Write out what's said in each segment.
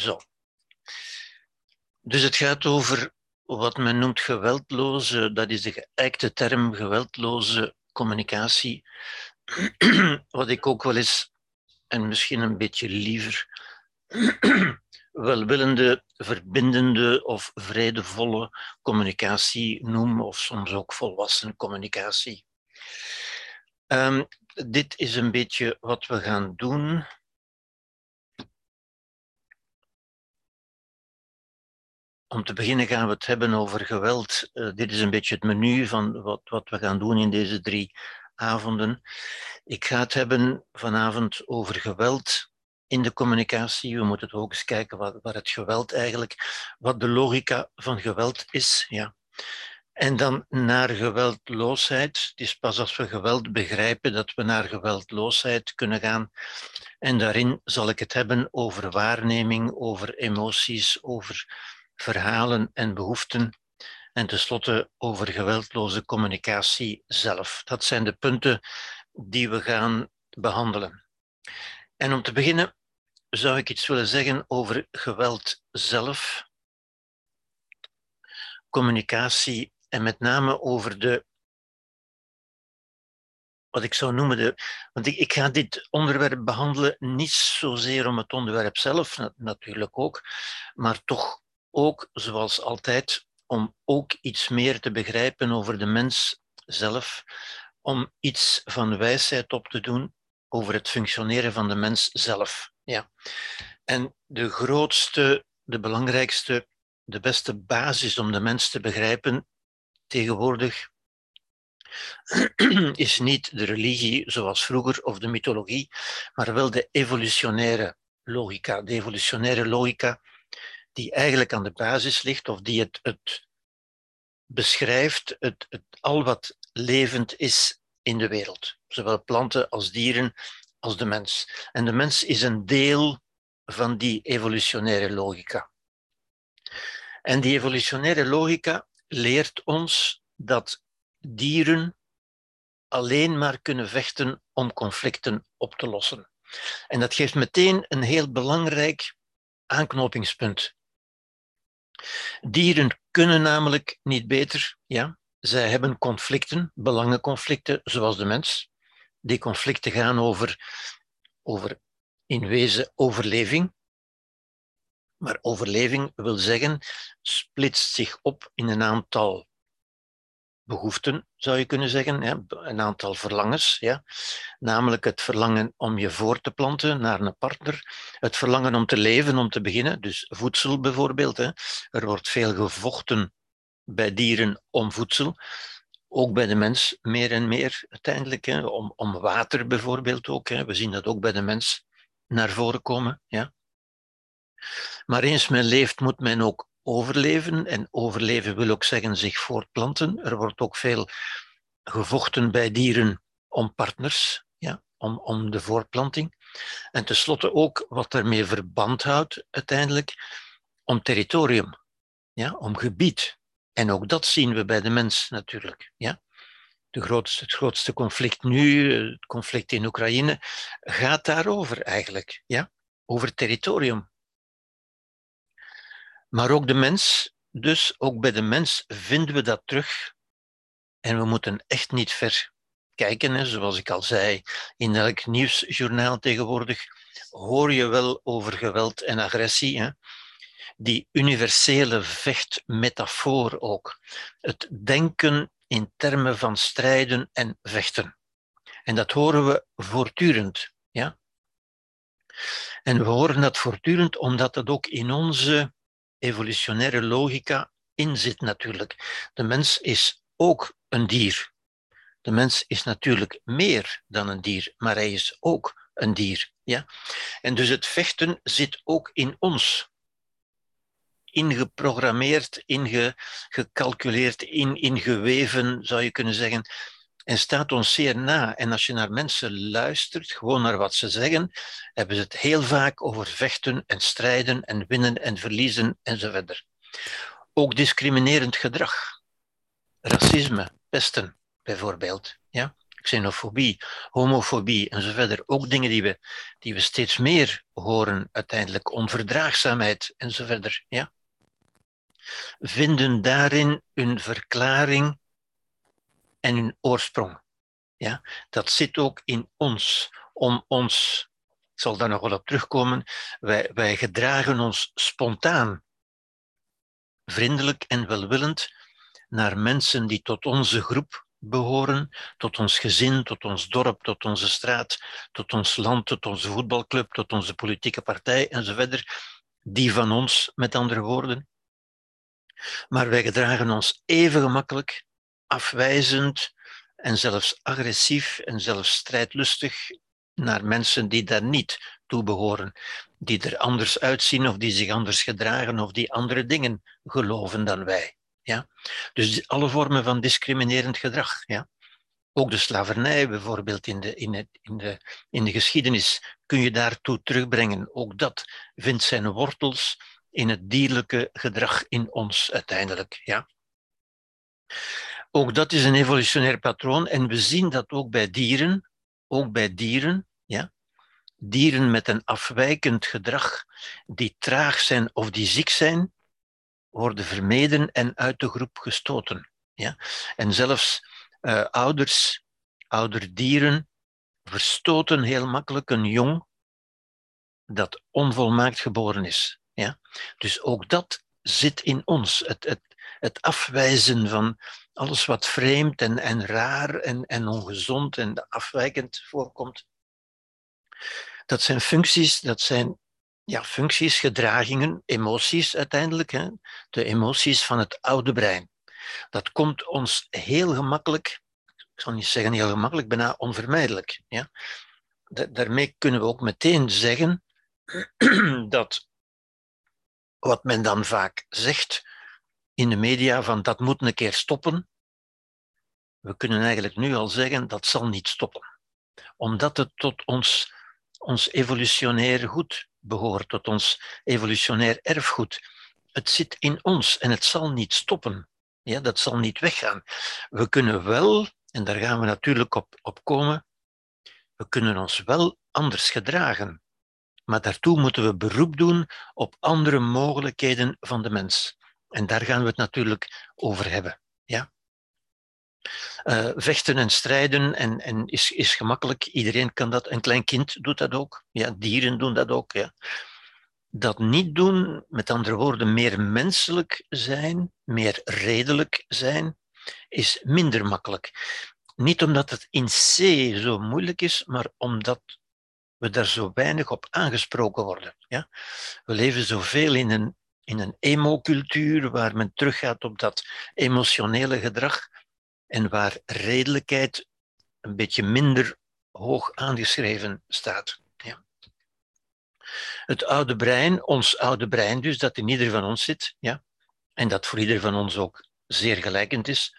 Zo. Dus het gaat over wat men noemt geweldloze, dat is de geëikte term geweldloze communicatie. wat ik ook wel eens, en misschien een beetje liever, welwillende, verbindende of vredevolle communicatie noem, of soms ook volwassen communicatie. Um, dit is een beetje wat we gaan doen. Om te beginnen gaan we het hebben over geweld. Uh, dit is een beetje het menu van wat, wat we gaan doen in deze drie avonden. Ik ga het hebben vanavond over geweld in de communicatie. We moeten ook eens kijken wat, wat het geweld eigenlijk, wat de logica van geweld is. Ja. En dan naar geweldloosheid. Het is pas als we geweld begrijpen dat we naar geweldloosheid kunnen gaan. En daarin zal ik het hebben over waarneming, over emoties, over verhalen en behoeften. En tenslotte over geweldloze communicatie zelf. Dat zijn de punten die we gaan behandelen. En om te beginnen zou ik iets willen zeggen over geweld zelf, communicatie en met name over de, wat ik zou noemen, de, want ik, ga dit onderwerp behandelen niet zozeer om het onderwerp zelf, natuurlijk ook, maar toch ook, zoals altijd, om ook iets meer te begrijpen over de mens zelf, om iets van wijsheid op te doen over het functioneren van de mens zelf. Ja. En de grootste, de belangrijkste, de beste basis om de mens te begrijpen tegenwoordig is niet de religie zoals vroeger of de mythologie, maar wel de evolutionaire logica. De evolutionaire logica die eigenlijk aan de basis ligt of die het, het beschrijft, het, het, al wat levend is in de wereld. Zowel planten als dieren als de mens. En de mens is een deel van die evolutionaire logica. En die evolutionaire logica leert ons dat dieren alleen maar kunnen vechten om conflicten op te lossen. En dat geeft meteen een heel belangrijk aanknopingspunt. Dieren kunnen namelijk niet beter, ja, zij hebben conflicten, belangenconflicten, zoals de mens. Die conflicten gaan over, over in wezen overleving. Maar overleving wil zeggen, splitst zich op in een aantal behoeften, zou je kunnen zeggen, een aantal verlangens. Ja. Namelijk het verlangen om je voor te planten naar een partner, het verlangen om te leven, om te beginnen, dus voedsel bijvoorbeeld. Hè. Er wordt veel gevochten bij dieren om voedsel, ook bij de mens meer en meer uiteindelijk, hè. Om, om water bijvoorbeeld ook. Hè. We zien dat ook bij de mens naar voren komen. Ja. Maar eens men leeft, moet men ook overleven. En overleven wil ook zeggen zich voortplanten. Er wordt ook veel gevochten bij dieren om partners, ja, om, om de voortplanting. En tenslotte ook wat ermee verband houdt uiteindelijk, om territorium, ja, om gebied. En ook dat zien we bij de mens natuurlijk. Ja. De grootste, het grootste conflict nu, het conflict in Oekraïne, gaat daarover eigenlijk. Ja? Over territorium. Maar ook de mens, dus ook bij de mens vinden we dat terug. En we moeten echt niet ver kijken. Hè. Zoals ik al zei, in elk nieuwsjournaal tegenwoordig hoor je wel over geweld en agressie. Hè. Die universele vechtmetafoor ook. Het denken in termen van strijden en vechten. En dat horen we voortdurend. Ja? En we horen dat voortdurend omdat het ook in onze evolutionaire logica in zit natuurlijk. De mens is ook een dier. De mens is natuurlijk meer dan een dier, maar hij is ook een dier. Ja? En dus het vechten zit ook in ons. Ingeprogrammeerd, ingecalculeerd, in, ingeweven, zou je kunnen zeggen. En staat ons zeer na. En als je naar mensen luistert, gewoon naar wat ze zeggen, hebben ze het heel vaak over vechten en strijden en winnen en verliezen enzovoort. Ook discriminerend gedrag. Racisme, pesten bijvoorbeeld. Ja? xenofobie, homofobie en zo verder. Ook dingen die we, die we steeds meer horen, uiteindelijk onverdraagzaamheid en zo verder. Ja? Vinden daarin hun verklaring en hun oorsprong. Ja? Dat zit ook in ons, om ons, ik zal daar nog wel op terugkomen, wij, wij gedragen ons spontaan, vriendelijk en welwillend naar mensen die tot onze groep behoren, tot ons gezin, tot ons dorp, tot onze straat, tot ons land, tot onze voetbalclub, tot onze politieke partij enzovoort. Die van ons, met andere woorden. Maar wij gedragen ons even gemakkelijk, afwijzend en zelfs agressief en zelfs strijdlustig naar mensen die daar niet toe behoren, die er anders uitzien of die zich anders gedragen of die andere dingen geloven dan wij. Ja? Dus alle vormen van discriminerend gedrag. Ja? Ook de slavernij bijvoorbeeld in de, in, het, in, de, in de geschiedenis kun je daartoe terugbrengen. Ook dat vindt zijn wortels in het dierlijke gedrag in ons uiteindelijk. Ja? Ook dat is een evolutionair patroon en we zien dat ook bij dieren, ook bij dieren, ja? dieren met een afwijkend gedrag, die traag zijn of die ziek zijn, worden vermeden en uit de groep gestoten. Ja? En zelfs uh, ouders, ouderdieren, verstoten heel makkelijk een jong dat onvolmaakt geboren is. Ja? Dus ook dat zit in ons. Het, het, het afwijzen van alles wat vreemd en, en raar en, en ongezond en afwijkend voorkomt. Dat zijn functies, dat zijn ja, functies, gedragingen, emoties uiteindelijk. Hè? De emoties van het oude brein. Dat komt ons heel gemakkelijk, ik zal niet zeggen heel gemakkelijk, bijna onvermijdelijk. Ja? daarmee kunnen we ook meteen zeggen dat wat men dan vaak zegt in de media van dat moet een keer stoppen, we kunnen eigenlijk nu al zeggen dat zal niet stoppen. Omdat het tot ons, ons evolutionair goed behoort, tot ons evolutionair erfgoed. Het zit in ons en het zal niet stoppen. Ja, dat zal niet weggaan. We kunnen wel, en daar gaan we natuurlijk op, op komen, we kunnen ons wel anders gedragen. Maar daartoe moeten we beroep doen op andere mogelijkheden van de mens. En daar gaan we het natuurlijk over hebben. Ja? Uh, vechten en strijden en, en is, is gemakkelijk. Iedereen kan dat. Een klein kind doet dat ook. Ja, dieren doen dat ook. Ja. Dat niet doen, met andere woorden, meer menselijk zijn, meer redelijk zijn, is minder makkelijk. Niet omdat het in C zo moeilijk is, maar omdat we daar zo weinig op aangesproken worden. Ja? We leven zoveel in een, in een emo-cultuur waar men teruggaat op dat emotionele gedrag en waar redelijkheid een beetje minder hoog aangeschreven staat. Ja. Het oude brein, ons oude brein dus, dat in ieder van ons zit, ja, en dat voor ieder van ons ook zeer gelijkend is,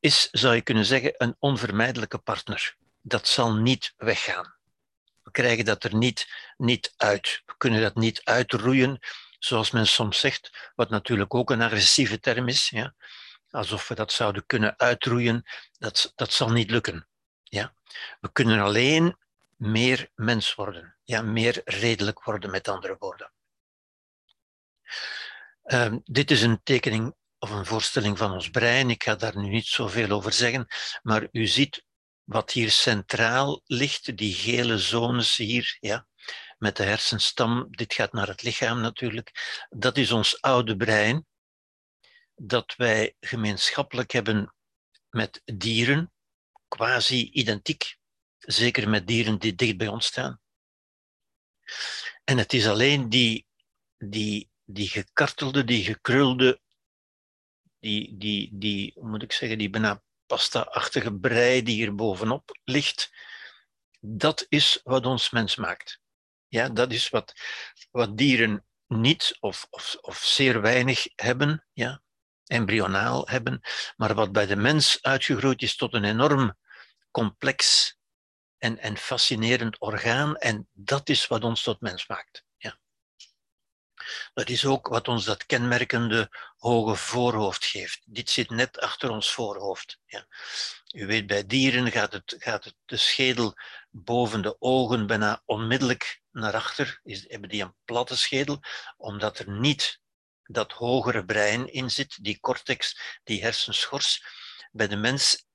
is, zou je kunnen zeggen, een onvermijdelijke partner. Dat zal niet weggaan. We krijgen dat er niet, niet uit. We kunnen dat niet uitroeien, zoals men soms zegt, wat natuurlijk ook een agressieve term is. Ja alsof we dat zouden kunnen uitroeien, dat, dat zal niet lukken. Ja? We kunnen alleen meer mens worden, ja, meer redelijk worden, met andere woorden. Um, dit is een tekening of een voorstelling van ons brein. Ik ga daar nu niet zoveel over zeggen, maar u ziet wat hier centraal ligt, die gele zones hier, ja, met de hersenstam. Dit gaat naar het lichaam natuurlijk. Dat is ons oude brein dat wij gemeenschappelijk hebben met dieren, quasi identiek, zeker met dieren die dicht bij ons staan. En het is alleen die, die, die gekartelde, die gekrulde, die, die, die, hoe moet ik zeggen, die bijna pasta-achtige brei die hier bovenop ligt, dat is wat ons mens maakt. Ja, dat is wat, wat dieren niet of, of, of zeer weinig hebben. Ja embryonaal hebben, maar wat bij de mens uitgegroeid is tot een enorm complex en, en fascinerend orgaan. En dat is wat ons tot mens maakt. Ja. Dat is ook wat ons dat kenmerkende hoge voorhoofd geeft. Dit zit net achter ons voorhoofd. Ja. U weet, bij dieren gaat, het, gaat het, de schedel boven de ogen bijna onmiddellijk naar achter. Is, hebben die een platte schedel, omdat er niet dat hogere brein in zit, die cortex, die hersenschors. Bij de mens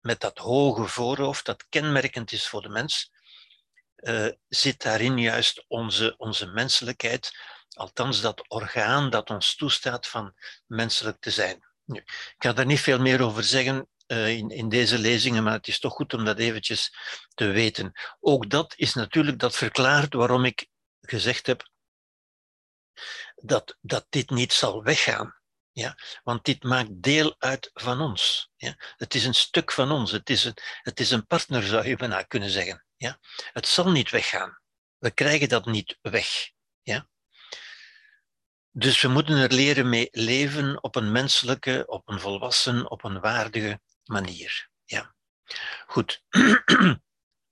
met dat hoge voorhoofd, dat kenmerkend is voor de mens, uh, zit daarin juist onze, onze menselijkheid, althans dat orgaan dat ons toestaat van menselijk te zijn. Ik ga daar niet veel meer over zeggen in, in deze lezingen, maar het is toch goed om dat eventjes te weten. Ook dat is natuurlijk, dat verklaart waarom ik gezegd heb dat, dat dit niet zal weggaan. Ja? Want dit maakt deel uit van ons. Ja? Het is een stuk van ons. Het is een, het is een partner, zou je bijna kunnen zeggen. Ja? Het zal niet weggaan. We krijgen dat niet weg. Ja? Dus we moeten er leren mee leven op een menselijke, op een volwassen, op een waardige manier. Ja. Goed.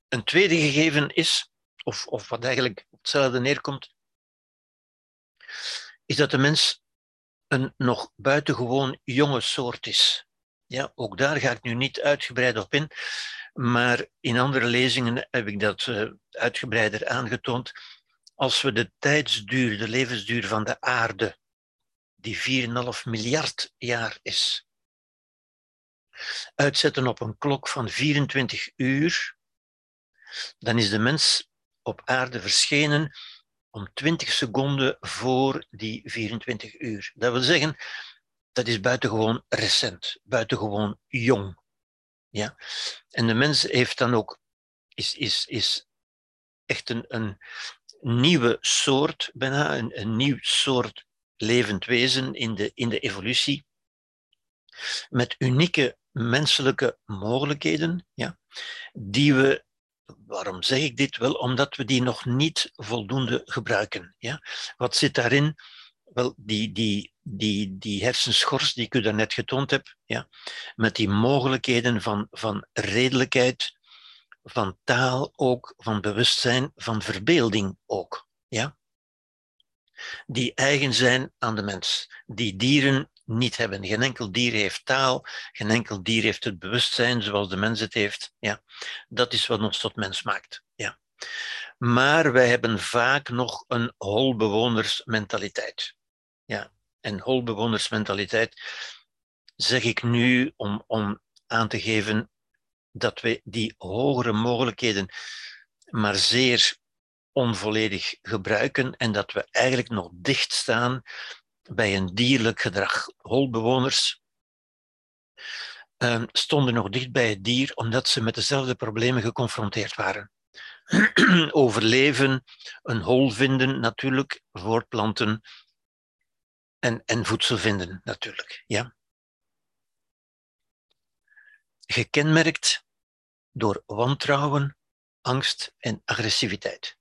een tweede gegeven is, of, of wat eigenlijk op hetzelfde neerkomt, is dat de mens een nog buitengewoon jonge soort is. Ja, ook daar ga ik nu niet uitgebreid op in, maar in andere lezingen heb ik dat uh, uitgebreider aangetoond. Als we de tijdsduur, de levensduur van de aarde, die 4,5 miljard jaar is, uitzetten op een klok van 24 uur, dan is de mens op aarde verschenen om 20 seconden voor die 24 uur. Dat wil zeggen, dat is buitengewoon recent, buitengewoon jong. Ja? En de mens heeft dan ook, is, is, is echt een, een nieuwe soort, bijna een, een nieuw soort levend wezen in de, in de evolutie, met unieke menselijke mogelijkheden, ja, die we Waarom zeg ik dit? Wel, omdat we die nog niet voldoende gebruiken. Ja? Wat zit daarin? Wel, die, die, die, die hersenschors die ik u daarnet getoond heb, ja? met die mogelijkheden van, van redelijkheid, van taal ook, van bewustzijn, van verbeelding ook. Ja? Die eigen zijn aan de mens, die dieren niet hebben. Geen enkel dier heeft taal, geen enkel dier heeft het bewustzijn zoals de mens het heeft. Ja. Dat is wat ons tot mens maakt. Ja. Maar wij hebben vaak nog een holbewonersmentaliteit. Ja. En holbewonersmentaliteit zeg ik nu om, om aan te geven dat we die hogere mogelijkheden maar zeer onvolledig gebruiken en dat we eigenlijk nog dicht staan bij een dierlijk gedrag. Holbewoners uh, stonden nog dicht bij het dier omdat ze met dezelfde problemen geconfronteerd waren. Overleven, een hol vinden natuurlijk, voortplanten en, en voedsel vinden natuurlijk. Ja. Gekenmerkt door wantrouwen, angst en agressiviteit.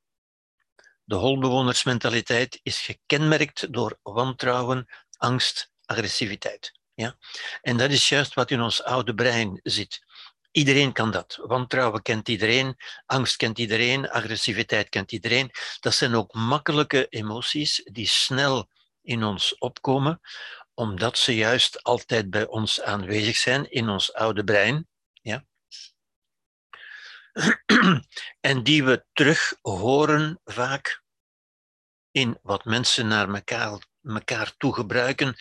De holbewonersmentaliteit is gekenmerkt door wantrouwen, angst, agressiviteit. Ja? En dat is juist wat in ons oude brein zit. Iedereen kan dat. Wantrouwen kent iedereen, angst kent iedereen, agressiviteit kent iedereen. Dat zijn ook makkelijke emoties die snel in ons opkomen, omdat ze juist altijd bij ons aanwezig zijn in ons oude brein. Ja? en die we terug horen vaak in wat mensen naar elkaar, elkaar toe gebruiken,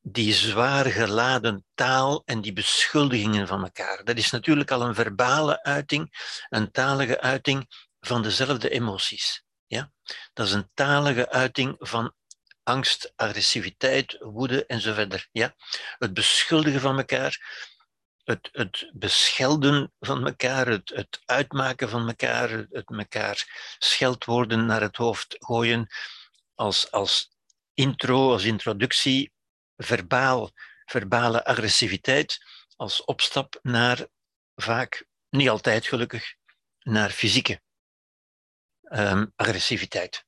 die zwaar geladen taal en die beschuldigingen van elkaar. Dat is natuurlijk al een verbale uiting, een talige uiting van dezelfde emoties. Ja? Dat is een talige uiting van angst, agressiviteit, woede enzovoort. Ja? Het beschuldigen van elkaar, het, het beschelden van elkaar, het, het uitmaken van elkaar, het elkaar scheldwoorden naar het hoofd gooien als, als intro, als introductie, verbaal, verbale agressiviteit, als opstap naar vaak, niet altijd gelukkig, naar fysieke um, agressiviteit.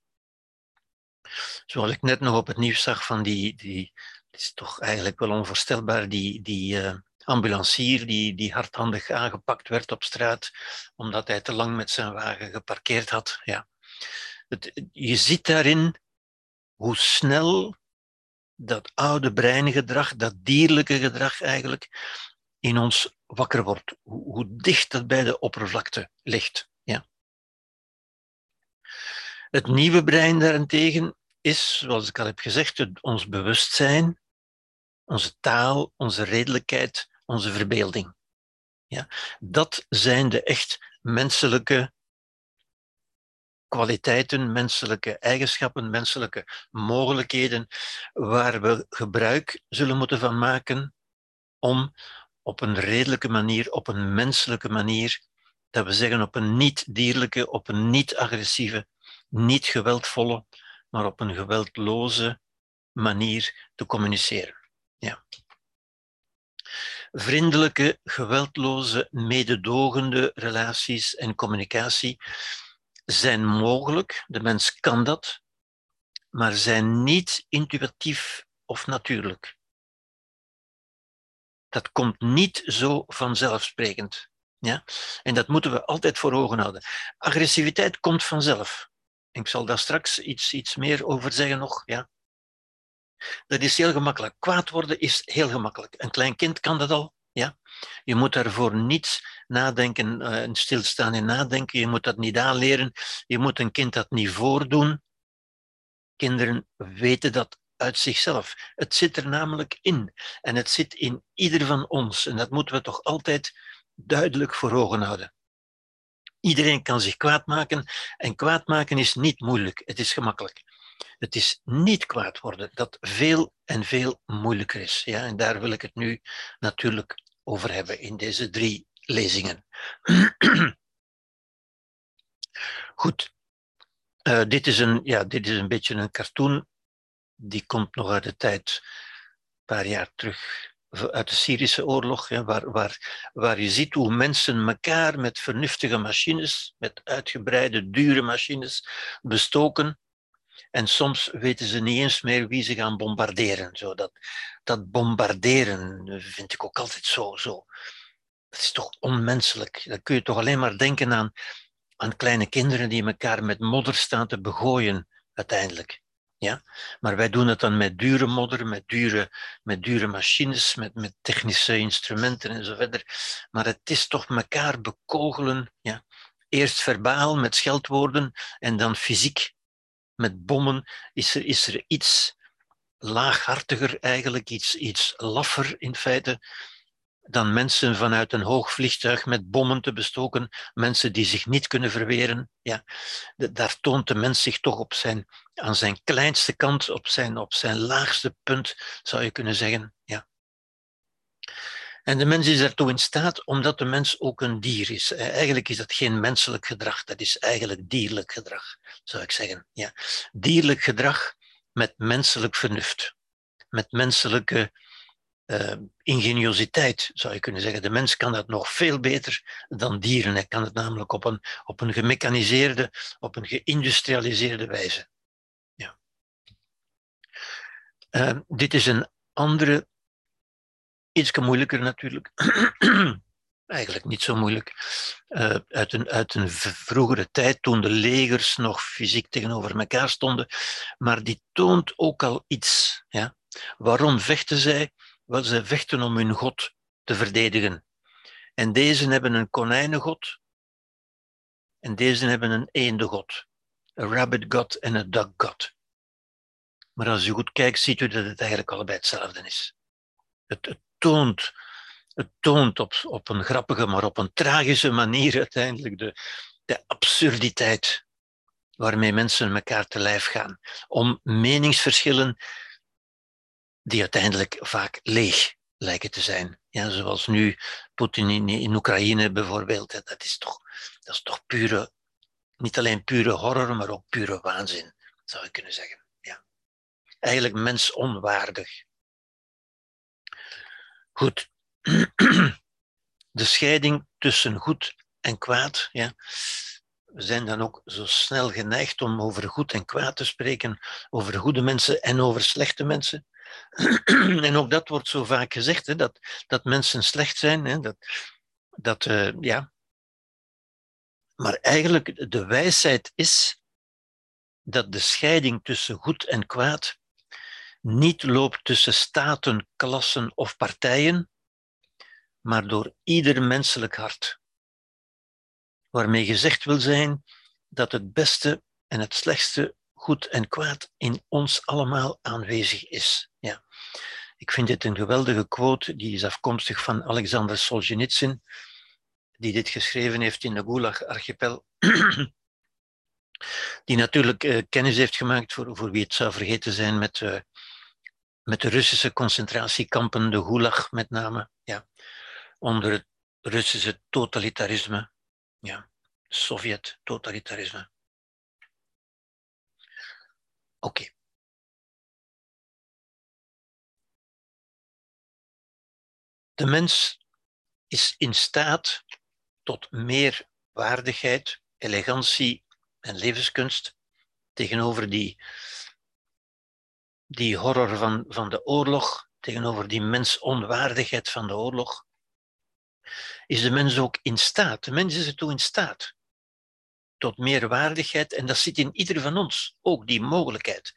Zoals ik net nog op het nieuws zag van die, die het is toch eigenlijk wel onvoorstelbaar, die, die uh, ambulancier die, die hardhandig aangepakt werd op straat, omdat hij te lang met zijn wagen geparkeerd had. Ja. Het, je ziet daarin hoe snel dat oude breingedrag, dat dierlijke gedrag eigenlijk, in ons wakker wordt, hoe, dicht dat bij de oppervlakte ligt. Ja. Het nieuwe brein daarentegen is, zoals ik al heb gezegd, ons bewustzijn, onze taal, onze redelijkheid, onze verbeelding. Ja, dat zijn de echt menselijke kwaliteiten, menselijke eigenschappen, menselijke mogelijkheden, waar we gebruik zullen moeten van maken om op een redelijke manier, op een menselijke manier, dat we zeggen op een niet-dierlijke, op een niet-agressieve, niet geweldvolle, maar op een geweldloze manier te communiceren. Ja. Vriendelijke, geweldloze, mededogende relaties en communicatie zijn mogelijk, de mens kan dat, maar zijn niet intuïtief of natuurlijk. Dat komt niet zo vanzelfsprekend. Ja? En dat moeten we altijd voor ogen houden. Agressiviteit komt vanzelf. Ik zal daar straks iets, iets meer over zeggen nog. Ja? Dat is heel gemakkelijk. Kwaad worden is heel gemakkelijk. Een klein kind kan dat al. Ja? Je moet daarvoor niet nadenken en stilstaan en nadenken. Je moet dat niet aanleren. Je moet een kind dat niet voordoen. Kinderen weten dat uit zichzelf. Het zit er namelijk in. En het zit in ieder van ons. En dat moeten we toch altijd duidelijk voor ogen houden. Iedereen kan zich kwaad maken. En kwaad maken is niet moeilijk. Het is gemakkelijk. Het is niet kwaad worden dat veel en veel moeilijker is. Ja, en daar wil ik het nu natuurlijk over hebben in deze drie lezingen. Goed, uh, dit, is een, ja, dit is een beetje een cartoon. Die komt nog uit de tijd, een paar jaar terug, uit de Syrische oorlog, waar, waar, waar je ziet hoe mensen elkaar met vernuftige machines, met uitgebreide, dure machines, bestoken. En soms weten ze niet eens meer wie ze gaan bombarderen. Zo dat, dat bombarderen vind ik ook altijd zo, zo. Dat is toch onmenselijk. Dan kun je toch alleen maar denken aan, aan kleine kinderen die elkaar met modder staan te begooien, uiteindelijk. Ja? Maar wij doen het dan met dure modder, met dure, met dure machines, met, met technische instrumenten en zo verder. Maar het is toch elkaar bekogelen. Ja? Eerst verbaal met scheldwoorden en dan fysiek met bommen. Is er, is er iets laaghartiger eigenlijk, iets, iets laffer in feite dan mensen vanuit een hoog vliegtuig met bommen te bestoken, mensen die zich niet kunnen verweren. Ja, daar toont de mens zich toch op zijn, aan zijn kleinste kant, op zijn, op zijn laagste punt, zou je kunnen zeggen. Ja. En de mens is daartoe in staat omdat de mens ook een dier is. Eigenlijk is dat geen menselijk gedrag, dat is eigenlijk dierlijk gedrag, zou ik zeggen. Ja. Dierlijk gedrag met menselijk vernuft, met menselijke uh, ingeniositeit, zou je kunnen zeggen. De mens kan dat nog veel beter dan dieren. Hij kan het namelijk op een, op een gemechaniseerde, op een geïndustrialiseerde wijze. Ja. Uh, dit is een andere, iets moeilijker natuurlijk. Eigenlijk niet zo moeilijk. Uh, uit, een, uit een vroegere tijd, toen de legers nog fysiek tegenover elkaar stonden. Maar die toont ook al iets. Ja? Waarom vechten zij? Wel, zij vechten om hun God te verdedigen. En deze hebben een konijnengod. En deze hebben een eendegod. Een rabbit god en een duck god. Maar als u goed kijkt, ziet u dat het eigenlijk allebei hetzelfde is. Het, het toont, het toont op, op een grappige, maar op een tragische manier uiteindelijk de, de absurditeit waarmee mensen elkaar te lijf gaan. Om meningsverschillen die uiteindelijk vaak leeg lijken te zijn. Ja, zoals nu Poetin in, in Oekraïne bijvoorbeeld. Dat is, toch, dat is toch pure, niet alleen pure horror, maar ook pure waanzin, zou je kunnen zeggen. Ja. Eigenlijk mensonwaardig. Goed. De scheiding tussen goed en kwaad. Ja. We zijn dan ook zo snel geneigd om over goed en kwaad te spreken, over goede mensen en over slechte mensen. en ook dat wordt zo vaak gezegd, hè, dat, dat mensen slecht zijn. Hè, dat, dat, uh, ja. Maar eigenlijk de wijsheid is dat de scheiding tussen goed en kwaad niet loopt tussen staten, klassen of partijen, maar door ieder menselijk hart. Waarmee gezegd wil zijn dat het beste en het slechtste, goed en kwaad in ons allemaal aanwezig is. Ja. Ik vind dit een geweldige quote, die is afkomstig van Alexander Solzhenitsyn, die dit geschreven heeft in de Gulag-archipel. die natuurlijk uh, kennis heeft gemaakt, voor, voor wie het zou vergeten zijn, met, uh, met de Russische concentratiekampen, de Gulag met name, ja, onder het Russische totalitarisme, ja, Sovjet-totalitarisme. Oké. De mens is in staat tot meer waardigheid, elegantie en levenskunst tegenover die, die horror van, van de oorlog, tegenover die mensonwaardigheid van de oorlog, is de mens ook in staat. De mens is ertoe in staat tot meer waardigheid en dat zit in ieder van ons, ook die mogelijkheid.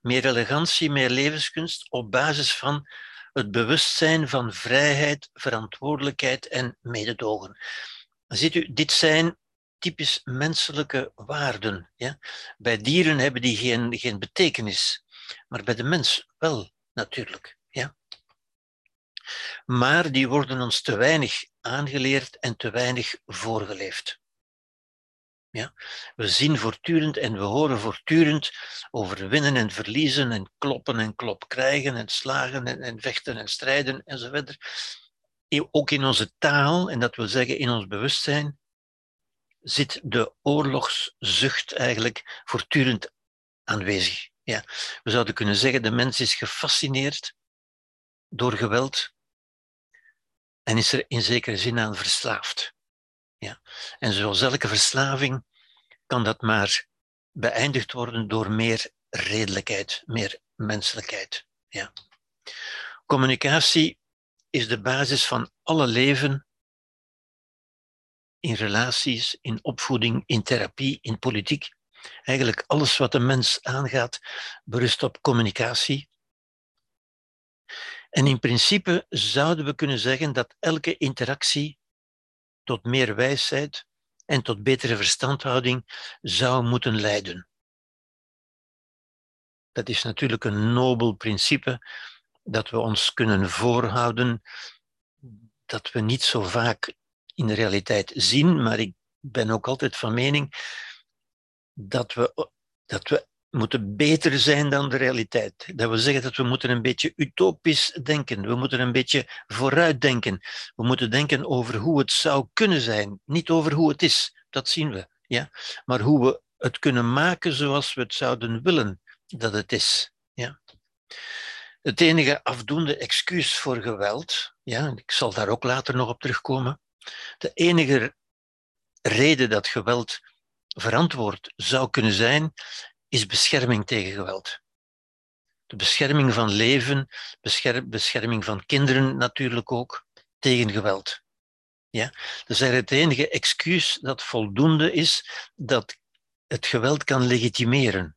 Meer elegantie, meer levenskunst op basis van het bewustzijn van vrijheid, verantwoordelijkheid en mededogen. Ziet u, dit zijn typisch menselijke waarden. Ja? Bij dieren hebben die geen, geen betekenis, maar bij de mens wel natuurlijk. Ja? Maar die worden ons te weinig aangeleerd en te weinig voorgeleefd. Ja? We zien voortdurend en we horen voortdurend over winnen en verliezen en kloppen en klop krijgen en slagen en, en vechten en strijden enzovoort. Ook in onze taal, en dat wil zeggen in ons bewustzijn, zit de oorlogszucht eigenlijk voortdurend aanwezig. Ja. We zouden kunnen zeggen, de mens is gefascineerd door geweld en is er in zekere zin aan verslaafd. Ja. En zoals elke verslaving kan dat maar beëindigd worden door meer redelijkheid, meer menselijkheid. Ja. Communicatie is de basis van alle leven in relaties, in opvoeding, in therapie, in politiek. Eigenlijk alles wat de mens aangaat, berust op communicatie. En in principe zouden we kunnen zeggen dat elke interactie tot meer wijsheid en tot betere verstandhouding zou moeten leiden. Dat is natuurlijk een nobel principe dat we ons kunnen voorhouden, dat we niet zo vaak in de realiteit zien, maar ik ben ook altijd van mening dat we, dat we moeten beter zijn dan de realiteit. Dat wil zeggen dat we moeten een beetje utopisch denken. We moeten een beetje vooruitdenken. We moeten denken over hoe het zou kunnen zijn, niet over hoe het is. Dat zien we. Ja? Maar hoe we het kunnen maken zoals we het zouden willen dat het is. Ja? Het enige afdoende excuus voor geweld, ja, ik zal daar ook later nog op terugkomen. De enige reden dat geweld verantwoord zou kunnen zijn, is bescherming tegen geweld. De bescherming van leven, bescherming van kinderen natuurlijk ook, tegen geweld. Ja? Dus het enige excuus dat voldoende is dat het geweld kan legitimeren.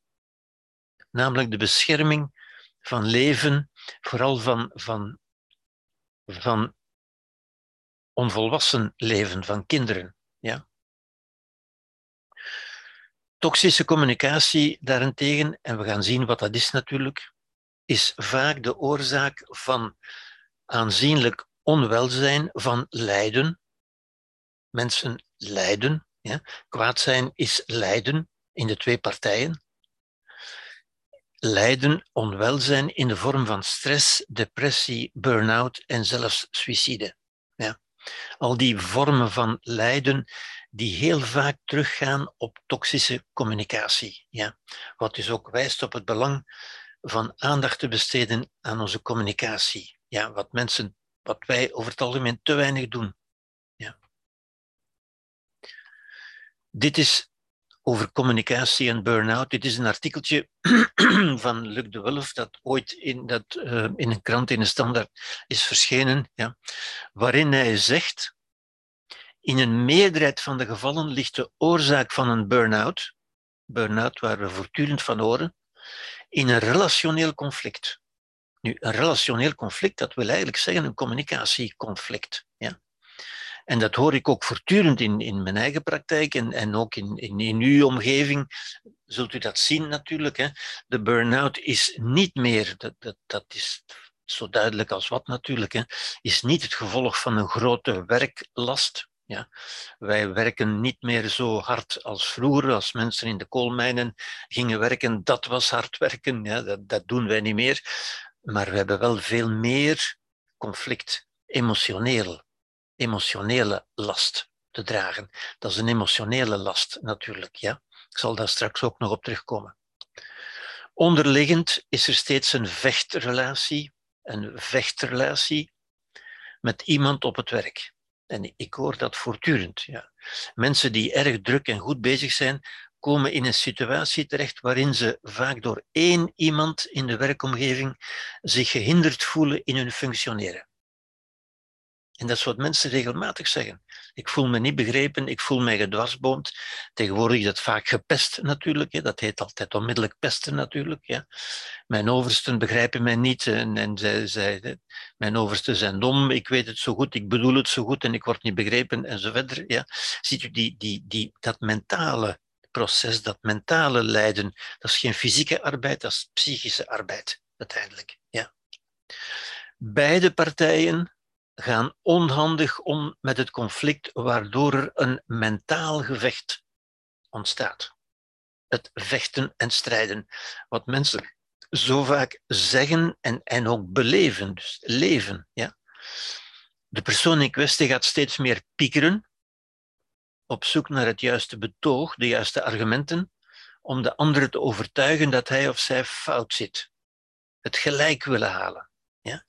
Namelijk de bescherming van leven, vooral van, van, van onvolwassen leven, van kinderen. Ja? Toxische communicatie daarentegen, en we gaan zien wat dat is natuurlijk, is vaak de oorzaak van aanzienlijk onwelzijn, van lijden. Mensen lijden. Ja. Kwaad zijn is lijden in de twee partijen. Lijden, onwelzijn in de vorm van stress, depressie, burn-out en zelfs suïcide. Ja. Al die vormen van lijden die heel vaak teruggaan op toxische communicatie. Ja? Wat dus ook wijst op het belang van aandacht te besteden aan onze communicatie. Ja, wat mensen, wat wij over het algemeen te weinig doen. Ja. Dit is over communicatie en burn-out. Dit is een artikeltje van Luc de Wulf dat ooit in, dat, uh, in een krant in de standaard is verschenen, ja, waarin hij zegt in een meerderheid van de gevallen ligt de oorzaak van een burn-out, burn-out waar we voortdurend van horen, in een relationeel conflict. Nu, een relationeel conflict, dat wil eigenlijk zeggen een communicatieconflict. Ja? En dat hoor ik ook voortdurend in, in mijn eigen praktijk en, en ook in, in, in uw omgeving. Zult u dat zien natuurlijk. Hè? De burn-out is niet meer, dat, dat, dat is zo duidelijk als wat natuurlijk, hè, is niet het gevolg van een grote werklast. Ja. Wij werken niet meer zo hard als vroeger, als mensen in de koolmijnen gingen werken. Dat was hard werken, ja, dat, dat doen wij niet meer. Maar we hebben wel veel meer conflict, emotioneel, emotionele last te dragen. Dat is een emotionele last natuurlijk. Ja. Ik zal daar straks ook nog op terugkomen. Onderliggend is er steeds een vechtrelatie, een vechtrelatie met iemand op het werk. En ik hoor dat voortdurend. Ja. Mensen die erg druk en goed bezig zijn, komen in een situatie terecht waarin ze vaak door één iemand in de werkomgeving zich gehinderd voelen in hun functioneren. En dat is wat mensen regelmatig zeggen. Ik voel me niet begrepen, ik voel mij gedwarsboomd. Tegenwoordig is dat vaak gepest natuurlijk. Hè. Dat heet altijd onmiddellijk pesten natuurlijk. Ja. Mijn oversten begrijpen mij niet en, en zij, zij, mijn oversten zijn dom, ik weet het zo goed, ik bedoel het zo goed en ik word niet begrepen en zo verder. Ja. Ziet u die, die, die, dat mentale proces, dat mentale lijden, dat is geen fysieke arbeid, dat is psychische arbeid uiteindelijk. Ja. Beide partijen gaan onhandig om met het conflict, waardoor er een mentaal gevecht ontstaat. Het vechten en strijden. Wat mensen zo vaak zeggen en, en ook beleven, dus leven. Ja? De persoon in kwestie gaat steeds meer piekeren, op zoek naar het juiste betoog, de juiste argumenten, om de andere te overtuigen dat hij of zij fout zit. Het gelijk willen halen. Ja?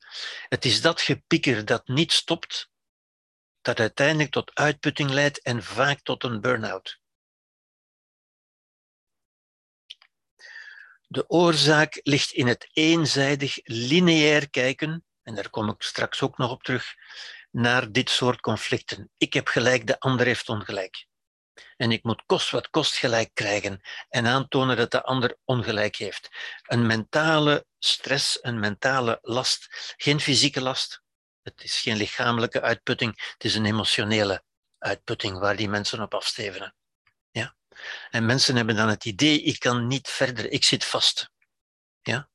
Het is dat gepieker dat niet stopt, dat uiteindelijk tot uitputting leidt en vaak tot een burn-out. De oorzaak ligt in het eenzijdig lineair kijken, en daar kom ik straks ook nog op terug, naar dit soort conflicten. Ik heb gelijk, de ander heeft ongelijk. En ik moet kost wat kost gelijk krijgen en aantonen dat de ander ongelijk heeft. Een mentale stress, een mentale last, geen fysieke last. Het is geen lichamelijke uitputting, het is een emotionele uitputting waar die mensen op afstevenen. Ja? En mensen hebben dan het idee, ik kan niet verder, ik zit vast. Ja?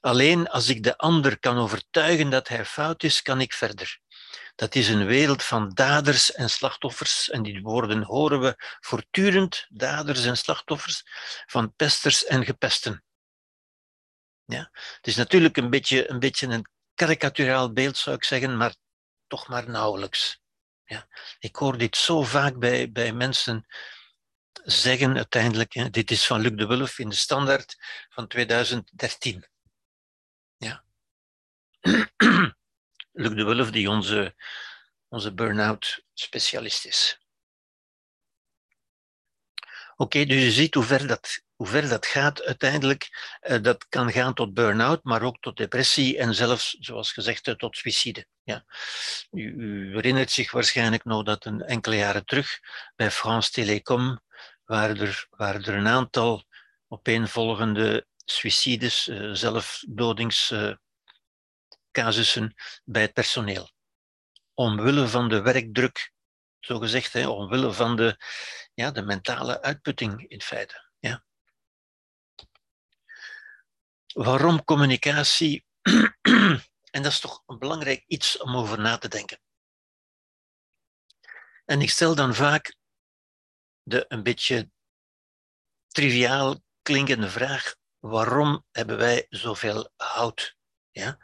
Alleen als ik de ander kan overtuigen dat hij fout is, kan ik verder. Dat is een wereld van daders en slachtoffers. En die woorden horen we voortdurend, daders en slachtoffers, van pesters en gepesten. Ja? Het is natuurlijk een beetje, een beetje een karikaturaal beeld, zou ik zeggen, maar toch maar nauwelijks. Ja? Ik hoor dit zo vaak bij, bij mensen zeggen uiteindelijk. Dit is van Luc de Wulf in de standaard van 2013. Ja. Luc de Wulf, die onze, onze burn-out specialist is. Oké, dus je ziet hoe ver dat, hoe ver dat gaat uiteindelijk. Uh, dat kan gaan tot burn-out, maar ook tot depressie en zelfs, zoals gezegd, tot suïcide. Ja. U, u, herinnert zich waarschijnlijk nog dat een enkele jaren terug bij France Telecom waren er, waren er een aantal opeenvolgende suïcides, uh, zelfdodings. Casussen bij het personeel. Omwille van de werkdruk, zo gezegd, hè, omwille van de, ja, de mentale uitputting in feite. Ja. Waarom communicatie? en dat is toch een belangrijk iets om over na te denken. En ik stel dan vaak de een beetje triviaal klinkende vraag: waarom hebben wij zoveel hout? Ja?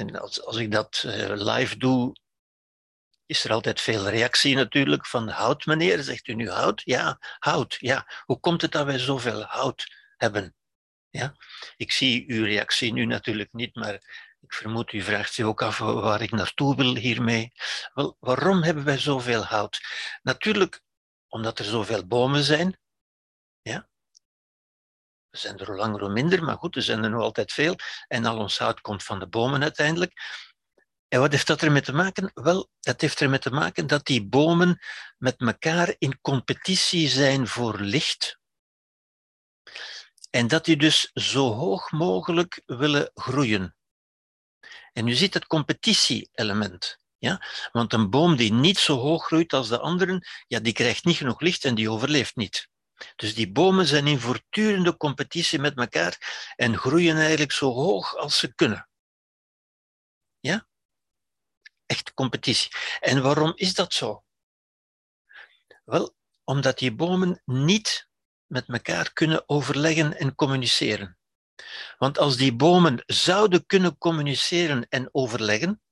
En als, als ik dat uh, live doe, is er altijd veel reactie natuurlijk van hout meneer, zegt u nu hout? Ja, hout, ja. Hoe komt het dat wij zoveel hout hebben? Ja? Ik zie uw reactie nu natuurlijk niet, maar ik vermoed u vraagt zich ook af waar ik naartoe wil hiermee. Wel, waarom hebben wij zoveel hout? Natuurlijk omdat er zoveel bomen zijn. Ja? Er zijn er hoe langer hoe minder, maar goed, er zijn er nog altijd veel. En al ons hout komt van de bomen uiteindelijk. En wat heeft dat ermee te maken? Wel, dat heeft ermee te maken dat die bomen met elkaar in competitie zijn voor licht. En dat die dus zo hoog mogelijk willen groeien. En u ziet het competitie-element. Ja? Want een boom die niet zo hoog groeit als de anderen, ja, die krijgt niet genoeg licht en die overleeft niet. Dus die bomen zijn in voortdurende competitie met elkaar en groeien eigenlijk zo hoog als ze kunnen. Ja? Echt competitie. En waarom is dat zo? Wel, omdat die bomen niet met elkaar kunnen overleggen en communiceren. Want als die bomen zouden kunnen communiceren en overleggen,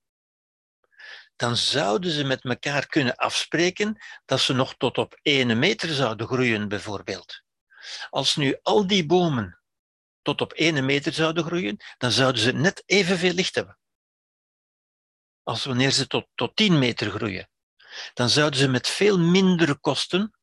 dan zouden ze met elkaar kunnen afspreken dat ze nog tot op ene meter zouden groeien, bijvoorbeeld. Als nu al die bomen tot op ene meter zouden groeien, dan zouden ze net evenveel licht hebben. Als wanneer ze tot, tot 10 meter groeien. Dan zouden ze met veel minder kosten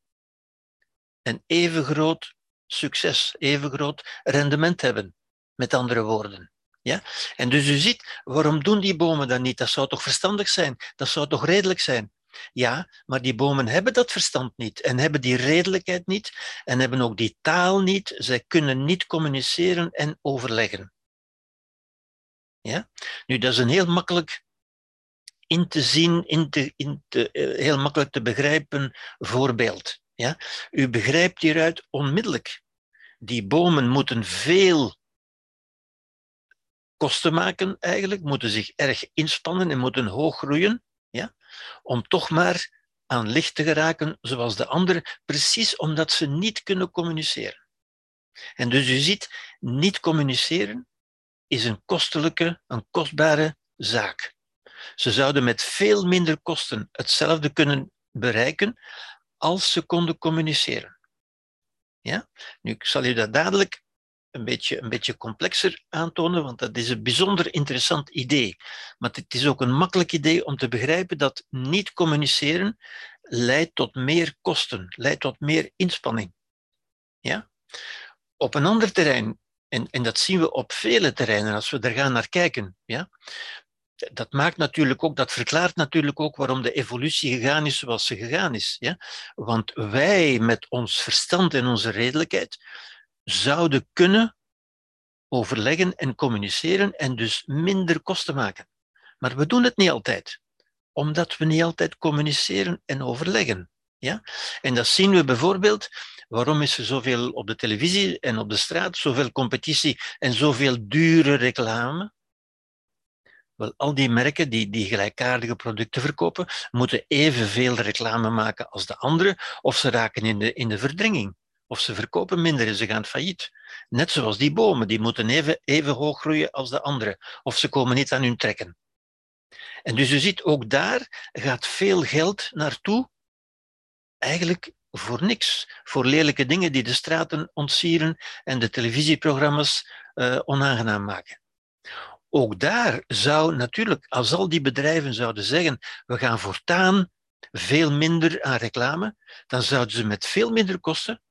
een even groot succes, even groot rendement hebben. Met andere woorden. Ja? En dus u ziet, waarom doen die bomen dat niet? Dat zou toch verstandig zijn? Dat zou toch redelijk zijn? Ja, maar die bomen hebben dat verstand niet en hebben die redelijkheid niet en hebben ook die taal niet. Zij kunnen niet communiceren en overleggen. Ja? Nu, dat is een heel makkelijk in te zien, in te, in te, eh, heel makkelijk te begrijpen voorbeeld. Ja? U begrijpt hieruit onmiddellijk. Die bomen moeten veel kosten maken eigenlijk, moeten zich erg inspannen en moeten hoog groeien, ja? om toch maar aan licht te geraken zoals de anderen, precies omdat ze niet kunnen communiceren. En dus u ziet, niet communiceren is een kostelijke, een kostbare zaak. Ze zouden met veel minder kosten hetzelfde kunnen bereiken als ze konden communiceren. Ja? Nu, ik zal u dat dadelijk een beetje, een beetje complexer aantonen, want dat is een bijzonder interessant idee. Maar het is ook een makkelijk idee om te begrijpen dat niet communiceren leidt tot meer kosten, leidt tot meer inspanning. Ja? Op een ander terrein, en, en dat zien we op vele terreinen als we er gaan naar kijken, ja? dat maakt natuurlijk ook, dat verklaart natuurlijk ook waarom de evolutie gegaan is zoals ze gegaan is. Ja? Want wij met ons verstand en onze redelijkheid zouden kunnen overleggen en communiceren en dus minder kosten maken. Maar we doen het niet altijd, omdat we niet altijd communiceren en overleggen. Ja? En dat zien we bijvoorbeeld, waarom is er zoveel op de televisie en op de straat, zoveel competitie en zoveel dure reclame? Wel, al die merken die, die gelijkaardige producten verkopen, moeten evenveel reclame maken als de anderen, of ze raken in de, in de verdringing. Of ze verkopen minder en ze gaan failliet. Net zoals die bomen, die moeten even, even hoog groeien als de anderen. Of ze komen niet aan hun trekken. En dus u ziet, ook daar gaat veel geld naartoe, eigenlijk voor niks. Voor lelijke dingen die de straten ontsieren en de televisieprogramma's uh, onaangenaam maken. Ook daar zou natuurlijk, als al die bedrijven zouden zeggen, we gaan voortaan veel minder aan reclame, dan zouden ze met veel minder kosten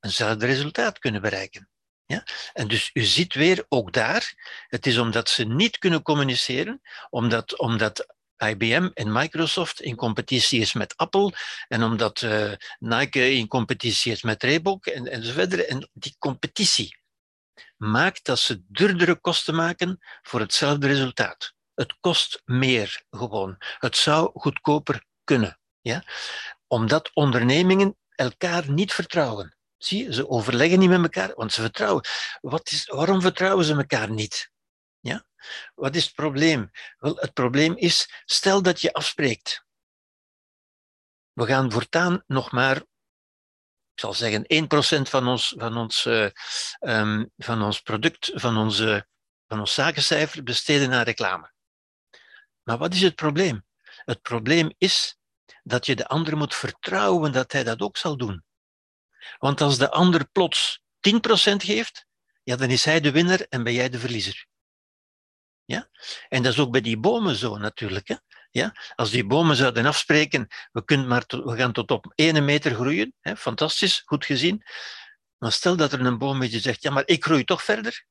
eenzelfde resultaat kunnen bereiken. Ja? En dus u ziet weer, ook daar, het is omdat ze niet kunnen communiceren, omdat, omdat IBM en Microsoft in competitie is met Apple en omdat uh, Nike in competitie is met Reebok en, en. En die competitie maakt dat ze duurdere kosten maken voor hetzelfde resultaat. Het kost meer gewoon. Het zou goedkoper kunnen. Ja? Omdat ondernemingen elkaar niet vertrouwen. Zie ze overleggen niet met elkaar, want ze vertrouwen. Wat is, waarom vertrouwen ze elkaar niet? Ja? Wat is het probleem? Wel, het probleem is, stel dat je afspreekt. We gaan voortaan nog maar, ik zal zeggen, 1% van ons, van, ons, uh, um, van ons product, van, onze, van ons zakencijfer besteden aan reclame. Maar wat is het probleem? Het probleem is dat je de ander moet vertrouwen dat hij dat ook zal doen. Want als de ander plots 10% geeft, ja, dan is hij de winnaar en ben jij de verliezer. Ja? En dat is ook bij die bomen zo natuurlijk. Hè? Ja? Als die bomen zouden afspreken, we, kunnen maar we gaan tot op 1 meter groeien, hè? fantastisch, goed gezien. Maar stel dat er een boom is die zegt, ja, maar ik groei toch verder.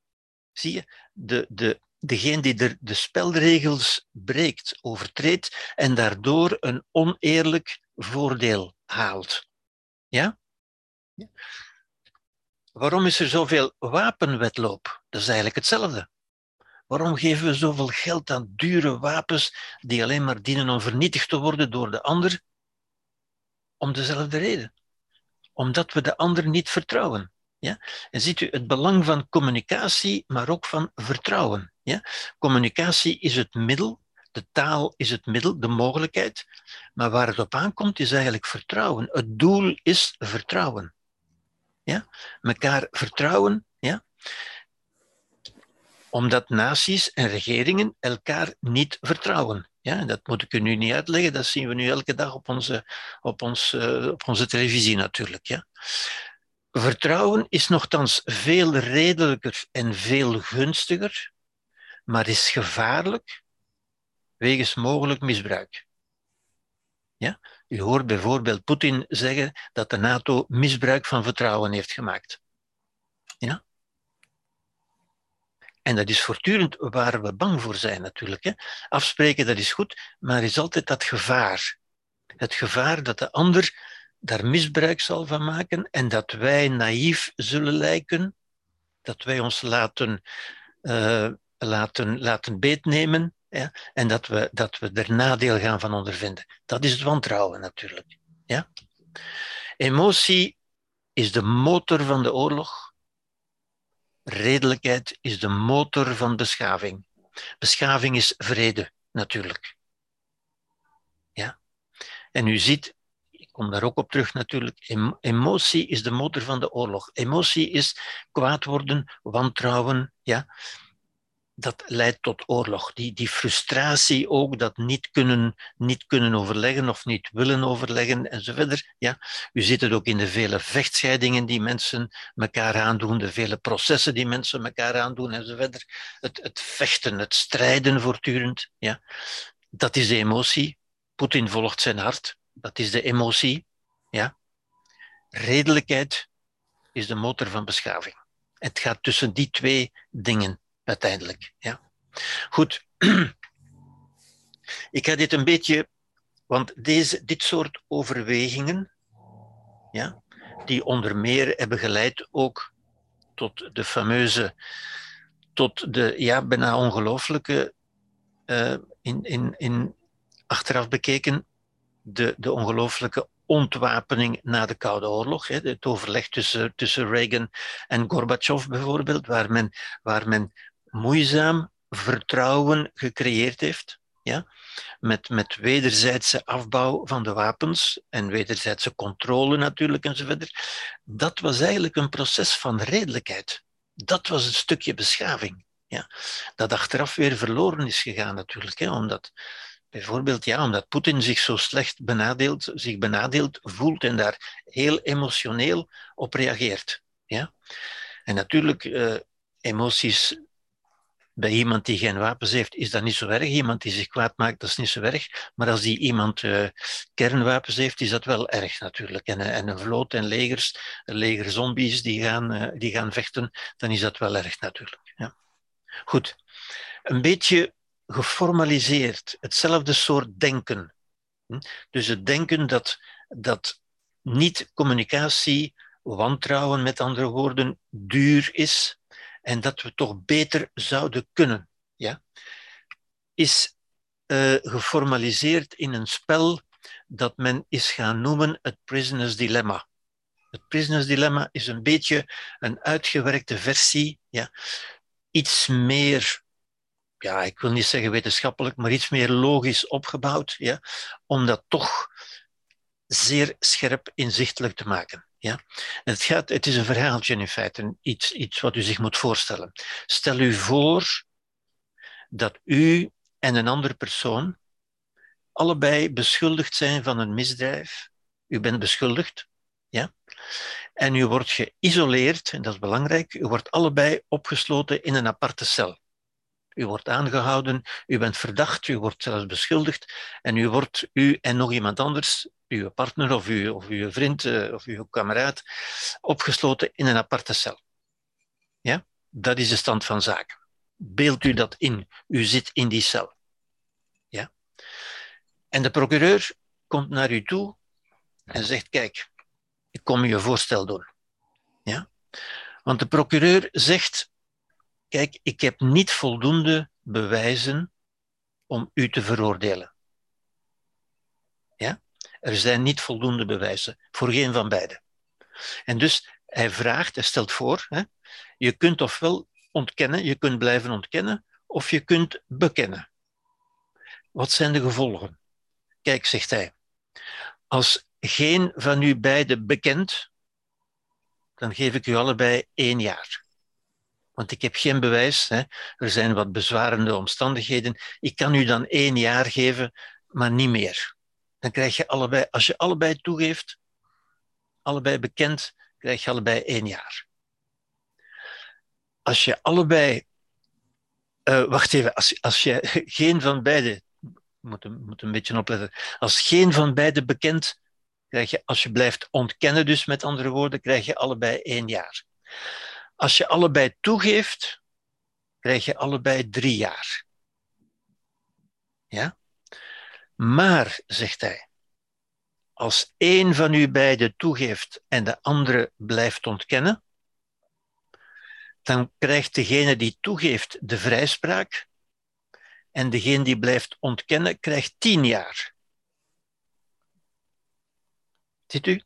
Zie je, de, de, degene die de, de spelregels breekt, overtreedt en daardoor een oneerlijk voordeel haalt. Ja? Waarom is er zoveel wapenwetloop? Dat is eigenlijk hetzelfde. Waarom geven we zoveel geld aan dure wapens die alleen maar dienen om vernietigd te worden door de ander? Om dezelfde reden. Omdat we de ander niet vertrouwen. Ja? En ziet u het belang van communicatie, maar ook van vertrouwen. Ja? Communicatie is het middel, de taal is het middel, de mogelijkheid. Maar waar het op aankomt is eigenlijk vertrouwen. Het doel is vertrouwen. Ja? Mekaar vertrouwen. Ja? Omdat naties en regeringen elkaar niet vertrouwen. Ja, dat moet ik u nu niet uitleggen, dat zien we nu elke dag op onze, op ons, uh, op onze televisie natuurlijk. Ja. Vertrouwen is nogthans veel redelijker en veel gunstiger, maar is gevaarlijk wegens mogelijk misbruik. Ja? U hoort bijvoorbeeld Poetin zeggen dat de NATO misbruik van vertrouwen heeft gemaakt. Ja? En dat is voortdurend waar we bang voor zijn natuurlijk. Hè. Afspreken, dat is goed, maar er is altijd dat gevaar. Het gevaar dat de ander daar misbruik zal van maken en dat wij naïef zullen lijken, dat wij ons laten, uh, laten, laten beetnemen ja, en dat we, dat we er nadeel gaan van ondervinden. Dat is het wantrouwen natuurlijk. Ja? Emotie is de motor van de oorlog redelijkheid is de motor van beschaving. Beschaving is vrede, natuurlijk. Ja? En u ziet, ik kom daar ook op terug natuurlijk, emotie is de motor van de oorlog. Emotie is kwaad worden, wantrouwen, ja? Dat leidt tot oorlog. Die, die frustratie ook, dat niet kunnen, niet kunnen overleggen of niet willen overleggen enzovoort. Ja, u ziet het ook in de vele vechtscheidingen die mensen elkaar aandoen, de vele processen die mensen elkaar aandoen enzovoort. Het, het vechten, het strijden voortdurend. Ja. Dat is de emotie. Poetin volgt zijn hart. Dat is de emotie. Ja. Redelijkheid is de motor van beschaving. Het gaat tussen die twee dingen uiteindelijk. Ja. Goed. Ik ga dit een beetje, want deze, dit soort overwegingen, ja, die onder meer hebben geleid ook tot de fameuze, tot de ja, bijna ongelooflijke, uh, in, in, in achteraf bekeken, de, de ongelooflijke ontwapening na de Koude Oorlog. Hè, het overleg tussen, tussen Reagan en Gorbachev bijvoorbeeld, waar men, waar men moeizaam vertrouwen gecreëerd heeft. Ja? Met, met wederzijdse afbouw van de wapens en wederzijdse controle natuurlijk enzovoort. Dat was eigenlijk een proces van redelijkheid. Dat was een stukje beschaving. Ja? Dat achteraf weer verloren is gegaan natuurlijk. Hè? Omdat, bijvoorbeeld ja, omdat Poetin zich zo slecht benadeeld, zich benadeeld voelt en daar heel emotioneel op reageert. Ja? En natuurlijk, uh, emoties bij iemand die geen wapens heeft, is dat niet zo erg. Iemand die zich kwaad maakt, dat is niet zo erg. Maar als die iemand uh, kernwapens heeft, is dat wel erg natuurlijk. En, uh, en een vloot en legers, leger zombies die gaan, uh, die gaan vechten, dan is dat wel erg natuurlijk. Ja. Goed, een beetje geformaliseerd, hetzelfde soort denken. Hm? Dus het denken dat, dat niet communicatie, wantrouwen met andere woorden, duur is, en dat we toch beter zouden kunnen, ja, is uh, geformaliseerd in een spel dat men is gaan noemen het Prisoner's Dilemma. Het Prisoner's Dilemma is een beetje een uitgewerkte versie, ja, iets meer, ja, ik wil niet zeggen wetenschappelijk, maar iets meer logisch opgebouwd, ja, om dat toch zeer scherp inzichtelijk te maken. Ja? Het, gaat, het is een verhaaltje in feite, iets, iets wat u zich moet voorstellen. Stel u voor dat u en een andere persoon allebei beschuldigd zijn van een misdrijf. U bent beschuldigd, ja? En u wordt geïsoleerd, en dat is belangrijk, u wordt allebei opgesloten in een aparte cel. U wordt aangehouden, u bent verdacht, u wordt zelfs beschuldigd en u wordt, u en nog iemand anders, uw partner of uw, uw vriend uh, of uw kameraad, opgesloten in een aparte cel. Ja? Dat is de stand van zaken. Beeld u dat in. U zit in die cel. Ja? En de procureur komt naar u toe en zegt, kijk, ik kom je voorstel doen. Ja? Want de procureur zegt, kijk, ik heb niet voldoende bewijzen om u te veroordelen. Ja? Er zijn niet voldoende bewijzen voor geen van beiden. En dus hij vraagt, hij stelt voor, hè, je kunt ofwel ontkennen, je kunt blijven ontkennen, of je kunt bekennen. Wat zijn de gevolgen? Kijk, zegt hij, als geen van u beiden bekent, dan geef ik u allebei één jaar. Want ik heb geen bewijs, hè. er zijn wat bezwarende omstandigheden. Ik kan u dan één jaar geven, maar niet meer. Dan krijg je allebei, als je allebei toegeeft, allebei bekend, krijg je allebei één jaar. Als je allebei, uh, wacht even, als, als je geen van beide, moet, moet een beetje opletten, als geen van beide bekend, krijg je, als je blijft ontkennen, dus met andere woorden, krijg je allebei één jaar. Als je allebei toegeeft, krijg je allebei drie jaar. Ja? Maar, zegt hij, als één van u beiden toegeeft en de andere blijft ontkennen, dan krijgt degene die toegeeft de vrijspraak en degene die blijft ontkennen krijgt tien jaar. Ziet u?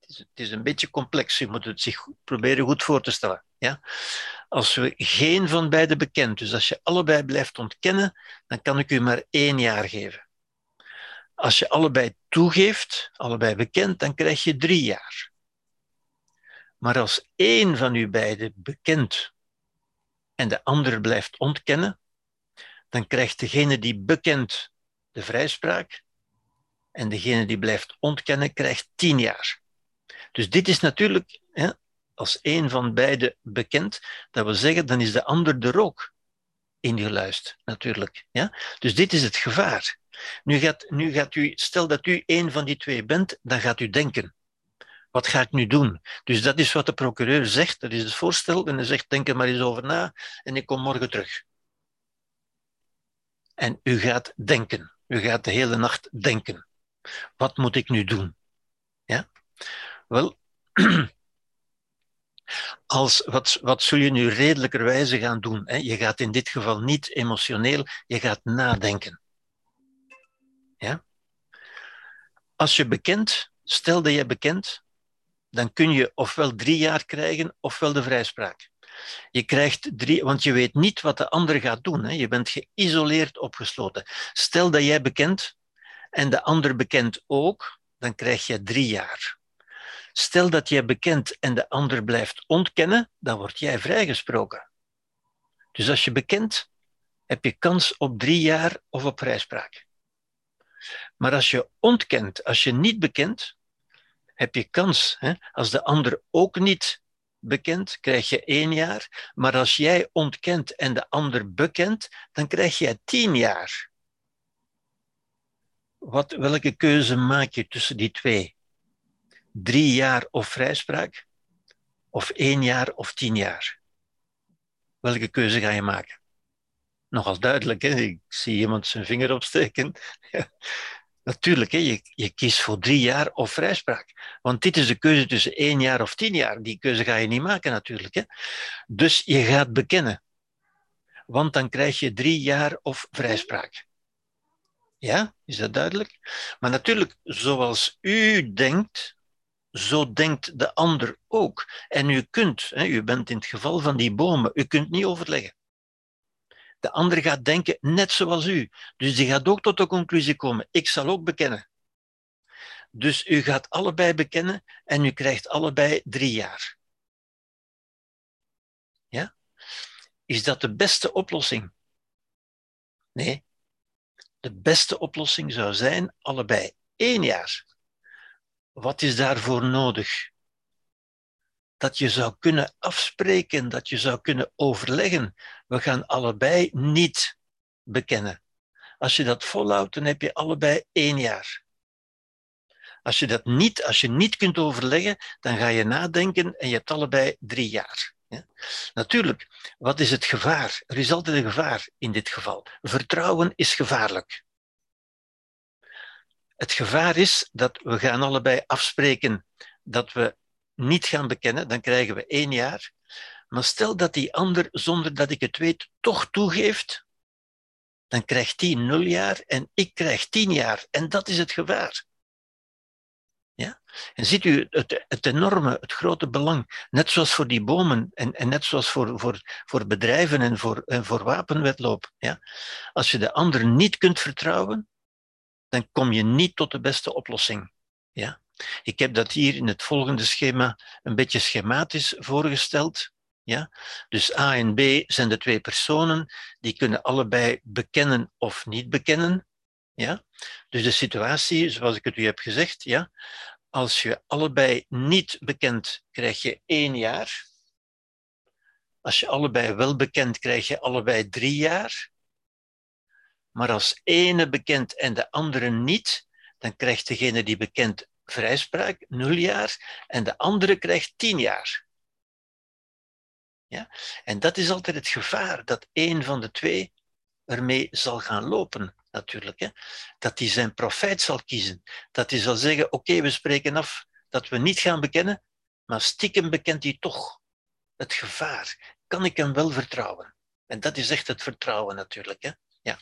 Het is, een beetje complex, u moet het zich proberen goed voor te stellen. Ja? Als we geen van beiden bekend, dus als je allebei blijft ontkennen, dan kan ik u maar één jaar geven. Als je allebei toegeeft, allebei bekend, dan krijg je drie jaar. Maar als één van u beiden bekend en de ander blijft ontkennen, dan krijgt degene die bekend de vrijspraak en degene die blijft ontkennen krijgt tien jaar. Dus dit is natuurlijk, hè, als één van beiden bekend, dat wil zeggen, dan is de ander er ook ingeluisterd, natuurlijk. Ja? Dus dit is het gevaar. Nu gaat, nu gaat u, stel dat u één van die twee bent, dan gaat u denken. Wat ga ik nu doen? Dus dat is wat de procureur zegt, dat is het voorstel. En hij zegt, denk er maar eens over na en ik kom morgen terug. En u gaat denken. U gaat de hele nacht denken. Wat moet ik nu doen? Ja? Wel, als, wat, wat zul je nu redelijkerwijze gaan doen? Hè? Je gaat in dit geval niet emotioneel, je gaat nadenken. Ja? Als je bekent, stel dat je bekent, dan kun je ofwel drie jaar krijgen, ofwel de vrijspraak. Je krijgt drie, want je weet niet wat de ander gaat doen. Hè? Je bent geïsoleerd opgesloten. Stel dat jij bekent en de ander bekent ook, dan krijg je drie jaar. Stel dat jij bekent en de ander blijft ontkennen, dan word jij vrijgesproken. Dus als je bekent, heb je kans op drie jaar of op vrijspraak. Maar als je ontkent, als je niet bekent, heb je kans. Hè? Als de ander ook niet bekent, krijg je één jaar. Maar als jij ontkent en de ander bekent, dan krijg je tien jaar. Wat, welke keuze maak je tussen die twee? Drie jaar of vrijspraak? Of één jaar of tien jaar? Welke keuze ga je maken? Nogal duidelijk, hè? ik zie iemand zijn vinger opsteken. Natuurlijk, hè, je, je kiest voor drie jaar of vrijspraak. Want dit is de keuze tussen één jaar of tien jaar. Die keuze ga je niet maken, natuurlijk. Hè. Dus je gaat bekennen. Want dan krijg je drie jaar of vrijspraak. Ja, is dat duidelijk? Maar natuurlijk, zoals u denkt, zo denkt de ander ook. En u kunt, hè, u bent in het geval van die bomen, u kunt niet overleggen. De ander gaat denken net zoals u. Dus die gaat ook tot de conclusie komen: ik zal ook bekennen. Dus u gaat allebei bekennen en u krijgt allebei drie jaar. Ja? Is dat de beste oplossing? Nee. De beste oplossing zou zijn allebei één jaar. Wat is daarvoor nodig? Dat je zou kunnen afspreken, dat je zou kunnen overleggen. We gaan allebei niet bekennen. Als je dat volhoudt, dan heb je allebei één jaar. Als je dat niet, als je niet kunt overleggen, dan ga je nadenken en je hebt allebei drie jaar. Ja? Natuurlijk, wat is het gevaar? Er is altijd een gevaar in dit geval. Vertrouwen is gevaarlijk. Het gevaar is dat we gaan allebei afspreken dat we niet gaan bekennen, dan krijgen we één jaar. Maar stel dat die ander, zonder dat ik het weet, toch toegeeft, dan krijgt die nul jaar en ik krijg tien jaar. En dat is het gevaar. Ja? En ziet u het, het enorme, het grote belang, net zoals voor die bomen en, en net zoals voor, voor, voor bedrijven en voor, en voor wapenwetloop. Ja? Als je de ander niet kunt vertrouwen, dan kom je niet tot de beste oplossing. Ja? Ik heb dat hier in het volgende schema een beetje schematisch voorgesteld. Ja? Dus A en B zijn de twee personen, die kunnen allebei bekennen of niet bekennen. Ja? Dus de situatie, zoals ik het u heb gezegd, ja? als je allebei niet bekent, krijg je één jaar. Als je allebei wel bekend, krijg je allebei drie jaar. Maar als ene bekend en de andere niet, dan krijgt degene die bekend vrijspraak nul jaar en de andere krijgt tien jaar. Ja? En dat is altijd het gevaar, dat één van de twee ermee zal gaan lopen, natuurlijk. Hè? Dat hij zijn profijt zal kiezen. Dat hij zal zeggen, oké, we spreken af dat we niet gaan bekennen, maar stiekem bekent hij toch het gevaar. Kan ik hem wel vertrouwen? En dat is echt het vertrouwen natuurlijk. Hè? Ja.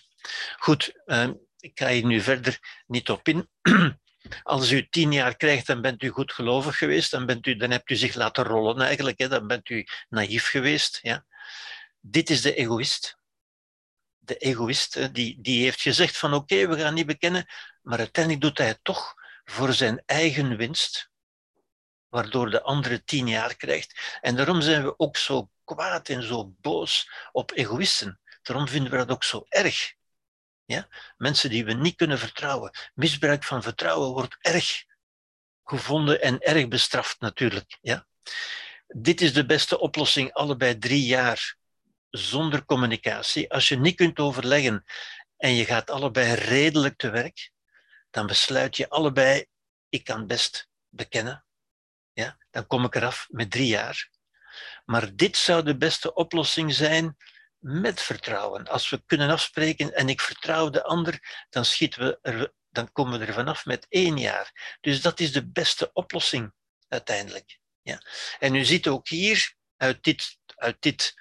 Goed, uh, ik ga hier nu verder niet op in. Als u tien jaar krijgt, dan bent u goed gelovig geweest, dan, bent u, dan hebt u zich laten rollen eigenlijk, hè? dan bent u naïef geweest. Ja? Dit is de egoïst. De egoïst die, die heeft gezegd van oké, we gaan niet bekennen, maar uiteindelijk doet hij het toch voor zijn eigen winst, waardoor de andere tien jaar krijgt. En daarom zijn we ook zo kwaad en zo boos op egoïsten. Daarom vinden we dat ook zo erg. Ja? Mensen die we niet kunnen vertrouwen. Misbruik van vertrouwen wordt erg gevonden en erg bestraft natuurlijk. Ja? Dit is de beste oplossing, allebei drie jaar zonder communicatie. Als je niet kunt overleggen en je gaat allebei redelijk te werk, dan besluit je allebei, ik kan best bekennen. Ja? Dan kom ik eraf met drie jaar. Maar dit zou de beste oplossing zijn met vertrouwen. Als we kunnen afspreken en ik vertrouw de ander, dan, schieten we er, dan komen we er vanaf met één jaar. Dus dat is de beste oplossing uiteindelijk. Ja. En u ziet ook hier uit dit, uit dit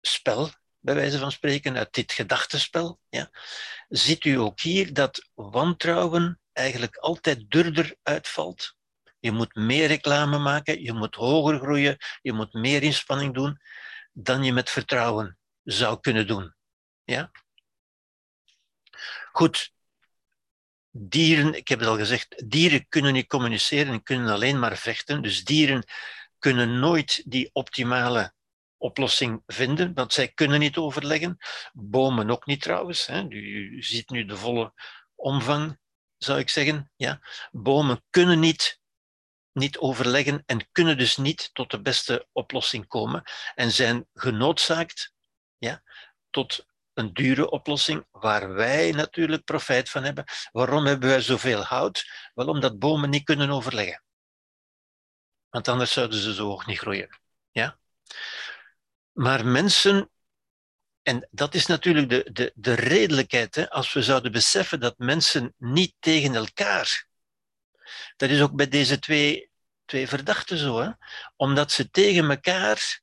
spel, bij wijze van spreken, uit dit gedachtenspel, ja, ziet u ook hier dat wantrouwen eigenlijk altijd duurder uitvalt. Je moet meer reclame maken, je moet hoger groeien, je moet meer inspanning doen dan je met vertrouwen zou kunnen doen. Ja? Goed. Dieren, ik heb het al gezegd, dieren kunnen niet communiceren en kunnen alleen maar vechten. Dus dieren kunnen nooit die optimale oplossing vinden, want zij kunnen niet overleggen. Bomen ook niet trouwens. Hè. U ziet nu de volle omvang, zou ik zeggen. Ja. Bomen kunnen niet niet overleggen en kunnen dus niet tot de beste oplossing komen en zijn genoodzaakt ja, tot een dure oplossing waar wij natuurlijk profijt van hebben. Waarom hebben wij zoveel hout? Wel omdat bomen niet kunnen overleggen. Want anders zouden ze zo hoog niet groeien. Ja? Maar mensen, en dat is natuurlijk de, de, de redelijkheid, hè, als we zouden beseffen dat mensen niet tegen elkaar dat is ook bij deze twee, twee verdachten zo. Hè? Omdat ze tegen elkaar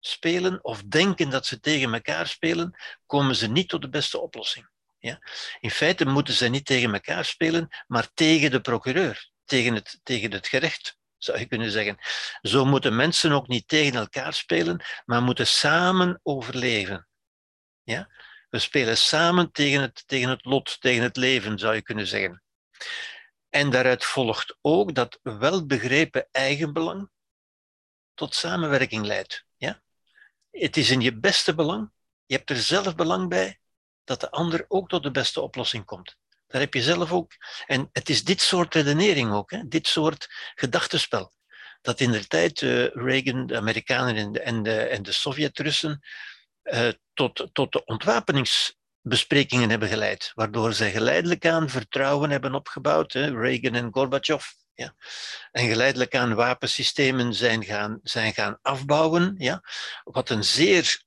spelen of denken dat ze tegen elkaar spelen, komen ze niet tot de beste oplossing. Ja? In feite moeten ze niet tegen elkaar spelen, maar tegen de procureur, tegen het, tegen het gerecht, zou je kunnen zeggen. Zo moeten mensen ook niet tegen elkaar spelen, maar moeten samen overleven. Ja? We spelen samen tegen het, tegen het lot, tegen het leven, zou je kunnen zeggen. En daaruit volgt ook dat welbegrepen eigenbelang tot samenwerking leidt. Ja? Het is in je beste belang, je hebt er zelf belang bij, dat de ander ook tot de beste oplossing komt. Daar heb je zelf ook. En het is dit soort redenering ook, hè? dit soort gedachtenspel, dat in de tijd uh, Reagan, de Amerikanen en de, en de, en de Sovjet-Russen uh, tot, tot de ontwapenings besprekingen hebben geleid, waardoor zij geleidelijk aan vertrouwen hebben opgebouwd, hè, Reagan en Gorbachev. Ja. En geleidelijk aan wapensystemen zijn gaan, zijn gaan afbouwen, ja, wat een zeer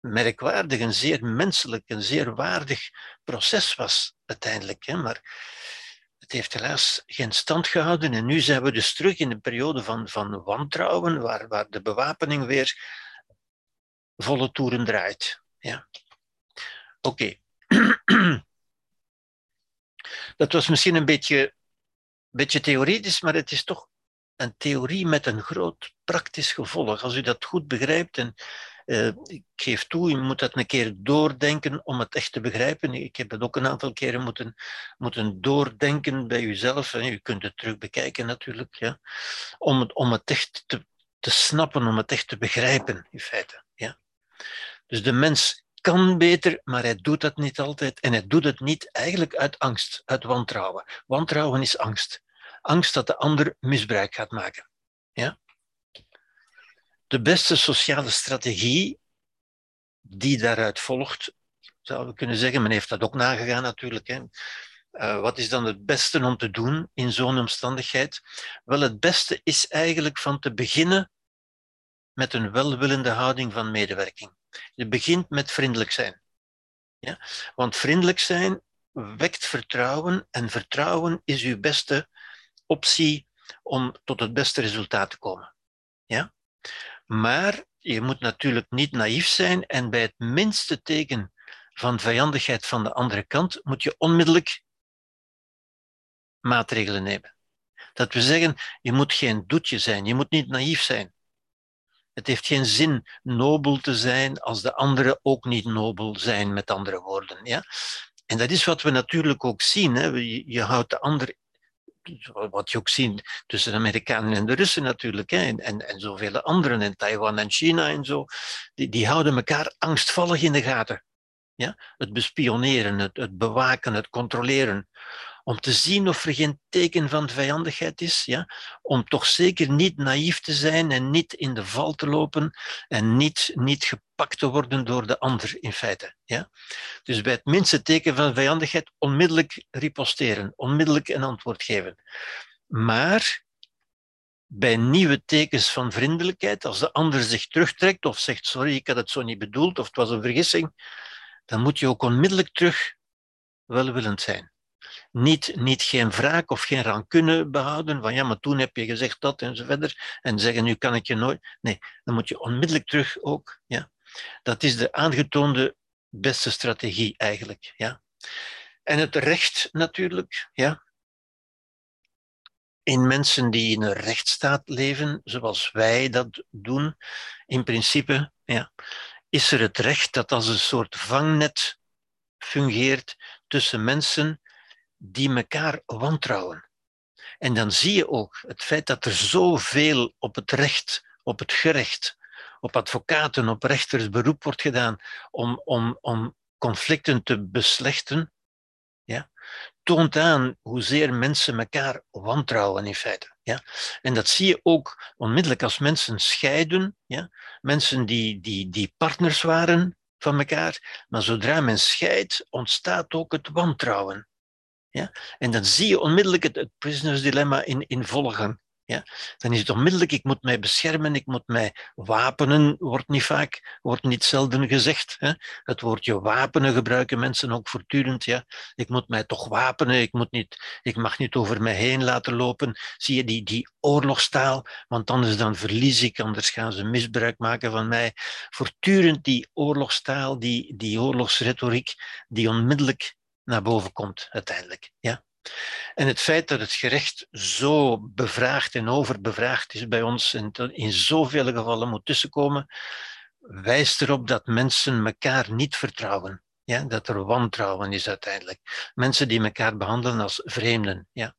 merkwaardig, een zeer menselijk, een zeer waardig proces was uiteindelijk. Hè. Maar het heeft helaas geen stand gehouden en nu zijn we dus terug in een periode van, van wantrouwen, waar, waar de bewapening weer volle toeren draait. Ja. Oké. Dat was misschien een beetje, beetje theoretisch, maar het is toch een theorie met een groot praktisch gevolg. Als u dat goed begrijpt, en uh, ik geef toe, u moet dat een keer doordenken om het echt te begrijpen. Ik heb het ook een aantal keren moeten, moeten doordenken bij uzelf. En u kunt het terug bekijken natuurlijk, ja. om, het, om het echt te, te snappen, om het echt te begrijpen, in feite. Ja. Dus de mens kan beter, maar hij doet dat niet altijd. En hij doet het niet eigenlijk uit angst, uit wantrouwen. Wantrouwen is angst. Angst dat de ander misbruik gaat maken. Ja? De beste sociale strategie die daaruit volgt, zouden we kunnen zeggen, men heeft dat ook nagegaan natuurlijk. Hè. Uh, wat is dan het beste om te doen in zo'n omstandigheid? Wel, het beste is eigenlijk van te beginnen met een welwillende houding van medewerking. Je begint met vriendelijk zijn. Ja? Want vriendelijk zijn wekt vertrouwen en vertrouwen is uw beste optie om tot het beste resultaat te komen. Ja? Maar je moet natuurlijk niet naïef zijn en bij het minste teken van vijandigheid van de andere kant moet je onmiddellijk maatregelen nemen. Dat we zeggen, je moet geen doetje zijn, je moet niet naïef zijn. Het heeft geen zin nobel te zijn als de anderen ook niet nobel zijn, met andere woorden. Ja? En dat is wat we natuurlijk ook zien. Hè? Je, houdt de ander wat je ook ziet tussen de Amerikanen en de Russen natuurlijk, hè, en, en, en zoveel anderen, in Taiwan en China en zo, die, die houden elkaar angstvallig in de gaten. Ja? Het bespioneren, het, het bewaken, het controleren om te zien of er geen teken van vijandigheid is, ja? om toch zeker niet naïef te zijn en niet in de val te lopen en niet, niet gepakt te worden door de ander in feite. Ja? Dus bij het minste teken van vijandigheid onmiddellijk riposteren, onmiddellijk een antwoord geven. Maar bij nieuwe tekens van vriendelijkheid, als de ander zich terugtrekt of zegt sorry, ik had het zo niet bedoeld of het was een vergissing, dan moet je ook onmiddellijk terug welwillend zijn niet, niet geen wraak of geen rancune behouden van ja, maar toen heb je gezegd dat en zo verder en zeggen nu kan ik je nooit. Nee, dan moet je onmiddellijk terug ook. Ja. Dat is de aangetoonde beste strategie eigenlijk. Ja. En het recht natuurlijk, ja. In mensen die in een rechtsstaat leven, zoals wij dat doen, in principe, ja, is er het recht dat als een soort vangnet fungeert tussen mensen die elkaar wantrouwen. En dan zie je ook het feit dat er zoveel op het recht, op het gerecht, op advocaten, op rechters beroep wordt gedaan om, om, om conflicten te beslechten, ja, toont aan hoezeer mensen elkaar wantrouwen in feite. Ja. En dat zie je ook onmiddellijk als mensen scheiden, ja, mensen die, die, die partners waren van elkaar, maar zodra men scheidt, ontstaat ook het wantrouwen. Ja? En dan zie je onmiddellijk het, prisoners dilemma in, in volle gang. Ja? Dan is het onmiddellijk, ik moet mij beschermen, ik moet mij wapenen, wordt niet vaak, wordt niet zelden gezegd. Hè? Het woordje wapenen gebruiken mensen ook voortdurend. Ja? Ik moet mij toch wapenen, ik, moet niet, ik mag niet over mij heen laten lopen. Zie je die, die oorlogstaal, want anders dan verlies ik, anders gaan ze misbruik maken van mij. Voortdurend die oorlogstaal, die, die oorlogsretoriek, die onmiddellijk naar boven komt uiteindelijk. Ja? En het feit dat het gerecht zo bevraagd en overbevraagd is bij ons en in zoveel gevallen moet tussenkomen, wijst erop dat mensen elkaar niet vertrouwen. Ja? Dat er wantrouwen is uiteindelijk. Mensen die elkaar behandelen als vreemden. Ja?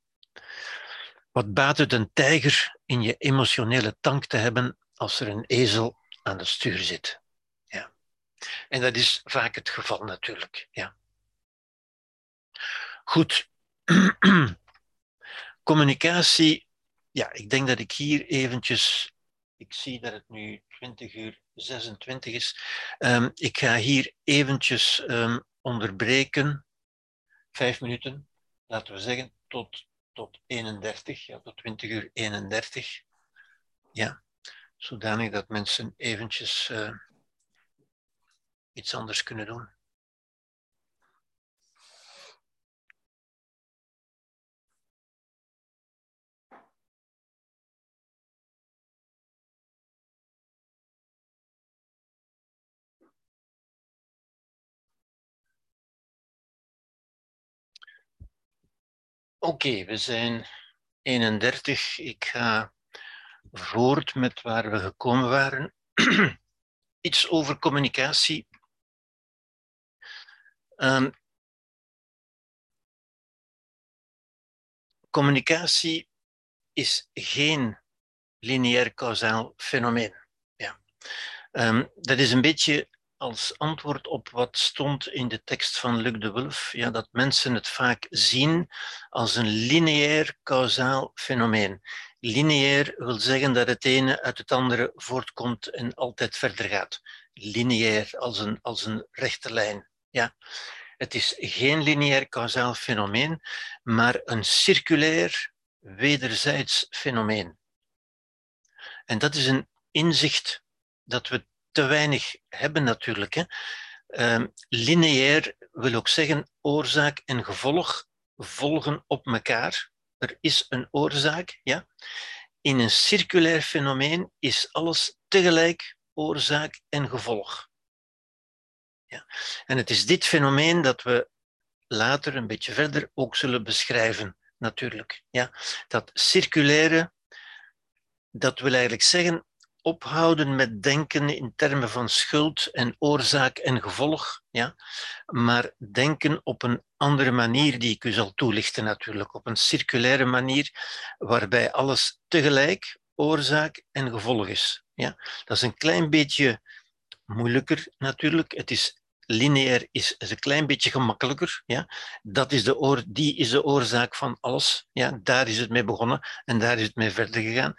Wat baat het een tijger in je emotionele tank te hebben als er een ezel aan het stuur zit? Ja. En dat is vaak het geval natuurlijk. Ja. Goed. Communicatie. Ja, ik denk dat ik hier eventjes. Ik zie dat het nu 20 uur 26 is. Um, ik ga hier eventjes um, onderbreken. Vijf minuten, laten we zeggen, tot, tot 31, ja, tot 20 uur 31. Ja, zodanig dat mensen eventjes uh, iets anders kunnen doen. Oké, we zijn 31. Ik ga voort met waar we gekomen waren. Iets over communicatie. Um, communicatie is geen lineair kausaal fenomeen. Ja. Um, dat is een beetje als antwoord op wat stond in de tekst van Luc de Wulf, ja, dat mensen het vaak zien als een lineair kausaal fenomeen. Lineair wil zeggen dat het ene uit het andere voortkomt en altijd verder gaat. Lineair als een, als een rechte lijn. Ja. Het is geen lineair kausaal fenomeen, maar een circulair wederzijds fenomeen. En dat is een inzicht dat we te weinig hebben natuurlijk. Hè. Uh, lineair wil ook zeggen oorzaak en gevolg volgen op elkaar. Er is een oorzaak. Ja. In een circulair fenomeen is alles tegelijk oorzaak en gevolg. Ja. En het is dit fenomeen dat we later een beetje verder ook zullen beschrijven, natuurlijk. Ja. Dat circulaire, dat wil eigenlijk zeggen ophouden met denken in termen van schuld en oorzaak en gevolg, ja? maar denken op een andere manier die ik u zal toelichten natuurlijk, op een circulaire manier waarbij alles tegelijk oorzaak en gevolg is. Ja? Dat is een klein beetje moeilijker natuurlijk. Het is lineair is, een klein beetje gemakkelijker. Ja? Dat is de oor, die is de oorzaak van alles. Ja? Daar is het mee begonnen en daar is het mee verder gegaan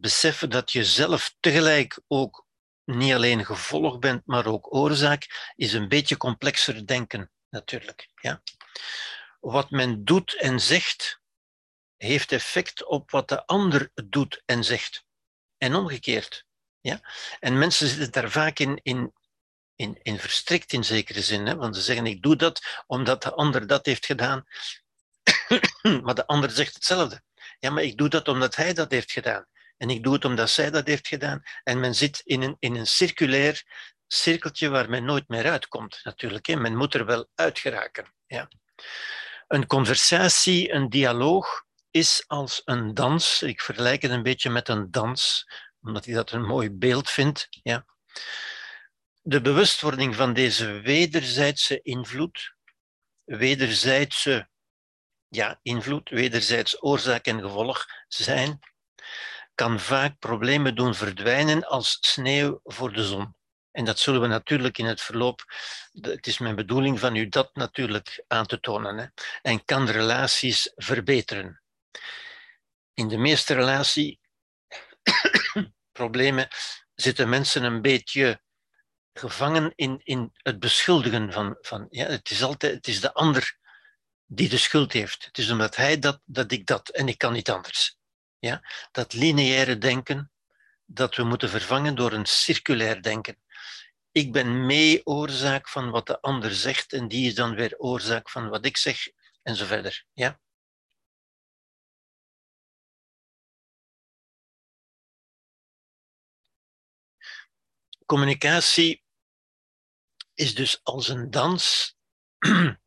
beseffen dat je zelf tegelijk ook niet alleen gevolg bent, maar ook oorzaak, is een beetje complexer denken, natuurlijk. Ja? Wat men doet en zegt, heeft effect op wat de ander doet en zegt. En omgekeerd. Ja? En mensen zitten daar vaak in, in, in, in verstrikt in zekere zin. Hè? Want ze zeggen, ik doe dat omdat de ander dat heeft gedaan. maar de ander zegt hetzelfde. Ja, maar ik doe dat omdat hij dat heeft gedaan. En ik doe het omdat zij dat heeft gedaan. En men zit in een, in een circulair cirkeltje waar men nooit meer uitkomt, natuurlijk. Hè. Men moet er wel uit geraken. Ja. Een conversatie, een dialoog, is als een dans. Ik vergelijk het een beetje met een dans, omdat ik dat een mooi beeld vind. Ja. De bewustwording van deze wederzijdse invloed, wederzijdse ja, invloed, wederzijds oorzaak en gevolg zijn, kan vaak problemen doen verdwijnen als sneeuw voor de zon. En dat zullen we natuurlijk in het verloop, het is mijn bedoeling van u dat natuurlijk aan te tonen, hè, en kan relaties verbeteren. In de meeste relatieproblemen zitten mensen een beetje gevangen in, in het beschuldigen van, van ja, het is altijd het is de ander die de schuld heeft. Het is omdat hij dat, dat ik dat en ik kan niet anders. Ja? Dat lineaire denken dat we moeten vervangen door een circulair denken. Ik ben mee oorzaak van wat de ander zegt en die is dan weer oorzaak van wat ik zeg en zo verder. Ja? Communicatie is dus als een dans.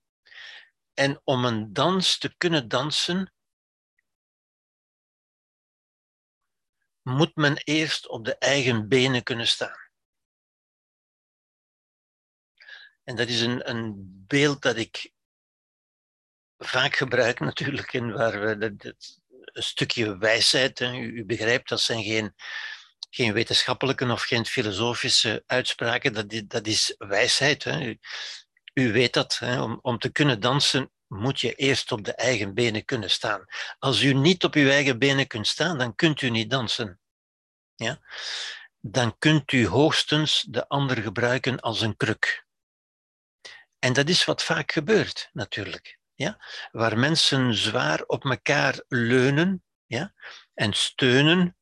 en om een dans te kunnen dansen, moet men eerst op de eigen benen kunnen staan. En dat is een, een beeld dat ik vaak gebruik natuurlijk, en waar we dat, een stukje wijsheid, hè, u, begrijpt, dat zijn geen, geen wetenschappelijke of geen filosofische uitspraken, dat, dat is wijsheid. Hè. U, u weet dat, hè. Om, om te kunnen dansen moet je eerst op de eigen benen kunnen staan. Als u niet op uw eigen benen kunt staan, dan kunt u niet dansen. Ja? Dan kunt u hoogstens de ander gebruiken als een kruk. En dat is wat vaak gebeurt, natuurlijk. Ja? Waar mensen zwaar op elkaar leunen ja? en steunen,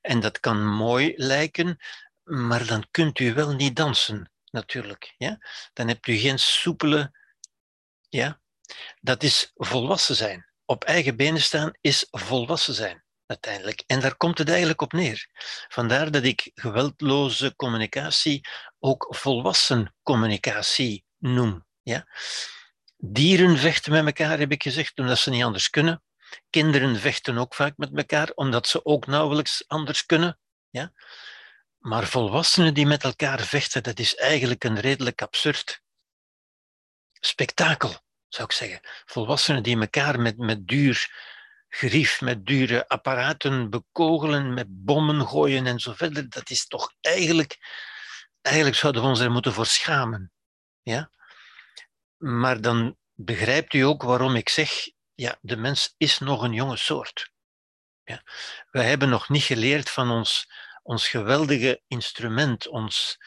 en dat kan mooi lijken, maar dan kunt u wel niet dansen, natuurlijk. Ja? Dan hebt u geen soepele ja, dat is volwassen zijn. Op eigen benen staan is volwassen zijn, uiteindelijk. En daar komt het eigenlijk op neer. Vandaar dat ik geweldloze communicatie ook volwassen communicatie noem. Ja? Dieren vechten met elkaar, heb ik gezegd, omdat ze niet anders kunnen. Kinderen vechten ook vaak met elkaar, omdat ze ook nauwelijks anders kunnen. Ja? Maar volwassenen die met elkaar vechten, dat is eigenlijk een redelijk absurd spektakel, zou ik zeggen. Volwassenen die elkaar met, met duur gerief, met dure apparaten bekogelen, met bommen gooien en zo verder, dat is toch eigenlijk, eigenlijk zouden we ons er moeten voor schamen. Ja? Maar dan begrijpt u ook waarom ik zeg, ja, de mens is nog een jonge soort. Ja? Wij hebben nog niet geleerd van ons, ons geweldige instrument, ons,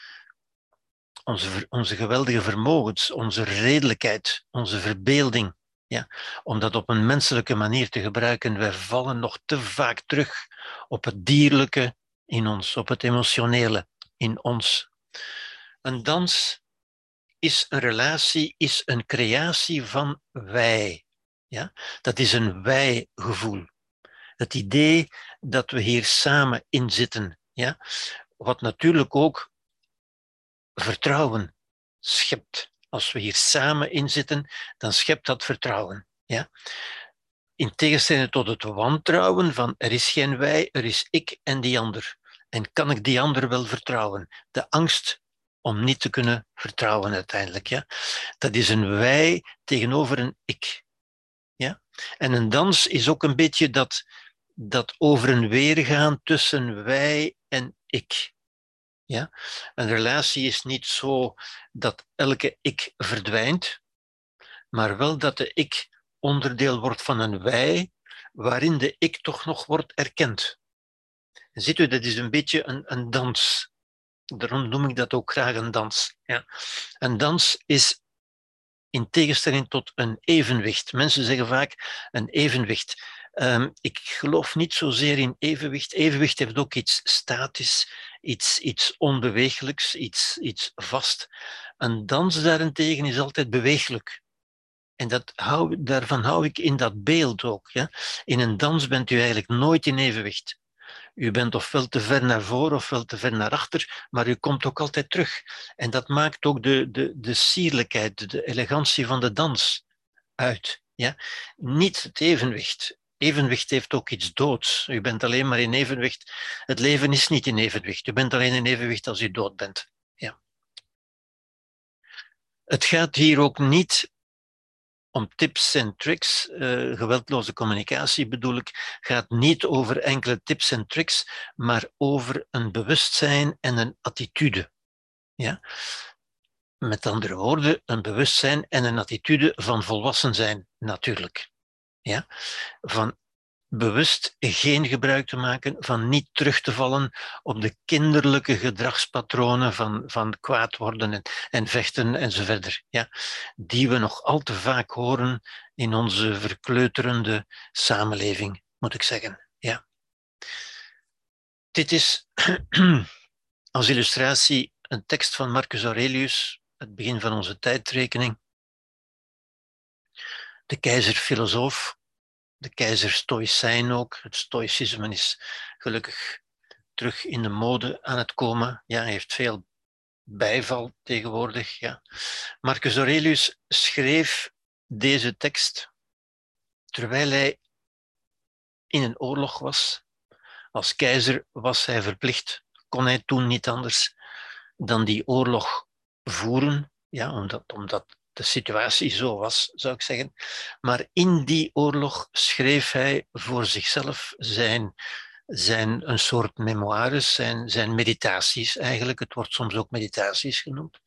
onze, onze geweldige vermogens, onze redelijkheid, onze verbeelding. Ja, om dat op een menselijke manier te gebruiken, wij vallen nog te vaak terug op het dierlijke in ons, op het emotionele in ons. Een dans is een relatie, is een creatie van wij. Ja? Dat is een wij-gevoel. Het idee dat we hier samen in zitten. Ja? Wat natuurlijk ook vertrouwen schept. Als we hier samen in zitten, dan schept dat vertrouwen. Ja? In tegenstelling tot het wantrouwen van er is geen wij, er is ik en die ander. En kan ik die ander wel vertrouwen? De angst om niet te kunnen vertrouwen uiteindelijk. Ja? Dat is een wij tegenover een ik. Ja? En een dans is ook een beetje dat, dat over en weer gaan tussen wij en ik. Ja? Een relatie is niet zo dat elke ik verdwijnt, maar wel dat de ik onderdeel wordt van een wij, waarin de ik toch nog wordt erkend. En ziet u, dat is een beetje een, een dans. Daarom noem ik dat ook graag een dans. Ja. Een dans is in tegenstelling tot een evenwicht. Mensen zeggen vaak een evenwicht. Um, ik geloof niet zozeer in evenwicht. Evenwicht heeft ook iets statisch, iets, iets onbeweeglijks, iets, iets vast. Een dans daarentegen is altijd beweeglijk. En dat hou, daarvan hou ik in dat beeld ook. Ja? In een dans bent u eigenlijk nooit in evenwicht. U bent ofwel te ver naar voren ofwel te ver naar achter, maar u komt ook altijd terug. En dat maakt ook de, de, de sierlijkheid, de elegantie van de dans uit. Ja? Niet het evenwicht. Evenwicht heeft ook iets doods. U bent alleen maar in evenwicht. Het leven is niet in evenwicht. U bent alleen in evenwicht als u dood bent. Ja. Het gaat hier ook niet om tips en tricks. Uh, geweldloze communicatie bedoel ik, gaat niet over enkele tips en tricks, maar over een bewustzijn en een attitude. Ja? Met andere woorden, een bewustzijn en een attitude van volwassen zijn, natuurlijk. Ja? Van bewust geen gebruik te maken, van niet terug te vallen op de kinderlijke gedragspatronen van, van kwaad worden en, en vechten enzovoort. Ja? Die we nog al te vaak horen in onze verkleuterende samenleving, moet ik zeggen. Ja. Dit is als illustratie een tekst van Marcus Aurelius, het begin van onze tijdrekening de keizer filosoof, de keizer stoïcijn ook. Het stoïcisme is gelukkig terug in de mode aan het komen. Ja, hij heeft veel bijval tegenwoordig. Ja. Marcus Aurelius schreef deze tekst terwijl hij in een oorlog was. Als keizer was hij verplicht, kon hij toen niet anders dan die oorlog voeren, ja, omdat, omdat de situatie zo was, zou ik zeggen. Maar in die oorlog schreef hij voor zichzelf zijn, zijn een soort memoires, zijn, zijn meditaties eigenlijk. Het wordt soms ook meditaties genoemd.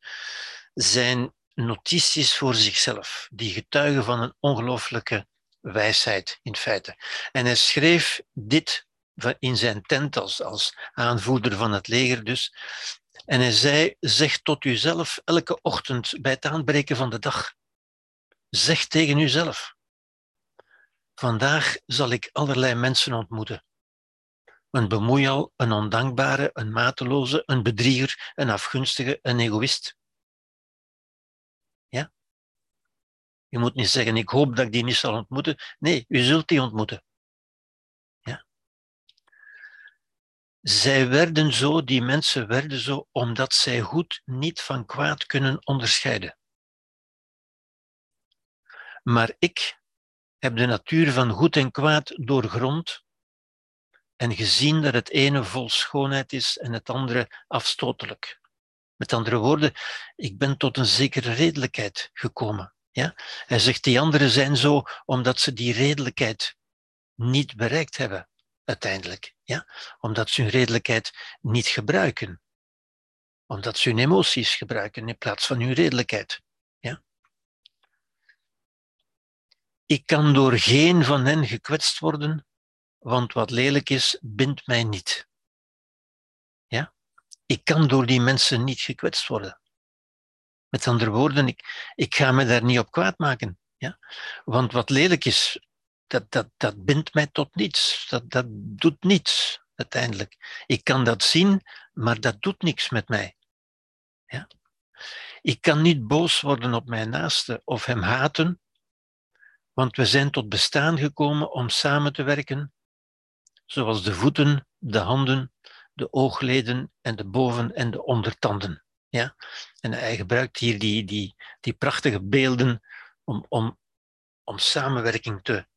Zijn notities voor zichzelf, die getuigen van een ongelooflijke wijsheid in feite. En hij schreef dit in zijn tent als, als aanvoerder van het leger dus, en hij zei, zeg tot uzelf elke ochtend bij het aanbreken van de dag. Zeg tegen uzelf, vandaag zal ik allerlei mensen ontmoeten. Een bemoeial, een ondankbare, een mateloze, een bedrieger, een afgunstige, een egoïst. Ja? Je moet niet zeggen, ik hoop dat ik die niet zal ontmoeten. Nee, u zult die ontmoeten. Zij werden zo, die mensen werden zo, omdat zij goed niet van kwaad kunnen onderscheiden. Maar ik heb de natuur van goed en kwaad doorgrond en gezien dat het ene vol schoonheid is en het andere afstotelijk. Met andere woorden, ik ben tot een zekere redelijkheid gekomen. Ja? Hij zegt, die anderen zijn zo omdat ze die redelijkheid niet bereikt hebben, uiteindelijk. Ja? Omdat ze hun redelijkheid niet gebruiken. Omdat ze hun emoties gebruiken in plaats van hun redelijkheid. Ja? Ik kan door geen van hen gekwetst worden, want wat lelijk is, bindt mij niet. Ja? Ik kan door die mensen niet gekwetst worden. Met andere woorden, ik, ik ga me daar niet op kwaad maken. Ja? Want wat lelijk is, dat, dat, dat bindt mij tot niets. Dat, dat doet niets uiteindelijk. Ik kan dat zien, maar dat doet niks met mij. Ja? Ik kan niet boos worden op mijn naaste of hem haten, want we zijn tot bestaan gekomen om samen te werken, zoals de voeten, de handen, de oogleden en de boven- en de ondertanden. Ja? En hij gebruikt hier die, die, die prachtige beelden om, om, om samenwerking te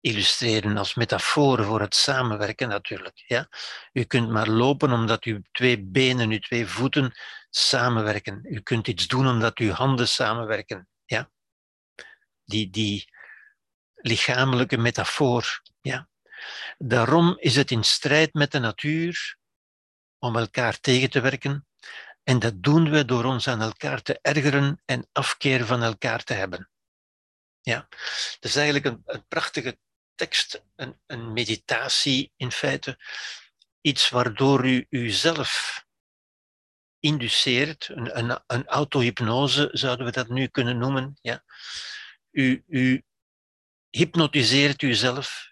illustreren als metafoor voor het samenwerken natuurlijk. Ja? U kunt maar lopen omdat uw twee benen, uw twee voeten samenwerken. U kunt iets doen omdat uw handen samenwerken. Ja? Die, die lichamelijke metafoor. Ja? Daarom is het in strijd met de natuur om elkaar tegen te werken en dat doen we door ons aan elkaar te ergeren en afkeer van elkaar te hebben. Ja, dat is eigenlijk een, een prachtige tekst, een, een, meditatie in feite. Iets waardoor u uzelf induceert, een, een, een autohypnose zouden we dat nu kunnen noemen. Ja. U, u hypnotiseert uzelf,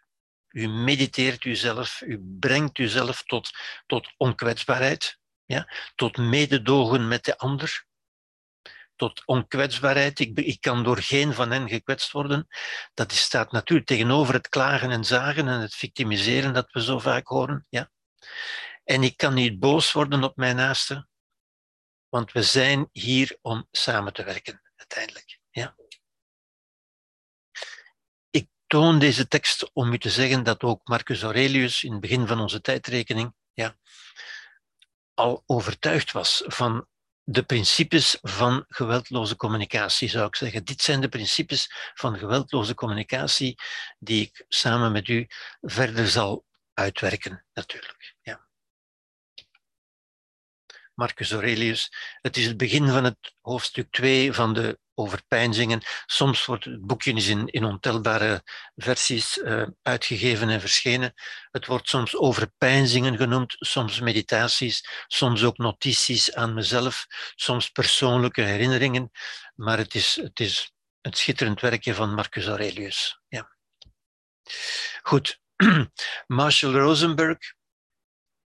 u mediteert uzelf, u brengt uzelf tot, tot onkwetsbaarheid ja, tot mededogen met de ander, tot onkwetsbaarheid. Ik, ik kan door geen van hen gekwetst worden. Dat staat natuurlijk tegenover het klagen en zagen en het victimiseren dat we zo vaak horen. Ja. En ik kan niet boos worden op mijn naaste, want we zijn hier om samen te werken, uiteindelijk. Ja. Ik toon deze tekst om u te zeggen dat ook Marcus Aurelius in het begin van onze tijdrekening ja, al overtuigd was van de principes van geweldloze communicatie, zou ik zeggen. Dit zijn de principes van geweldloze communicatie die ik samen met u verder zal uitwerken, natuurlijk. Ja. Marcus Aurelius. Het is het begin van het hoofdstuk 2 van de overpeinzingen. Soms wordt het boekje in, in ontelbare versies uh, uitgegeven en verschenen. Het wordt soms overpeinzingen genoemd, soms meditaties, soms ook notities aan mezelf, soms persoonlijke herinneringen. Maar het is, het is een schitterend werkje van Marcus Aurelius. Ja. Goed. Marshall Rosenberg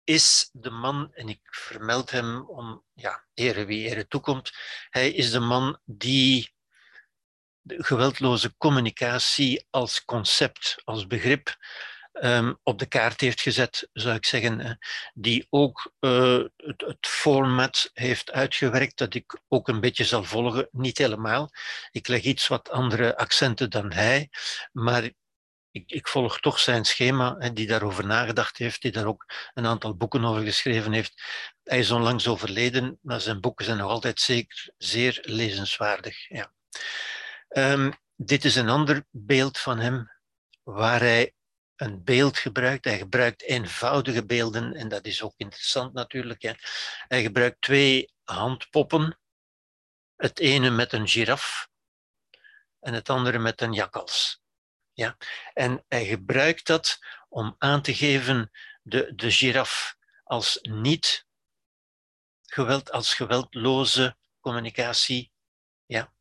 is de man, en ik vermeld hem om ja, ere wie ere toekomt, hij is de man die de geweldloze communicatie als concept, als begrip um, op de kaart heeft gezet, zou ik zeggen. Die ook uh, het, het, format heeft uitgewerkt, dat ik ook een beetje zal volgen. Niet helemaal. Ik leg iets wat andere accenten dan hij, maar ik, ik, volg toch zijn schema, hè, die daarover nagedacht heeft, die daar ook een aantal boeken over geschreven heeft. Hij is onlangs overleden, maar zijn boeken zijn nog altijd zeker zeer lezenswaardig. Ja. Um, dit is een ander beeld van hem, waar hij een beeld gebruikt. Hij gebruikt eenvoudige beelden, en dat is ook interessant natuurlijk. Hè. Hij gebruikt twee handpoppen, het ene met een giraf en het andere met een jakkals. Ja? En hij gebruikt dat om aan te geven de, de giraf als niet geweld, als geweldloze communicatie. Ja?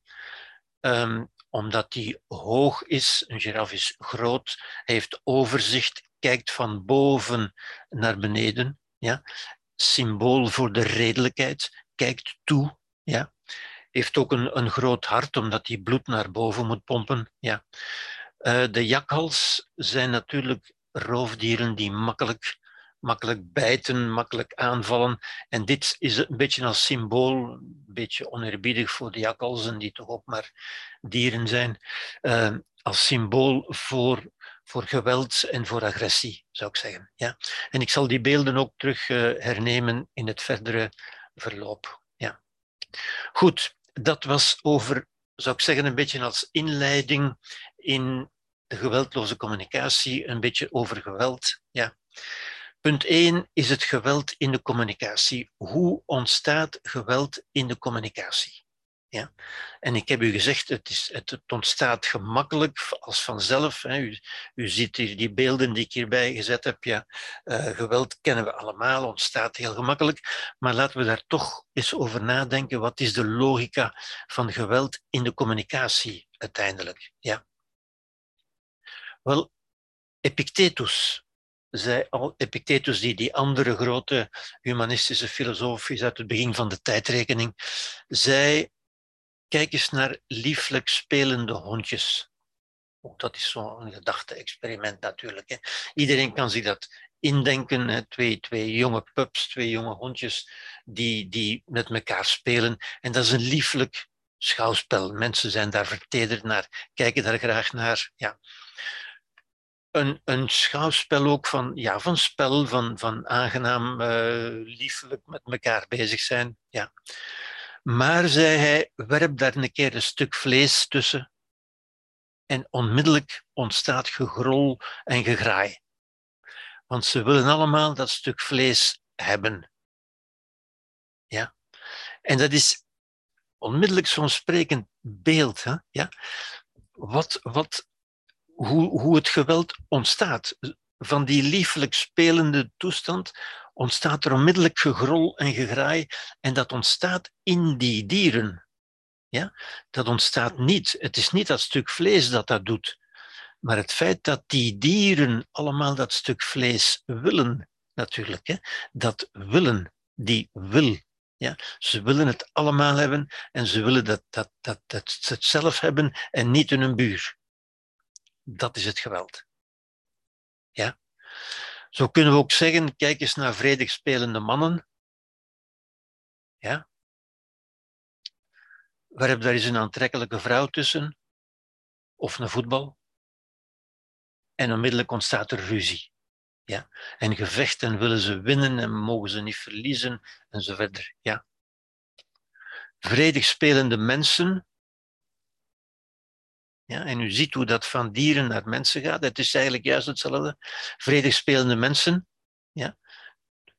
Um, omdat die hoog is, een giraf is groot, heeft overzicht, kijkt van boven naar beneden. Ja? Symbool voor de redelijkheid, kijkt toe. Ja? Heeft ook een, een groot hart, omdat hij bloed naar boven moet pompen. Ja? Uh, de jakhals zijn natuurlijk roofdieren die makkelijk makkelijk bijten, makkelijk aanvallen. En dit is een beetje als symbool, een beetje oneerbiedig voor de jakkalzen, die toch ook maar dieren zijn, uh, als symbool voor, voor geweld en voor agressie, zou ik zeggen. Ja? En ik zal die beelden ook terug uh, hernemen in het verdere verloop. Ja. Goed, dat was over, zou ik zeggen, een beetje als inleiding in de geweldloze communicatie, een beetje over geweld. Ja. Punt 1 is het geweld in de communicatie. Hoe ontstaat geweld in de communicatie? Ja. En ik heb u gezegd, het, is, het ontstaat gemakkelijk als vanzelf. Hè. U, u, ziet hier die beelden die ik hierbij gezet heb. Ja. Uh, geweld kennen we allemaal, ontstaat heel gemakkelijk. Maar laten we daar toch eens over nadenken. Wat is de logica van geweld in de communicatie uiteindelijk? Ja. Wel, Epictetus zei al, Epictetus, die die andere grote humanistische filosoof is uit het begin van de tijdrekening, zei, kijk eens naar lieflijk spelende hondjes. Ook dat is zo'n gedachte-experiment natuurlijk. Hè. Iedereen kan zich dat indenken. Hè. Twee, twee jonge pups, twee jonge hondjes die, die met elkaar spelen. En dat is een lieflijk schouwspel. Mensen zijn daar vertederd naar, kijken daar graag naar. Ja een, een schouwspel ook van, ja, van spel, van, van aangenaam, uh, liefelijk met elkaar bezig zijn. Ja. Maar, zei hij, werp daar een keer een stuk vlees tussen en onmiddellijk ontstaat gegrol en gegraai. Want ze willen allemaal dat stuk vlees hebben. Ja. En dat is onmiddellijk zo'n sprekend beeld. Hè? Ja? Wat, wat hoe, hoe het geweld ontstaat. Van die liefelijk spelende toestand ontstaat er onmiddellijk gegrol en gegraai en dat ontstaat in die dieren. Ja? Dat ontstaat niet. Het is niet dat stuk vlees dat dat doet, maar het feit dat die dieren allemaal dat stuk vlees willen, natuurlijk, hè? dat willen, die wil. Ja? Ze willen het allemaal hebben en ze willen dat, dat, dat, dat ze het zelf hebben en niet in hun buur dat is het geweld. Ja? Zo kunnen we ook zeggen, kijk eens naar vredig spelende mannen. Ja? Werp daar eens een aantrekkelijke vrouw tussen, of een voetbal. En onmiddellijk ontstaat er ruzie. Ja? En gevechten willen ze winnen en mogen ze niet verliezen, en zo verder. Ja? Vredig spelende mensen ja, en u ziet hoe dat van dieren naar mensen gaat. Het is eigenlijk juist hetzelfde. Vredig spelende mensen, ja,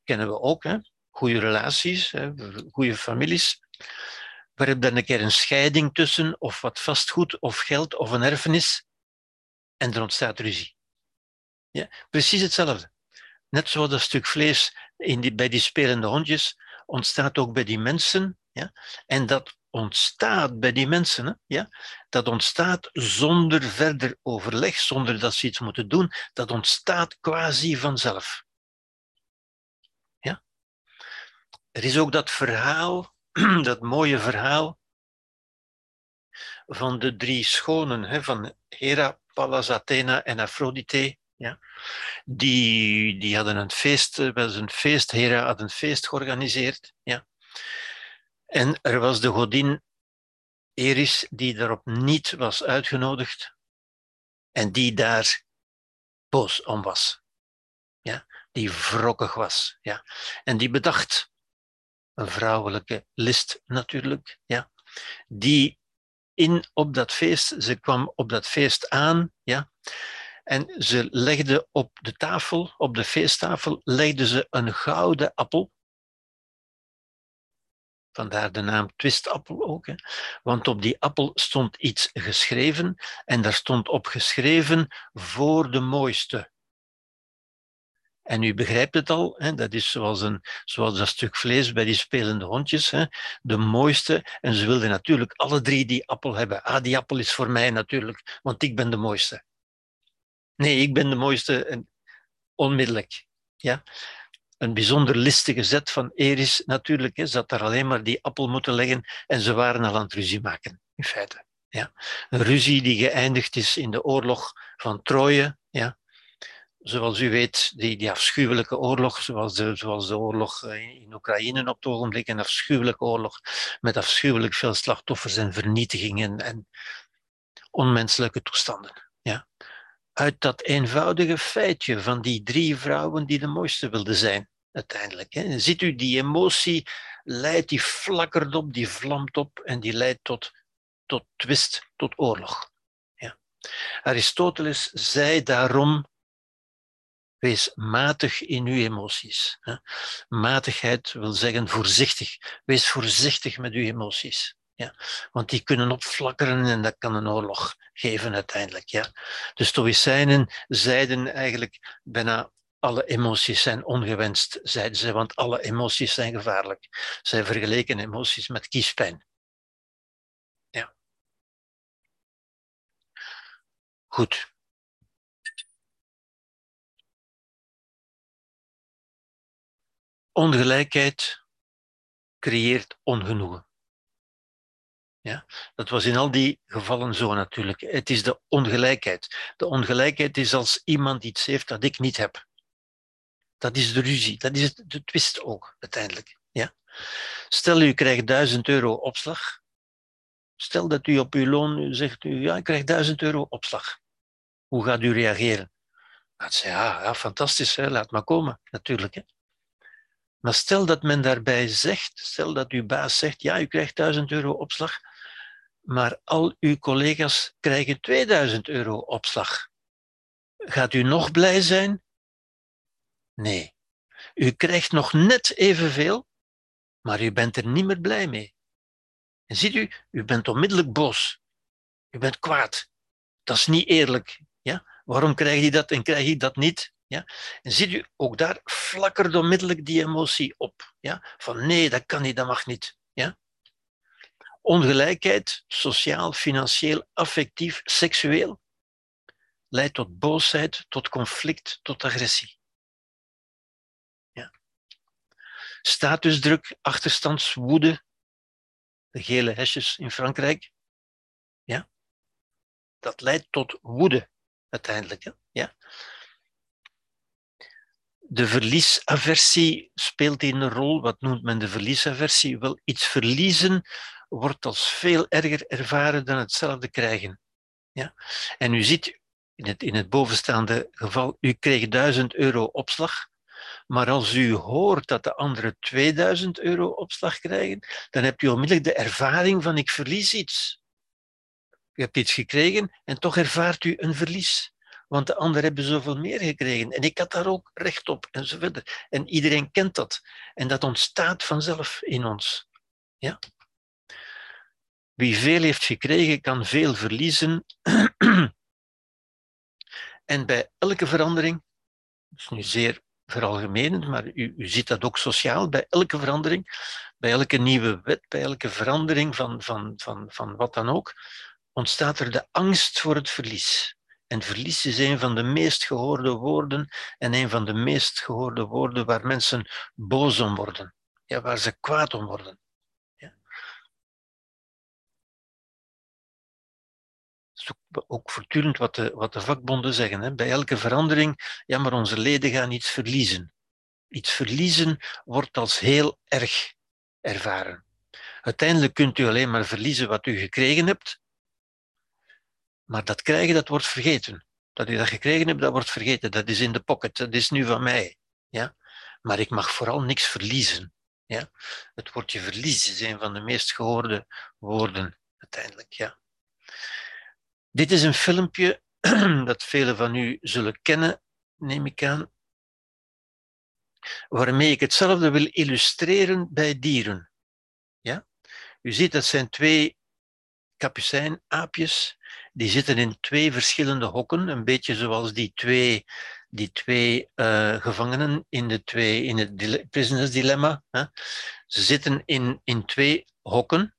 kennen we ook. Hè? Goede relaties, hè? goede families. Waar heb dan een keer een scheiding tussen, of wat vastgoed, of geld, of een erfenis. En er ontstaat ruzie. Ja, precies hetzelfde. Net zoals dat stuk vlees in die, bij die spelende hondjes ontstaat ook bij die mensen. Ja? En dat ontstaat bij die mensen, hè, ja, dat ontstaat zonder verder overleg, zonder dat ze iets moeten doen, dat ontstaat quasi vanzelf. Ja? Er is ook dat verhaal, dat mooie verhaal van de drie schonen, hè, van Hera, Pallas Athena en Aphrodite. Ja? Die, die hadden een feest, wel een feest, Hera had een feest georganiseerd. Ja? En er was de godin Eris die daarop niet was uitgenodigd en die daar boos om was. Ja, die wrokkig was. Ja. En die bedacht, een vrouwelijke list natuurlijk, ja, die in op dat feest, ze kwam op dat feest aan, ja, en ze legde op de tafel, op de feesttafel, legde ze een gouden appel Vandaar de naam twistappel ook. Hè. Want op die appel stond iets geschreven en daar stond op geschreven voor de mooiste. En u begrijpt het al, hè, dat is zoals, een, zoals dat stuk vlees bij die spelende hondjes, hè, de mooiste. En ze wilden natuurlijk alle drie die appel hebben. Ah, die appel is voor mij natuurlijk, want ik ben de mooiste. Nee, ik ben de mooiste en onmiddellijk. Ja? Een bijzonder listige zet van Eris natuurlijk. Hè. Ze had daar alleen maar die appel moeten leggen en ze waren al aan het ruzie maken, in feite. Ja. Een ruzie die geëindigd is in de oorlog van Troje. Ja. zoals u weet, die, die afschuwelijke oorlog, zoals de, zoals de oorlog in Oekraïne op het ogenblik, een afschuwelijke oorlog met afschuwelijk veel slachtoffers en vernietigingen en onmenselijke toestanden. Ja. Uit dat eenvoudige feitje van die drie vrouwen die de mooiste wilden zijn, uiteindelijk. Hè. Ziet u, die emotie leidt, die flakkert op, die vlamt op en die leidt tot, tot twist, tot oorlog. Ja. Aristoteles zei daarom Wees matig in uw emoties. Matigheid wil zeggen voorzichtig. Wees voorzichtig met uw emoties. Ja, want die kunnen opflakkeren en dat kan een oorlog geven uiteindelijk. Ja. De Stoïcijnen zeiden eigenlijk bijna alle emoties zijn ongewenst, zeiden ze, want alle emoties zijn gevaarlijk. Zij vergeleken emoties met kiespijn. Ja. Goed. Ongelijkheid creëert ongenoegen. Ja, dat was in al die gevallen zo natuurlijk. Het is de ongelijkheid. De ongelijkheid is als iemand iets heeft dat ik niet heb. Dat is de ruzie, dat is de twist ook uiteindelijk. Ja? Stel u krijgt 1000 euro opslag. Stel dat u op uw loon zegt, u, ja, ik krijg 1000 euro opslag. Hoe gaat u reageren? Gaat ze, ja, ja fantastisch, hè, laat maar komen, natuurlijk. Hè. Maar stel dat men daarbij zegt, stel dat uw baas zegt, ja, u krijgt 1000 euro opslag, maar al uw collega's krijgen 2000 euro opslag. Gaat u nog blij zijn? Nee. U krijgt nog net evenveel, maar u bent er niet meer blij mee. En ziet u, u bent onmiddellijk boos. U bent kwaad. Dat is niet eerlijk. Ja? Waarom krijg je dat en krijg je dat niet? Ja? En ziet u, ook daar flakkert onmiddellijk die emotie op. Ja? Van nee, dat kan niet, dat mag niet. Ja? Ongelijkheid, sociaal, financieel, affectief, seksueel, leidt tot boosheid, tot conflict, tot agressie. Ja. Statusdruk, achterstandswoede, de gele hesjes in Frankrijk, ja, dat leidt tot woede uiteindelijk. Ja. De verliesaversie speelt hier een rol. Wat noemt men de verliesaversie? Wel, iets verliezen wordt als veel erger ervaren dan hetzelfde krijgen. Ja? En u ziet in het, in het bovenstaande geval, u kreeg 1000 euro opslag, maar als u hoort dat de anderen 2000 euro opslag krijgen, dan hebt u onmiddellijk de ervaring van ik verlies iets. U hebt iets gekregen en toch ervaart u een verlies want de anderen hebben zoveel meer gekregen. En ik had daar ook recht op, en. En iedereen kent dat. En dat ontstaat vanzelf in ons. Ja? Wie veel heeft gekregen, kan veel verliezen. en bij elke verandering, dat is nu zeer veralgemenend, maar u, u ziet dat ook sociaal, bij elke verandering, bij elke nieuwe wet, bij elke verandering van, van, van, van wat dan ook, ontstaat er de angst voor het verlies. En verlies is een van de meest gehoorde woorden en een van de meest gehoorde woorden waar mensen boos om worden. Ja, waar ze kwaad om worden. Ja. Ook, voortdurend wat de, wat de vakbonden zeggen. Hè. Bij elke verandering, ja, maar onze leden gaan iets verliezen. Iets verliezen wordt als heel erg ervaren. Uiteindelijk kunt u alleen maar verliezen wat u gekregen hebt, maar dat krijgen, dat wordt vergeten. Dat u dat gekregen hebt, dat wordt vergeten. Dat is in de pocket, dat is nu van mij. Ja? Maar ik mag vooral niks verliezen. Ja? Het woordje verliezen is een van de meest gehoorde woorden uiteindelijk. Ja. Dit is een filmpje dat velen van u zullen kennen, neem ik aan, waarmee ik hetzelfde wil illustreren bij dieren. Ja? U ziet, dat zijn twee kapucijnaapjes die zitten in twee verschillende hokken, een beetje zoals die twee, die twee uh, gevangenen in, de twee, in het prisoners dilemma. Hè. Ze zitten in, in twee hokken,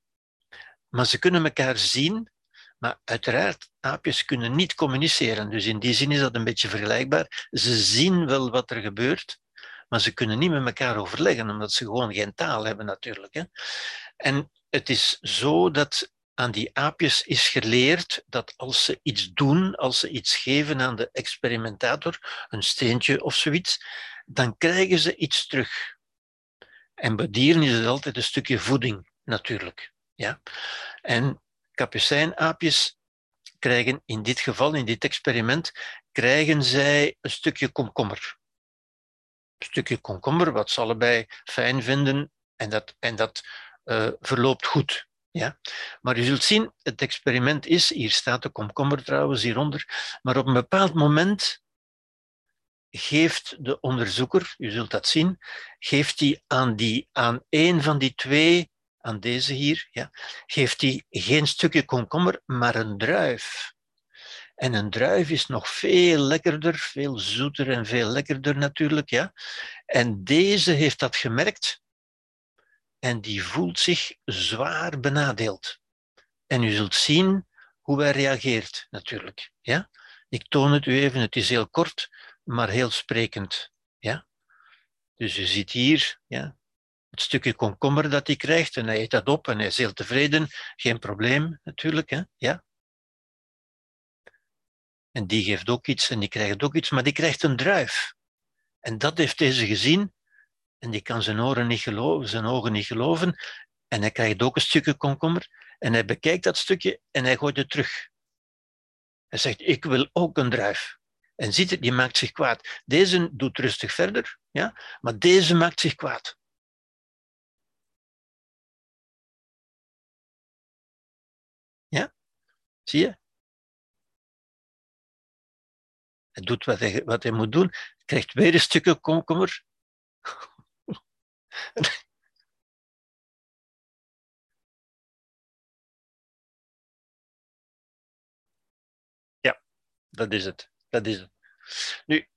maar ze kunnen elkaar zien, maar uiteraard, aapjes kunnen niet communiceren. Dus in die zin is dat een beetje vergelijkbaar. Ze zien wel wat er gebeurt, maar ze kunnen niet met elkaar overleggen, omdat ze gewoon geen taal hebben natuurlijk. Hè. En het is zo dat aan die aapjes is geleerd dat als ze iets doen, als ze iets geven aan de experimentator, een steentje of zoiets, dan krijgen ze iets terug. En bij dieren is het altijd een stukje voeding, natuurlijk. Ja? En kapucijnaapjes krijgen in dit geval, in dit experiment, krijgen zij een stukje komkommer. Een stukje komkommer, wat ze allebei fijn vinden, en dat, en dat uh, verloopt goed. Ja? Maar je zult zien, het experiment is, hier staat de komkommer trouwens hieronder, maar op een bepaald moment geeft de onderzoeker, u zult dat zien, geeft hij aan, die, aan een van die twee, aan deze hier, ja, geeft hij geen stukje komkommer, maar een druif. En een druif is nog veel lekkerder, veel zoeter en veel lekkerder natuurlijk. Ja. En deze heeft dat gemerkt en die voelt zich zwaar benadeeld. En u zult zien hoe hij reageert natuurlijk. Ja. Ik toon het u even, het is heel kort, maar heel sprekend. Ja? Dus je ziet hier ja, het stukje komkommer dat hij krijgt en hij eet dat op en hij is heel tevreden. Geen probleem natuurlijk. Hè? Ja? En die geeft ook iets en die krijgt ook iets, maar die krijgt een druif. En dat heeft deze gezien en die kan zijn oren niet geloven, zijn ogen niet geloven. En hij krijgt ook een stukje komkommer en hij bekijkt dat stukje en hij gooit het terug. Hij zegt, ik wil ook een druif. En ziet het, die maakt zich kwaad. Deze doet rustig verder, ja? maar deze maakt zich kwaad. Ja? Zie je? Hij doet wat hij, wat hij moet doen, krijgt weer een stukje komkommer. ja, dat is het. Dat is het. Nu,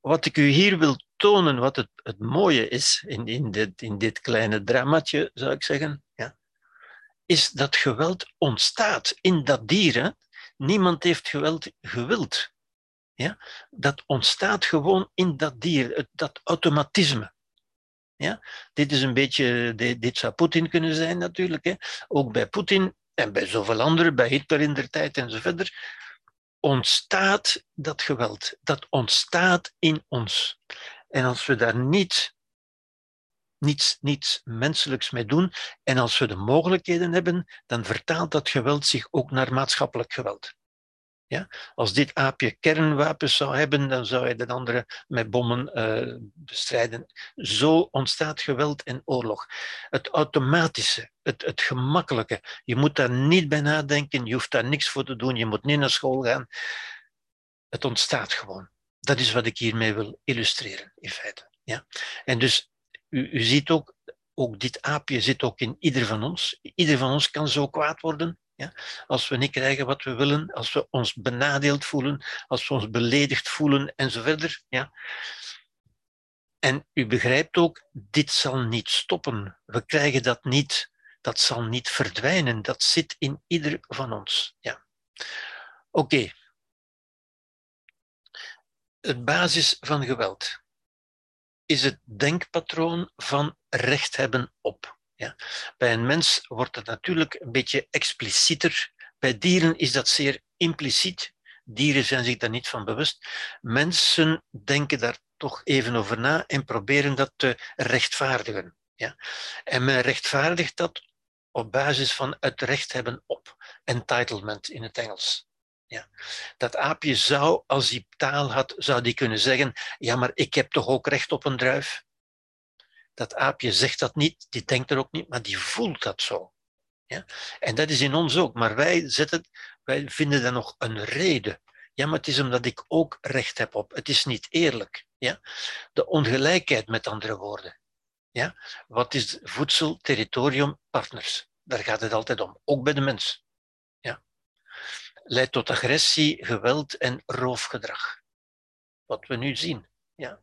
wat ik u hier wil tonen, wat het, het mooie is in, in, dit, in dit kleine dramatje, zou ik zeggen, ja, is dat geweld ontstaat in dat dier. Niemand heeft geweld gewild. Ja? Dat ontstaat gewoon in dat dier, dat automatisme. Ja? Dit is een beetje, dit, zou Poetin kunnen zijn natuurlijk. Hè? Ook bij Poetin en bij zoveel anderen, bij Hitler in der tijd en zo verder ontstaat dat geweld. Dat ontstaat in ons. En als we daar niet, niets, niets menselijks mee doen en als we de mogelijkheden hebben, dan vertaalt dat geweld zich ook naar maatschappelijk geweld. Ja? Als dit aapje kernwapens zou hebben, dan zou hij de andere met bommen uh, bestrijden. Zo ontstaat geweld en oorlog. Het automatische, het, het gemakkelijke. Je moet daar niet bij nadenken, je hoeft daar niks voor te doen, je moet niet naar school gaan. Het ontstaat gewoon. Dat is wat ik hiermee wil illustreren, in feite. Ja? En dus, u, u ziet ook, ook dit aapje zit ook in ieder van ons. Ieder van ons kan zo kwaad worden. Ja? Als we niet krijgen wat we willen, als we ons benadeeld voelen, als we ons beledigd voelen en zo verder. Ja? En u begrijpt ook, dit zal niet stoppen. We krijgen dat niet, dat zal niet verdwijnen. Dat zit in ieder van ons. Ja. Oké. Het basis van geweld is het denkpatroon van recht hebben op. Ja. Bij een mens wordt het natuurlijk een beetje explicieter. Bij dieren is dat zeer impliciet. Dieren zijn zich daar niet van bewust. Mensen denken daar toch even over na en proberen dat te rechtvaardigen. Ja. En men rechtvaardigt dat op basis van het recht hebben op. Entitlement in het Engels. Ja. Dat aapje zou, als hij taal had, zou die kunnen zeggen, ja, maar ik heb toch ook recht op een druif? Dat aapje zegt dat niet, die denkt er ook niet, maar die voelt dat zo. Ja? En dat is in ons ook, maar wij, zetten, wij vinden dat nog een reden. Ja, maar het is omdat ik ook recht heb op. Het is niet eerlijk. Ja? De ongelijkheid, met andere woorden. Ja? Wat is voedsel, territorium, partners? Daar gaat het altijd om, ook bij de mens. Ja? Leidt tot agressie, geweld en roofgedrag. Wat we nu zien. Ja?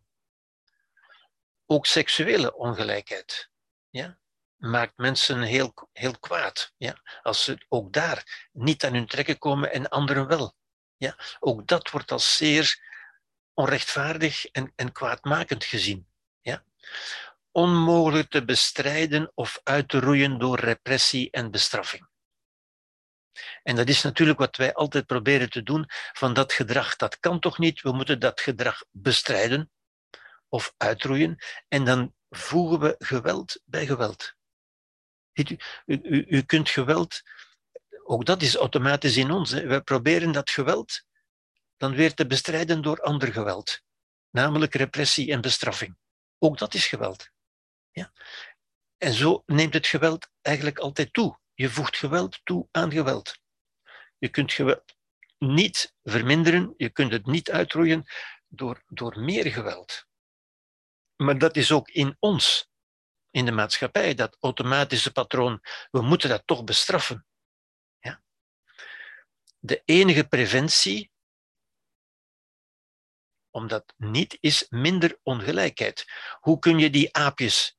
Ook seksuele ongelijkheid ja, maakt mensen heel, heel kwaad. Ja, als ze ook daar niet aan hun trekken komen en anderen wel. Ja, ook dat wordt als zeer onrechtvaardig en, en kwaadmakend gezien. Ja. Onmogelijk te bestrijden of uit te roeien door repressie en bestraffing. En dat is natuurlijk wat wij altijd proberen te doen van dat gedrag. Dat kan toch niet? We moeten dat gedrag bestrijden of uitroeien. En dan voegen we geweld bij geweld. U, u, u kunt geweld, ook dat is automatisch in ons. Hè. We proberen dat geweld dan weer te bestrijden door ander geweld, namelijk repressie en bestraffing. Ook dat is geweld. Ja? En zo neemt het geweld eigenlijk altijd toe. Je voegt geweld toe aan geweld. Je kunt geweld niet verminderen, je kunt het niet uitroeien door, door meer geweld. Maar dat is ook in ons, in de maatschappij, dat automatische patroon. We moeten dat toch bestraffen. Ja? De enige preventie, omdat niet, is minder ongelijkheid. Hoe kun je die aapjes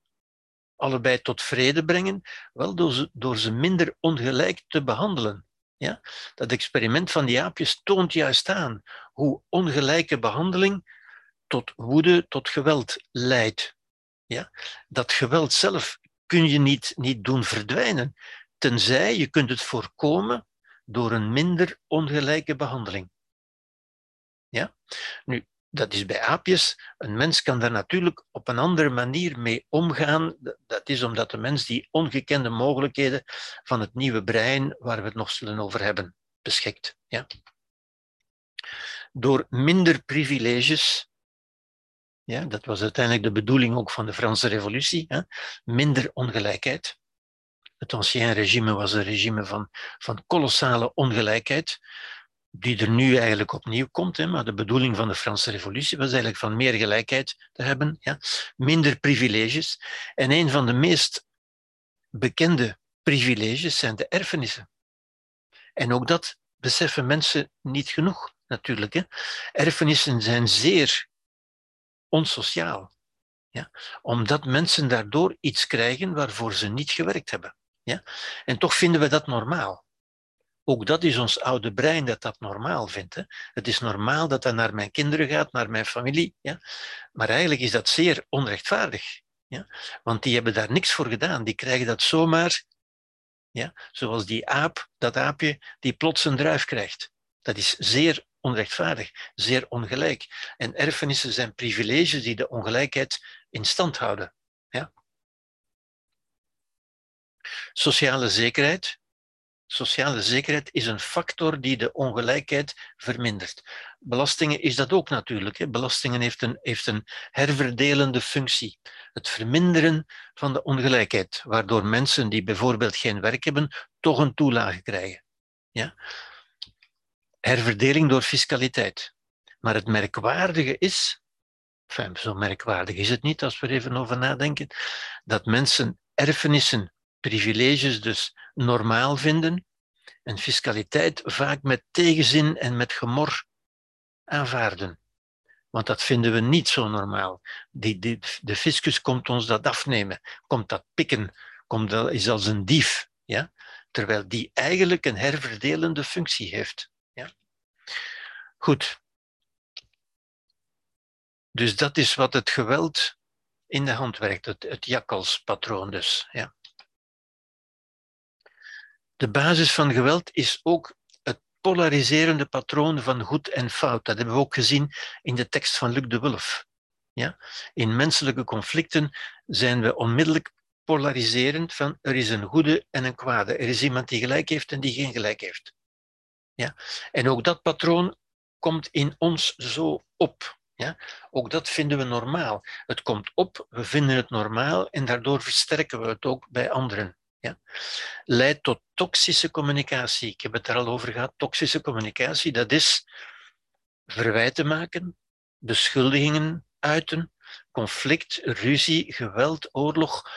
allebei tot vrede brengen? Wel door ze, door ze minder ongelijk te behandelen. Ja? Dat experiment van die aapjes toont juist aan hoe ongelijke behandeling tot woede, tot geweld leidt. Ja? Dat geweld zelf kun je niet, niet doen verdwijnen, tenzij je kunt het voorkomen door een minder ongelijke behandeling. Ja? Nu, dat is bij aapjes. Een mens kan daar natuurlijk op een andere manier mee omgaan. Dat is omdat de mens die ongekende mogelijkheden van het nieuwe brein, waar we het nog zullen over hebben, beschikt. Ja? Door minder privileges, ja, dat was uiteindelijk de bedoeling ook van de Franse Revolutie, hè? minder ongelijkheid. Het ancien regime was een regime van, van kolossale ongelijkheid die er nu eigenlijk opnieuw komt. Hè, maar de bedoeling van de Franse Revolutie was eigenlijk van meer gelijkheid te hebben, ja, minder privileges. En een van de meest bekende privileges zijn de erfenissen. En ook dat beseffen mensen niet genoeg, natuurlijk. Hè. Erfenissen zijn zeer onsociaal. Ja? Omdat mensen daardoor iets krijgen waarvoor ze niet gewerkt hebben. Ja? En toch vinden we dat normaal. Ook dat is ons oude brein dat dat normaal vindt. Hè. Het is normaal dat dat naar mijn kinderen gaat, naar mijn familie. Ja. Maar eigenlijk is dat zeer onrechtvaardig. Ja. Want die hebben daar niks voor gedaan. Die krijgen dat zomaar, ja. zoals die aap, dat aapje, die plots een druif krijgt. Dat is zeer onrechtvaardig, zeer ongelijk. En erfenissen zijn privileges die de ongelijkheid in stand houden. Ja. Sociale zekerheid, Sociale zekerheid is een factor die de ongelijkheid vermindert. Belastingen is dat ook natuurlijk. Hè. Belastingen heeft een, heeft een herverdelende functie. Het verminderen van de ongelijkheid, waardoor mensen die bijvoorbeeld geen werk hebben, toch een toelage krijgen. Ja? Herverdeling door fiscaliteit. Maar het merkwaardige is, zo merkwaardig is het niet als we er even over nadenken, dat mensen erfenissen privileges dus normaal vinden en fiscaliteit vaak met tegenzin en met gemor aanvaarden. Want dat vinden we niet zo normaal. Die, de fiscus komt ons dat afnemen, komt dat pikken, komt dat, is als een dief. Ja? Terwijl die eigenlijk een herverdelende functie heeft. Goed. Dus dat is wat het geweld in de hand werkt, het, het jakkalspatroon dus. Ja. De basis van geweld is ook het polariserende patroon van goed en fout. Dat hebben we ook gezien in de tekst van Luc de Wulf. Ja? In menselijke conflicten zijn we onmiddellijk polariserend van er is een goede en een kwade. Er is iemand die gelijk heeft en die geen gelijk heeft. Ja? En ook dat patroon komt in ons zo op. Ja? Ook dat vinden we normaal. Het komt op, we vinden het normaal en daardoor versterken we het ook bij anderen. Ja? Leidt tot toxische communicatie. Ik heb het er al over gehad. Toxische communicatie, dat is verwijten maken, beschuldigingen uiten, conflict, ruzie, geweld, oorlog,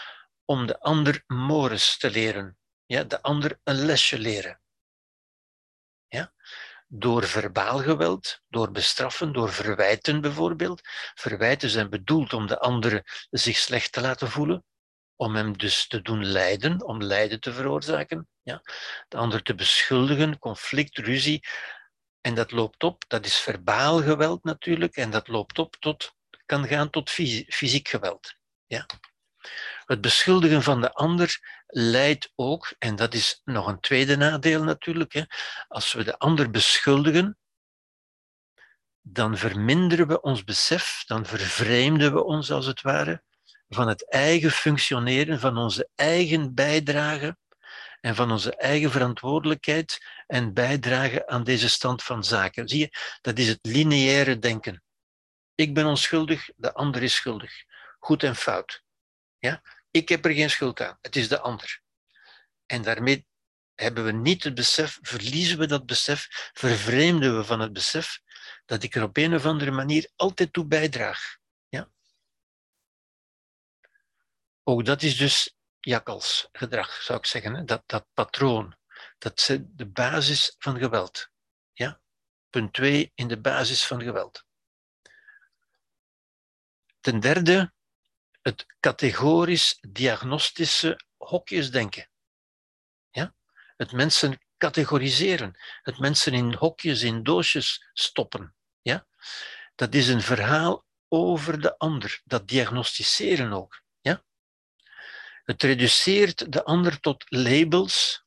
om de ander mores te leren. Ja, de ander een lesje leren. Door verbaal geweld, door bestraffen, door verwijten bijvoorbeeld. Verwijten zijn bedoeld om de ander zich slecht te laten voelen om hem dus te doen lijden, om lijden te veroorzaken. Ja. De ander te beschuldigen, conflict, ruzie. En dat loopt op, dat is verbaal geweld natuurlijk, en dat loopt op tot, kan gaan tot fysiek geweld. Ja. Het beschuldigen van de ander leidt ook, en dat is nog een tweede nadeel natuurlijk, hè, als we de ander beschuldigen, dan verminderen we ons besef, dan vervreemden we ons als het ware van het eigen functioneren, van onze eigen bijdrage en van onze eigen verantwoordelijkheid en bijdrage aan deze stand van zaken. Zie je, dat is het lineaire denken. Ik ben onschuldig, de ander is schuldig. Goed en fout. Ja? Ik heb er geen schuld aan, het is de ander. En daarmee hebben we niet het besef, verliezen we dat besef, vervreemden we van het besef dat ik er op een of andere manier altijd toe bijdraag. Ja? Ook dat is dus jakkalsgedrag, zou ik zeggen. Dat, dat patroon, dat is de basis van geweld. Ja? Punt 2 in de basis van geweld. Ten derde, het categorisch diagnostische hokjesdenken. Ja? Het mensen categoriseren, het mensen in hokjes, in doosjes stoppen. Ja? Dat is een verhaal over de ander, dat diagnosticeren ook. Ja? Het reduceert de ander tot labels.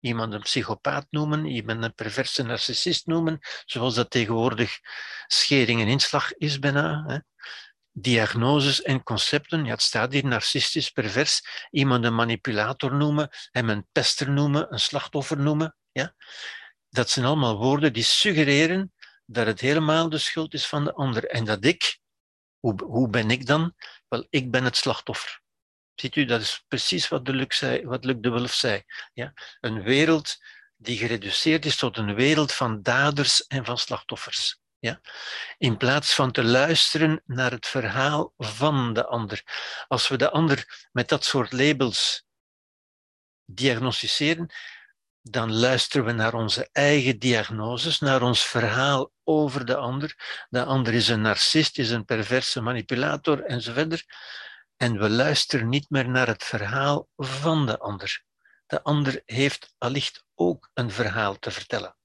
Iemand een psychopaat noemen, iemand een perverse narcissist noemen, zoals dat tegenwoordig schering en inslag is bijna. Hè? Diagnoses en concepten. Ja, het staat hier narcistisch, pervers. Iemand een manipulator noemen, hem een pester noemen, een slachtoffer noemen. Ja? Dat zijn allemaal woorden die suggereren dat het helemaal de schuld is van de ander. En dat ik, hoe, hoe ben ik dan? Wel, ik ben het slachtoffer. Ziet u, dat is precies wat, de Luc, wat Luc de Wolf zei. Ja? Een wereld die gereduceerd is tot een wereld van daders en van slachtoffers. Ja? In plaats van te luisteren naar het verhaal van de ander. Als we de ander met dat soort labels diagnosticeren, dan luisteren we naar onze eigen diagnoses, naar ons verhaal over de ander. De ander is een narcist, is een perverse manipulator enzovoort. En we luisteren niet meer naar het verhaal van de ander. De ander heeft allicht ook een verhaal te vertellen.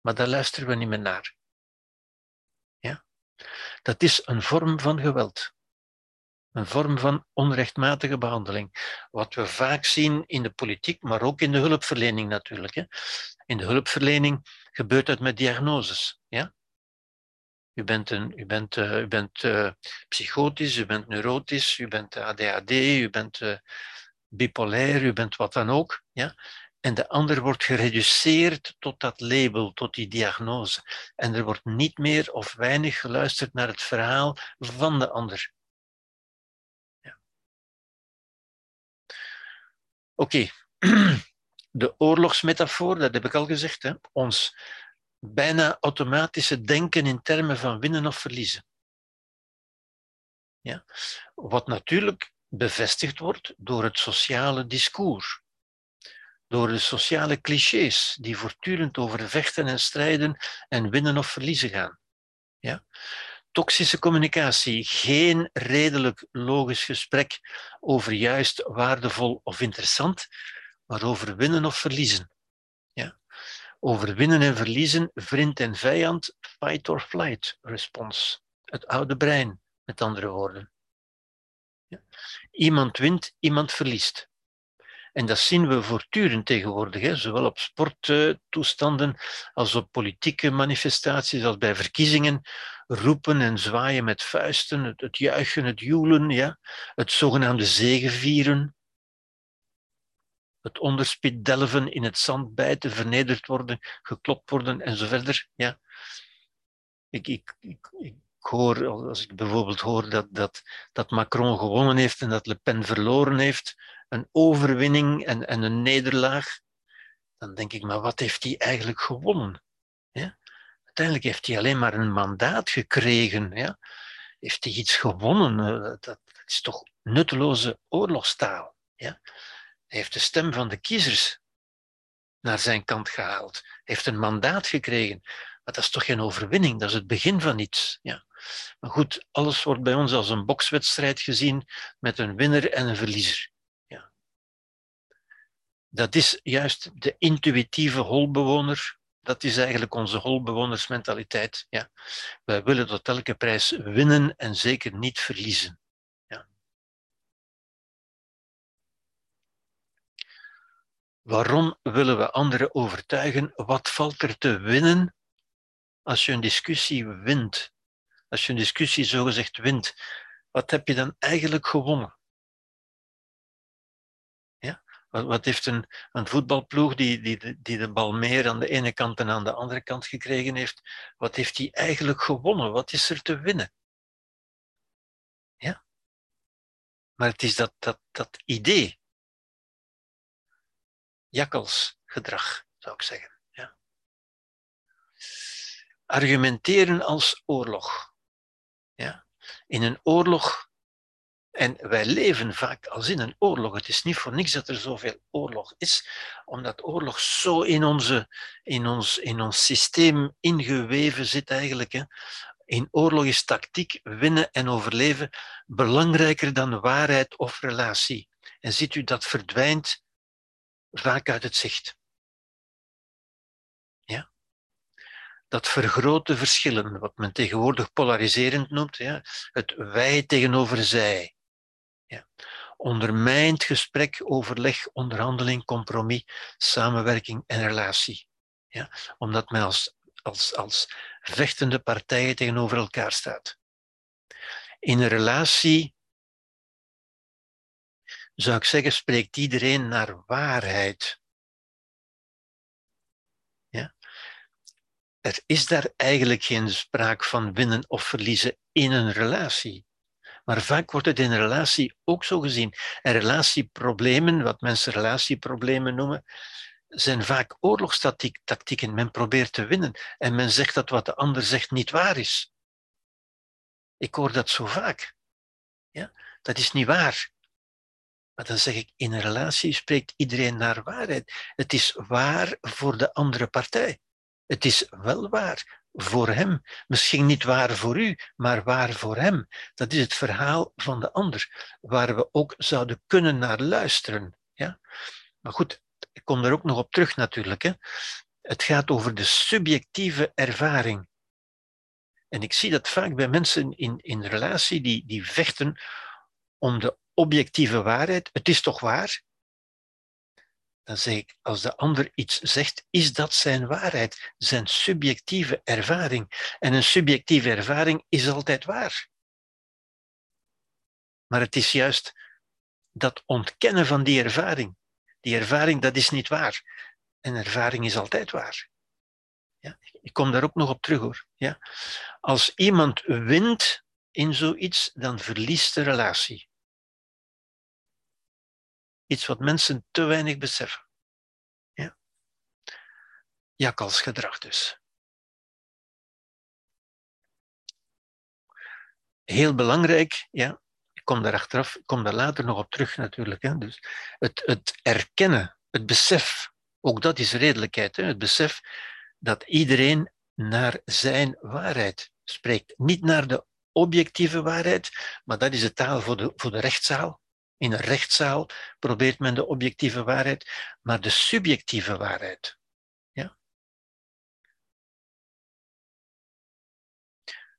Maar daar luisteren we niet meer naar. Dat is een vorm van geweld. Een vorm van onrechtmatige behandeling. Wat we vaak zien in de politiek, maar ook in de hulpverlening natuurlijk. Hè. In de hulpverlening gebeurt dat met diagnoses. Ja? U bent, een, u bent, uh, u bent uh, psychotisch, u bent neurotisch, u bent ADHD, u bent uh, bipolair, u bent wat dan ook. Ja? En de ander wordt gereduceerd tot dat label, tot die diagnose. En er wordt niet meer of weinig geluisterd naar het verhaal van de ander. Ja. Oké, de oorlogsmetafoor, dat heb ik al gezegd. Hè? Ons bijna automatische denken in termen van winnen of verliezen. Ja? Wat natuurlijk bevestigd wordt door het sociale discours door de sociale clichés die voortdurend over vechten en strijden en winnen of verliezen gaan. Ja? Toxische communicatie, geen redelijk logisch gesprek over juist waardevol of interessant, maar over winnen of verliezen. Ja? Over winnen en verliezen, vriend en vijand, fight or flight respons. Het oude brein, met andere woorden. Ja? Iemand wint, iemand verliest. En dat zien we voortdurend tegenwoordig, zowel op sporttoestanden als op politieke manifestaties, als bij verkiezingen. Roepen en zwaaien met vuisten, het, het juichen, het joelen, ja, het zogenaamde zegevieren. Het onderspit delven, in het zand bijten, vernederd worden, geklopt worden en zo verder. Ja. Ik, ik, ik, ik hoor, als ik bijvoorbeeld hoor dat, dat, dat Macron gewonnen heeft en dat Le Pen verloren heeft, een overwinning en, en een nederlaag, dan denk ik, maar wat heeft hij eigenlijk gewonnen? Ja? Uiteindelijk heeft hij alleen maar een mandaat gekregen. Ja? Heeft hij iets gewonnen? Eh, dat, is toch nutteloze oorlogstaal. Ja? Hij heeft de stem van de kiezers naar zijn kant gehaald. Heeft een mandaat gekregen. Maar dat is toch geen overwinning, dat is het begin van iets. Ja. Maar goed, alles wordt bij ons als een bokswedstrijd gezien met een winnaar en een verliezer dat is juist de intuïtieve holbewoner. Dat is eigenlijk onze holbewonersmentaliteit. Ja. Wij willen tot elke prijs winnen en zeker niet verliezen. Ja. Waarom willen we anderen overtuigen? Wat valt er te winnen als je een discussie wint? Als je een discussie zogezegd wint, wat heb je dan eigenlijk gewonnen? Wat, heeft een, een voetbalploeg die, die, die de bal meer aan de ene kant en aan de andere kant gekregen heeft, wat heeft hij eigenlijk gewonnen? Wat is er te winnen? Ja? Maar het is dat, dat, dat idee jakkalsgedrag, zou ik zeggen. Ja. Argumenteren als oorlog. Ja. In een oorlog, en wij leven vaak als in een oorlog. Het is niet voor niks dat er zoveel oorlog is, omdat oorlog zo in, onze, in, ons, in ons systeem ingeweven zit eigenlijk. Hè. In oorlog is tactiek, winnen en overleven belangrijker dan waarheid of relatie. En ziet u, dat verdwijnt vaak uit het zicht. Ja? Dat vergrote verschillen, wat men tegenwoordig polariserend noemt, ja? het wij tegenover zij, ondermijnt gesprek, overleg, onderhandeling, compromis, samenwerking en relatie. Ja? Omdat men als, als, als vechtende partijen tegenover elkaar staat. In een relatie zou ik zeggen, spreekt iedereen naar waarheid. Ja? Er is daar eigenlijk geen sprake van winnen of verliezen in een relatie. Maar vaak wordt het in relatie ook zo gezien. En relatieproblemen, wat mensen relatieproblemen noemen, zijn vaak oorlogstactieken. Men probeert te winnen en men zegt dat wat de ander zegt niet waar is. Ik hoor dat zo vaak. Ja? Dat is niet waar. Maar dan zeg ik, in een relatie spreekt iedereen naar waarheid. Het is waar voor de andere partij. Het is wel waar voor hem. Misschien niet waar voor u, maar waar voor hem. Dat is het verhaal van de ander, waar we ook zouden kunnen naar luisteren. Ja? Maar goed, ik kom daar ook nog op terug natuurlijk. Hè. Het gaat over de subjectieve ervaring. En ik zie dat vaak bij mensen in, in relatie die, die vechten om de objectieve waarheid, het is toch waar? Dan zeg ik, als de ander iets zegt, is dat zijn waarheid, zijn subjectieve ervaring. En een subjectieve ervaring is altijd waar. Maar het is juist dat ontkennen van die ervaring. Die ervaring, dat is niet waar. En ervaring is altijd waar. Ja, ik kom daar ook nog op terug hoor. Ja. Als iemand wint in zoiets, dan verliest de relatie. Iets wat mensen te weinig beseffen. Ja. Jakkalsgedrag dus. Heel belangrijk, ja, ik kom daar achteraf, ik kom daar later nog op terug natuurlijk. Hè. Dus het, het erkennen, het besef, ook dat is redelijkheid, hè. het besef dat iedereen naar zijn waarheid spreekt. Niet naar de objectieve waarheid, maar dat is de taal voor de, voor de rechtszaal. In een rechtszaal probeert men de objectieve waarheid, maar de subjectieve waarheid. Ja?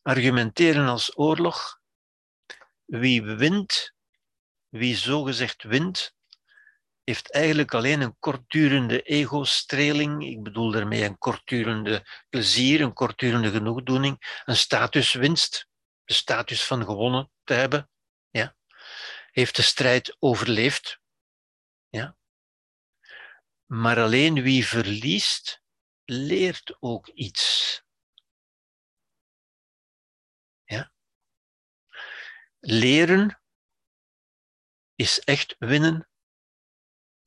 Argumenteren als oorlog. Wie wint, wie zogezegd wint, heeft eigenlijk alleen een kortdurende ego-streling. Ik bedoel daarmee een kortdurende plezier, een kortdurende genoegdoening, een statuswinst, de status van gewonnen te hebben. Ja? Heeft de strijd overleefd. Ja? Maar alleen wie verliest, leert ook iets. Ja? Leren is echt winnen,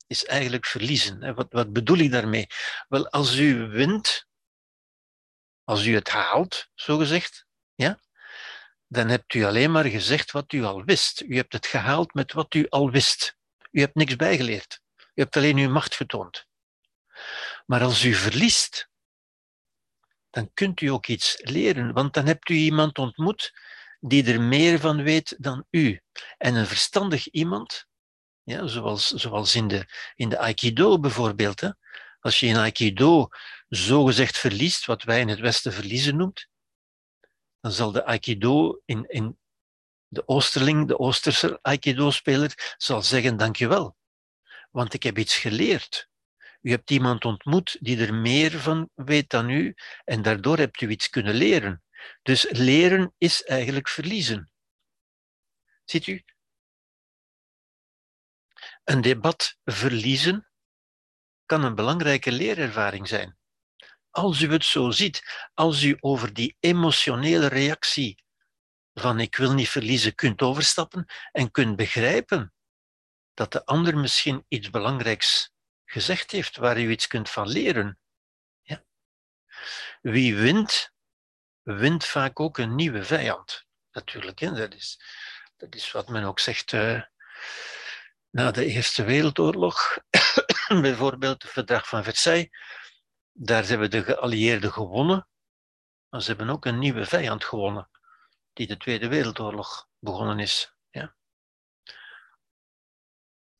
is eigenlijk verliezen. Wat, wat bedoel ik daarmee? Wel, als u wint, als u het haalt, zo gezegd, ja, dan hebt u alleen maar gezegd wat u al wist. U hebt het gehaald met wat u al wist. U hebt niks bijgeleerd. U hebt alleen uw macht getoond. Maar als u verliest, dan kunt u ook iets leren, want dan hebt u iemand ontmoet die er meer van weet dan u. En een verstandig iemand, ja, zoals, zoals in, de, in de Aikido bijvoorbeeld, hè, als je in Aikido zogezegd verliest, wat wij in het Westen verliezen noemt, dan zal de Aikido in, in de Oosterling, de Oosterse Aikido-speler, zal zeggen dankjewel. Want ik heb iets geleerd. U hebt iemand ontmoet die er meer van weet dan u en daardoor hebt u iets kunnen leren. Dus leren is eigenlijk verliezen. Ziet u? Een debat verliezen kan een belangrijke leerervaring zijn. Als u het zo ziet, als u over die emotionele reactie van ik wil niet verliezen kunt overstappen en kunt begrijpen dat de ander misschien iets belangrijks gezegd heeft waar u iets kunt van leren. Ja. Wie wint, wint vaak ook een nieuwe vijand. Natuurlijk, hè? Dat, is, dat is wat men ook zegt uh, na de Eerste Wereldoorlog. Bijvoorbeeld het verdrag van Versailles. Daar hebben de geallieerden gewonnen, maar ze hebben ook een nieuwe vijand gewonnen, die de Tweede Wereldoorlog begonnen is. Ja?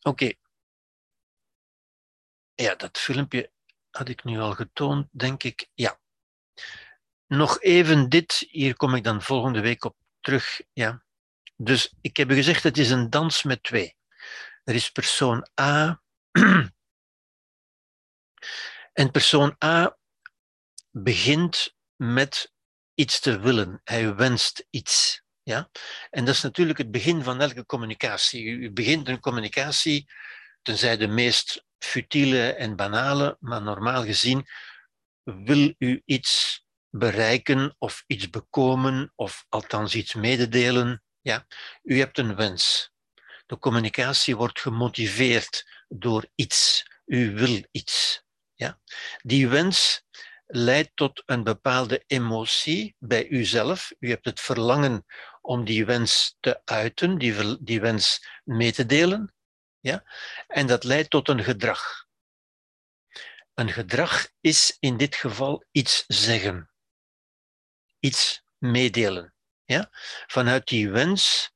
Oké. Ja, dat filmpje had ik nu al getoond, denk ik. Ja. Nog even dit, hier kom ik dan volgende week op terug. Ja. Dus ik heb u gezegd, het is een dans met twee. Er is persoon A. En persoon A begint met iets te willen. Hij wenst iets. Ja? En dat is natuurlijk het begin van elke communicatie. U begint een communicatie, tenzij de meest futiele en banale, maar normaal gezien wil u iets bereiken of iets bekomen of althans iets mededelen. Ja? U hebt een wens. De communicatie wordt gemotiveerd door iets. U wil iets. Ja? Die wens leidt tot een bepaalde emotie bij uzelf. U hebt het verlangen om die wens te uiten, die, die wens mee te delen. Ja? En dat leidt tot een gedrag. Een gedrag is in dit geval iets zeggen, iets meedelen. Ja? Vanuit die wens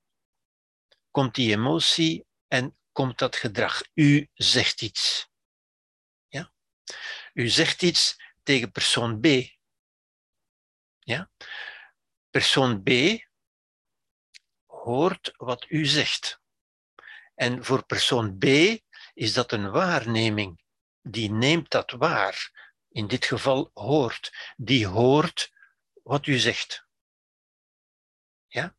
komt die emotie en komt dat gedrag. U zegt iets. U zegt iets tegen persoon B. Ja? Persoon B hoort wat u zegt. En voor persoon B is dat een waarneming. Die neemt dat waar. In dit geval hoort. Die hoort wat u zegt. Ja?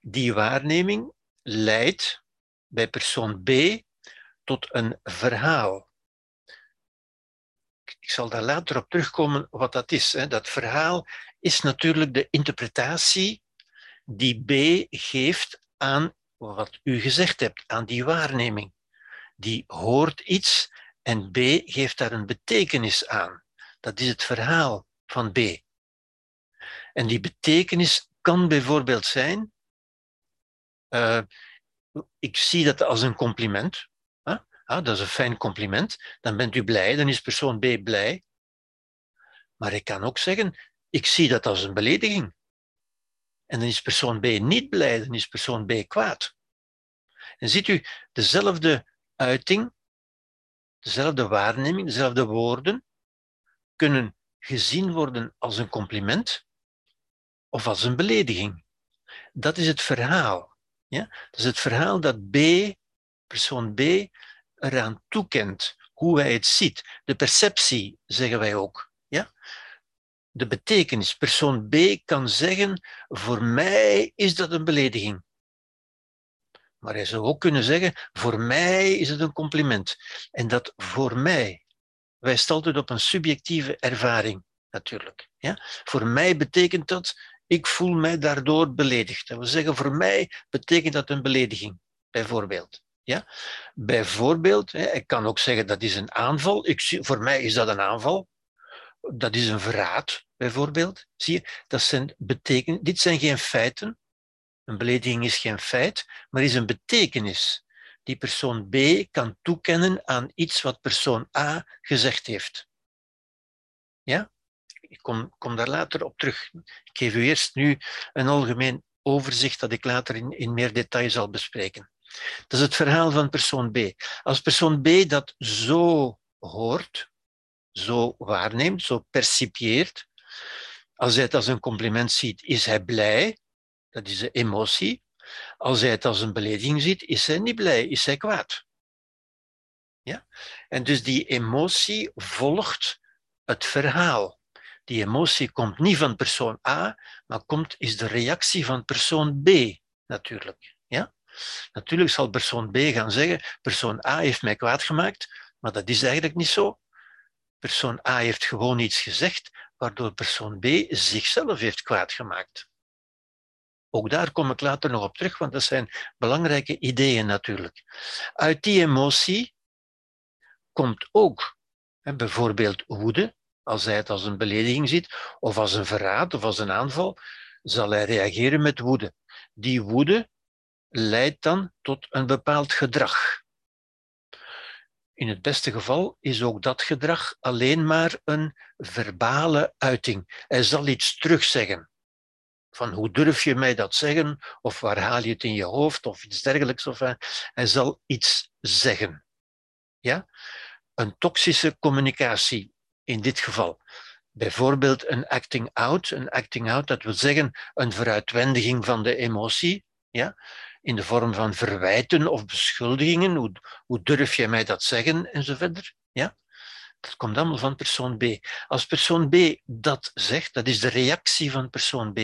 Die waarneming leidt bij persoon B tot een verhaal. Ik zal daar later op terugkomen wat dat is. Dat verhaal is natuurlijk de interpretatie die B geeft aan wat u gezegd hebt, aan die waarneming. Die hoort iets en B geeft daar een betekenis aan. Dat is het verhaal van B. En die betekenis kan bijvoorbeeld zijn, uh, ik zie dat als een compliment. Ah, dat is een fijn compliment. Dan bent u blij, dan is persoon B blij. Maar ik kan ook zeggen, ik zie dat als een belediging. En dan is persoon B niet blij, dan is persoon B kwaad. En ziet u, dezelfde uiting, dezelfde waarneming, dezelfde woorden kunnen gezien worden als een compliment of als een belediging. Dat is het verhaal. Ja? Dat is het verhaal dat B, persoon B, eraan toekent, hoe hij het ziet. De perceptie, zeggen wij ook. Ja? De betekenis. Persoon B kan zeggen, voor mij is dat een belediging. Maar hij zou ook kunnen zeggen, voor mij is het een compliment. En dat voor mij wijst altijd op een subjectieve ervaring, natuurlijk. Ja? Voor mij betekent dat, ik voel mij daardoor beledigd. Dat wil zeggen, voor mij betekent dat een belediging, bijvoorbeeld. Ja? Bijvoorbeeld, ik kan ook zeggen dat is een aanval. Ik, voor mij is dat een aanval. Dat is een verraad, bijvoorbeeld. Zie je, dat zijn beteken, dit zijn geen feiten, een belediging is geen feit, maar is een betekenis die persoon B kan toekennen aan iets wat persoon A gezegd heeft. Ja? Ik kom, kom daar later op terug. Ik geef u eerst nu een algemeen overzicht dat ik later in, in meer detail zal bespreken. Dat is het verhaal van persoon B. Als persoon B dat zo hoort, zo waarneemt, zo percipieert, als hij het als een compliment ziet, is hij blij dat is de emotie. Als hij het als een belediging ziet, is hij niet blij, is hij kwaad. Ja? En dus die emotie volgt het verhaal. Die emotie komt niet van persoon A, maar komt, is de reactie van persoon B natuurlijk. Ja? Natuurlijk zal persoon B gaan zeggen, persoon A heeft mij kwaad gemaakt, maar dat is eigenlijk niet zo. Persoon A heeft gewoon iets gezegd, waardoor persoon B zichzelf heeft kwaad gemaakt. Ook daar kom ik later nog op terug, want dat zijn belangrijke ideeën natuurlijk. Uit die emotie komt ook bijvoorbeeld woede, als hij het als een belediging ziet, of als een verraad of als een aanval, zal hij reageren met woede. Die woede leidt dan tot een bepaald gedrag. In het beste geval is ook dat gedrag alleen maar een verbale uiting. Hij zal iets terugzeggen. Van hoe durf je mij dat zeggen? Of waar haal je het in je hoofd? Of iets dergelijks. Of, hij zal iets zeggen. Ja? Een toxische communicatie in dit geval. Bijvoorbeeld een acting out. Een acting out, dat wil zeggen een veruitwendiging van de emotie. Ja? In de vorm van verwijten of beschuldigingen. Hoe, durf jij mij dat zeggen? En zo verder. Ja? Dat komt allemaal van persoon B. Als persoon B dat zegt, dat is de reactie van persoon B.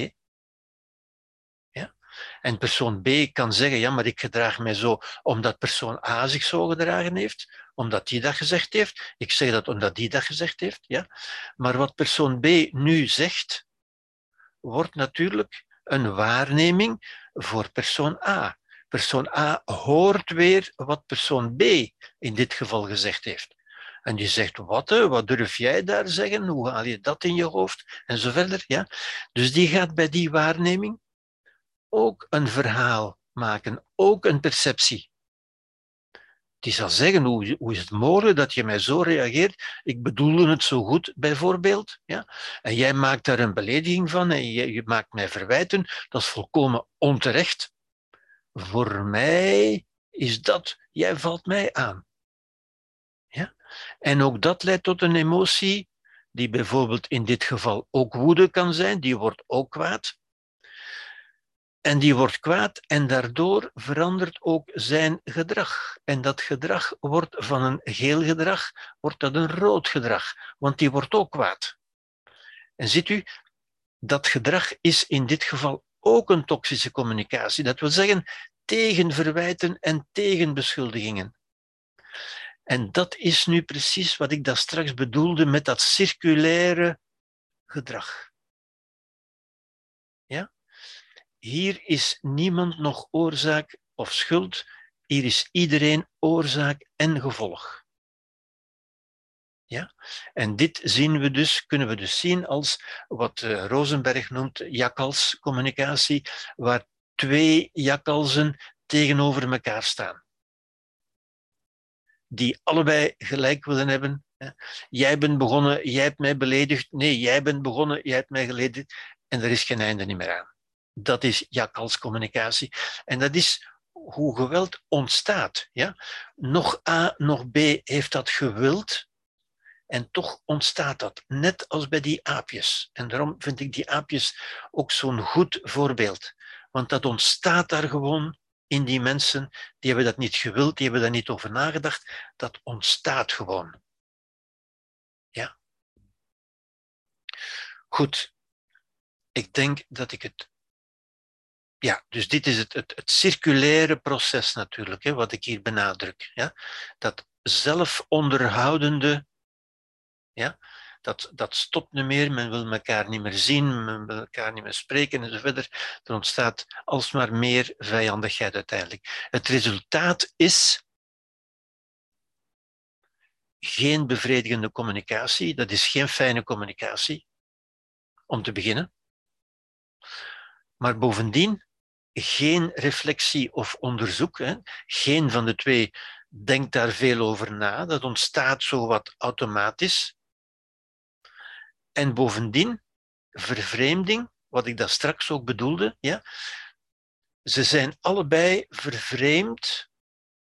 Ja? En persoon B kan zeggen, ja, maar ik gedraag mij zo omdat persoon A zich zo gedragen heeft, omdat die dat gezegd heeft. Ik zeg dat omdat die dat gezegd heeft. Ja? Maar wat persoon B nu zegt, wordt natuurlijk een waarneming voor persoon A. Persoon A hoort weer wat persoon B in dit geval gezegd heeft. En die zegt, wat, wat durf jij daar zeggen? Hoe haal je dat in je hoofd? En zo verder. Ja? Dus die gaat bij die waarneming ook een verhaal maken, ook een perceptie. Die zal zeggen, hoe, hoe is het mogelijk dat je mij zo reageert? Ik bedoelde het zo goed, bijvoorbeeld. Ja? En jij maakt daar een belediging van en je, je maakt mij verwijten. Dat is volkomen onterecht. Voor mij is dat, jij valt mij aan. Ja? En ook dat leidt tot een emotie, die bijvoorbeeld in dit geval ook woede kan zijn, die wordt ook kwaad. En die wordt kwaad en daardoor verandert ook zijn gedrag. En dat gedrag wordt van een geel gedrag, wordt dat een rood gedrag, want die wordt ook kwaad. En ziet u, dat gedrag is in dit geval ook een toxische communicatie. Dat wil zeggen tegen verwijten en tegen beschuldigingen. En dat is nu precies wat ik daar straks bedoelde met dat circulaire gedrag. Ja? Hier is niemand nog oorzaak of schuld, hier is iedereen oorzaak en gevolg. Ja? En dit zien we dus, kunnen we dus zien als wat eh, Rosenberg noemt jakkalscommunicatie, waar twee jakkalzen tegenover elkaar staan. Die allebei gelijk willen hebben. Jij bent begonnen, jij hebt mij beledigd. Nee, jij bent begonnen, jij hebt mij geledigd. En er is geen einde meer aan. Dat is jakkalscommunicatie. En dat is hoe geweld ontstaat. Ja? Nog A, nog B heeft dat gewild, en toch ontstaat dat, net als bij die aapjes. En daarom vind ik die aapjes ook zo'n goed voorbeeld. Want dat ontstaat daar gewoon in die mensen. Die hebben dat niet gewild, die hebben daar niet over nagedacht. Dat ontstaat gewoon. Ja. Goed. Ik denk dat ik het. Ja, dus dit is het, het, het circulaire proces natuurlijk, hè, wat ik hier benadruk. Ja? Dat zelfonderhoudende ja? Dat, dat stopt niet meer, men wil elkaar niet meer zien, men wil elkaar niet meer spreken enzovoort. Er ontstaat alsmaar meer vijandigheid uiteindelijk. Het resultaat is geen bevredigende communicatie, dat is geen fijne communicatie, om te beginnen. Maar bovendien geen reflectie of onderzoek. Hè. Geen van de twee denkt daar veel over na. Dat ontstaat zo wat automatisch. En bovendien, vervreemding, wat ik daar straks ook bedoelde, ja, ze zijn allebei vervreemd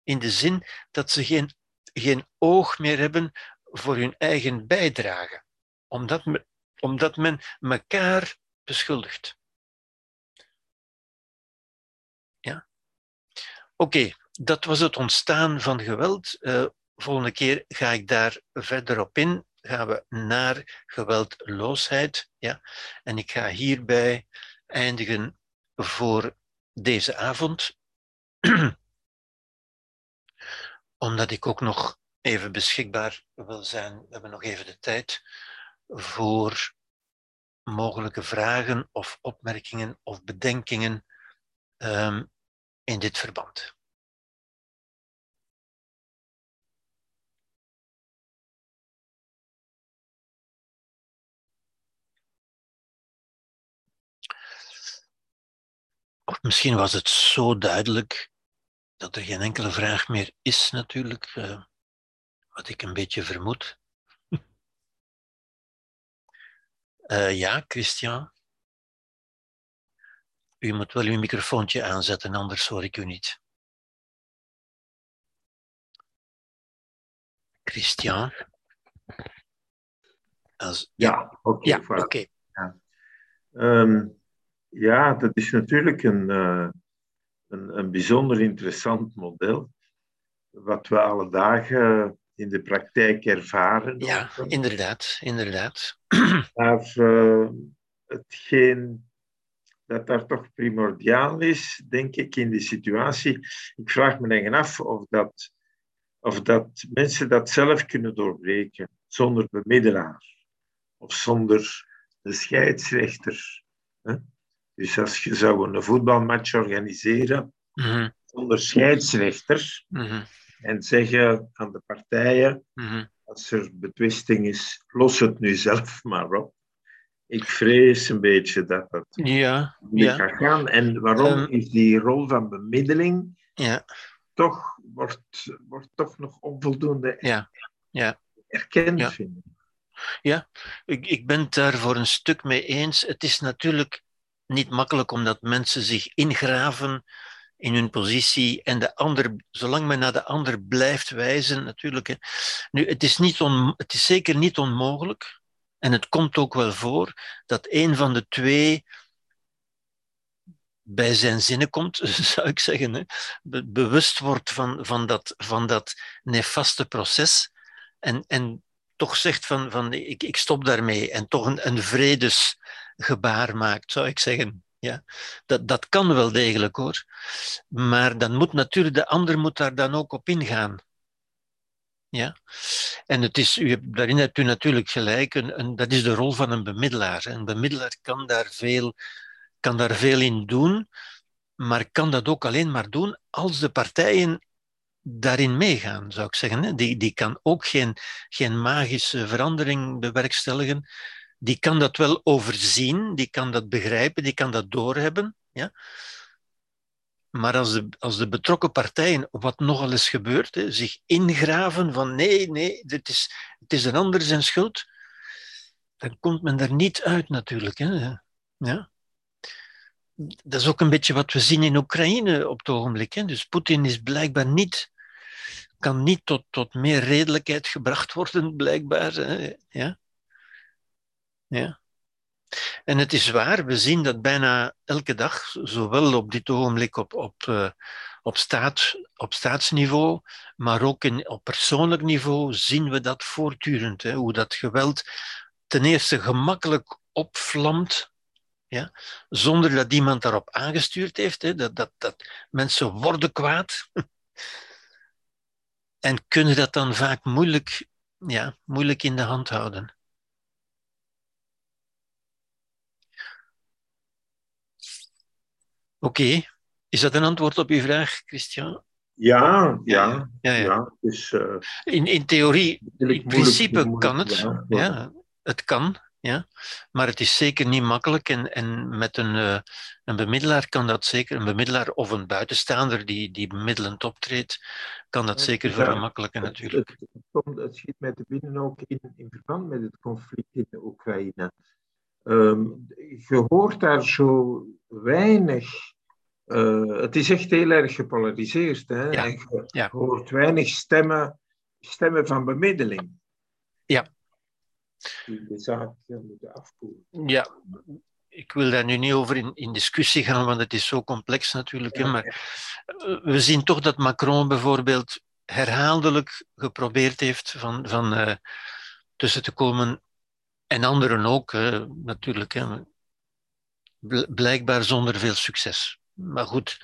in de zin dat ze geen, geen oog meer hebben voor hun eigen bijdrage, omdat, omdat men elkaar beschuldigt. Oké, dat was het ontstaan van geweld. Uh, volgende keer ga ik daar verder op in. Gaan we naar geweldloosheid. Ja? En ik ga hierbij eindigen voor deze avond. Omdat ik ook nog even beschikbaar wil zijn. We hebben nog even de tijd voor mogelijke vragen of opmerkingen of bedenkingen um, in dit verband. Of misschien was het zo duidelijk dat er geen enkele vraag meer is, natuurlijk, uh, wat ik een beetje vermoed. uh, ja, Christian. U moet wel uw microfoontje aanzetten, anders hoor ik u niet. Christian. Als... Ja, oké. Okay, ja, okay. ja. Um, ja, dat is natuurlijk een, uh, een, een bijzonder interessant model. Wat we alle dagen in de praktijk ervaren. Ja, inderdaad, inderdaad. Maar uh, hetgeen dat daar toch primordiaal is, denk ik, in die situatie. Ik vraag me eigen af of dat, of dat mensen dat zelf kunnen doorbreken, zonder bemiddelaar of zonder de scheidsrechter. Dus als je zou een voetbalmatch organiseren mhm. zonder scheidsrechter mhm. en zeggen aan de partijen, mhm. als er betwisting is, los het nu zelf maar op. Ik vrees een beetje dat dat ja, niet ja. gaat gaan. En waarom Ehm, is die rol van bemiddeling Ja, toch, wordt, wordt toch nog onvoldoende ja, ja. erkend, Ja. vind ik. Ik, ik ben het daar voor een stuk mee eens. Het is natuurlijk niet makkelijk omdat mensen zich ingraven in hun positie en de ander, zolang men naar de ander blijft wijzen, natuurlijk. Hè. Nu, het is, niet on, het is zeker niet onmogelijk, en het komt ook wel voor, dat een van de twee bij zijn zinnen komt, zou ik zeggen, hè. Be- bewust wordt van, van, dat, van dat nefaste proces en, en toch zegt van, van ik, ik stop daarmee en toch een, een vredesgebaar maakt, zou ik zeggen. Ja, dat, dat kan wel degelijk hoor. Maar dan moet natuurlijk, de ander moet daar dan ook op ingaan. Ja, en het is, u hebt, daarin hebt u natuurlijk gelijk, een, dat is de rol van een bemiddelaar. Een bemiddelaar kan daar, veel, kan daar veel in doen, maar kan dat ook alleen maar doen als de partijen daarin meegaan, zou ik zeggen. Die, die kan ook geen, geen magische verandering bewerkstelligen. Die kan dat wel overzien, die kan dat begrijpen, die kan dat doorhebben. Ja? Maar als de, als de betrokken partijen, wat nogal eens gebeurt, hè, zich ingraven van nee, nee, dit is, het is een ander zijn schuld, dan komt men er niet uit natuurlijk. Hè. Ja? Dat is ook een beetje wat we zien in Oekraïne op het ogenblik. Hè. Dus Poetin is blijkbaar niet, kan niet tot, tot meer redelijkheid gebracht worden, blijkbaar. Hè. Ja? Ja. En het is waar, we zien dat bijna elke dag, zowel op dit ogenblik op, op, uh, op, staat, op staatsniveau, maar ook in, op persoonlijk niveau, zien we dat voortdurend. Hè, hoe dat geweld ten eerste gemakkelijk opvlamt, ja, zonder dat iemand daarop aangestuurd heeft. Hè, dat, dat, dat mensen worden kwaad. en kunnen dat dan vaak moeilijk, ja, moeilijk in de hand houden. Oké, okay. is dat een antwoord op uw vraag, Christian? Ja, ja. ja, ja. ja dus, uh, in, in theorie, in principe moeilijk, kan het. Ja, ja, het kan, ja. Maar het is zeker niet makkelijk. En, en met een, uh, een bemiddelaar kan dat zeker, een bemiddelaar of een buitenstaander die, die bemiddelend optreedt, kan dat zeker vergemakkelijken natuurlijk. Het, het, het, het schiet mij te binnen ook in, in verband met het conflict in de Oekraïne. Um, je hoort daar zo weinig. Uh, het is echt heel erg gepolariseerd. Hè? Ja. En je ja. hoort weinig stemmen, stemmen van bemiddeling. Ja. Die de zaak moeten afkoelen. Ja, ik wil daar nu niet over in, in discussie gaan, want het is zo complex natuurlijk. Ja. Hè? Maar we zien toch dat Macron bijvoorbeeld herhaaldelijk geprobeerd heeft van, van uh, tussen te komen. En anderen ook, uh, natuurlijk. Hè. Blijkbaar zonder veel succes. Maar goed.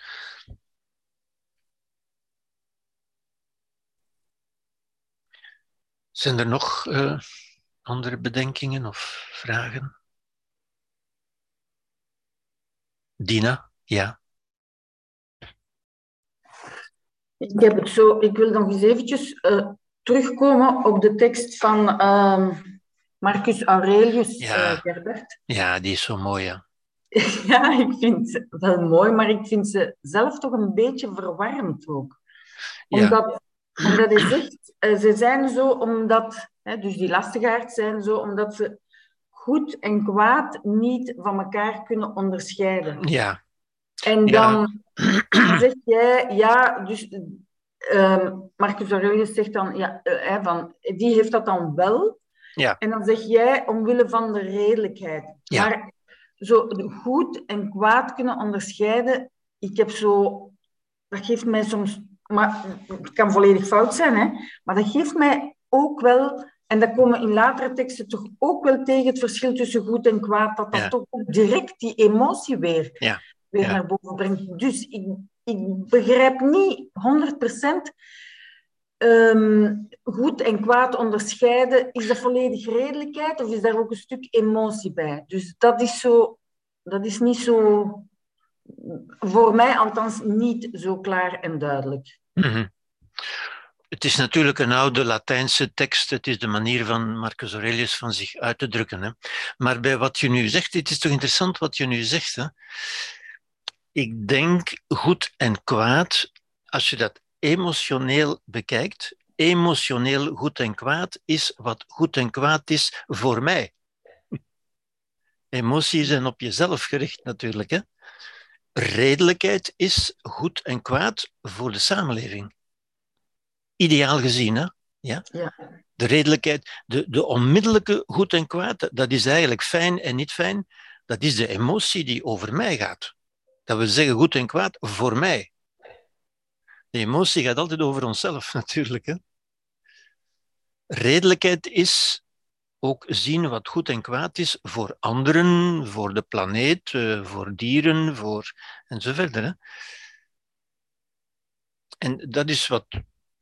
Zijn er nog uh, andere bedenkingen of vragen? Dina, ja. Ik heb het zo, ik wil nog eens eventjes uh, terugkomen op de tekst van uh, Marcus Aurelius, ja. uh, Gerbert. Ja, die is zo mooi, ja. ja, ik vind ze wel mooi, maar ik vind ze zelf toch een beetje verwarrend ook. Omdat, ja. omdat hij zegt, uh, ze zijn zo omdat, hè, dus die lastigaards zijn zo omdat ze goed en kwaad niet van elkaar kunnen onderscheiden. Ja. En dan, ja. zeg jij, ja, dus um, Marcus Aurelius zegt dan, ja, uh, van, die heeft dat dan wel. Ja. En dan zeg jij, omwille van de redelijkheid. Ja. Maar zo goed en kwaad kunnen onderscheiden, ik heb zo, dat geeft mij soms, maar het kan volledig fout zijn, hè, maar dat geeft mij ook wel en dat komen in latere teksten toch ook wel tegen het verschil tussen goed en kwaad, dat dat ja. toch ook direct die emotie weer, ja. weer ja. naar boven brengt. Dus ik, ik begrijp niet 100% um, goed en kwaad onderscheiden. Is dat volledig redelijkheid of is daar ook een stuk emotie bij? Dus dat is, zo, dat is niet zo, voor mij althans, niet zo klaar en duidelijk. -hmm. Het is natuurlijk een oude Latijnse tekst. Het is de manier van Marcus Aurelius van zich uit te drukken. Hè. Maar bij wat je nu zegt, het is toch interessant wat je nu zegt. Hè? Ik denk goed en kwaad, als je dat emotioneel bekijkt, emotioneel goed en kwaad is wat goed en kwaad is voor mij. Emoties zijn op jezelf gericht natuurlijk. Hè? Redelijkheid is goed en kwaad voor de samenleving ideaal gezien. Hè? Ja? ja? De redelijkheid, de, de onmiddellijke goed en kwaad, dat is eigenlijk fijn en niet fijn. Dat is de emotie die over mij gaat. Dat we zeggen goed en kwaad voor mij. De emotie gaat altijd over onszelf natuurlijk. Hè? Redelijkheid is ook zien wat goed en kwaad is voor anderen, voor de planeet, voor dieren, voor en zo verder. Hè? En dat is wat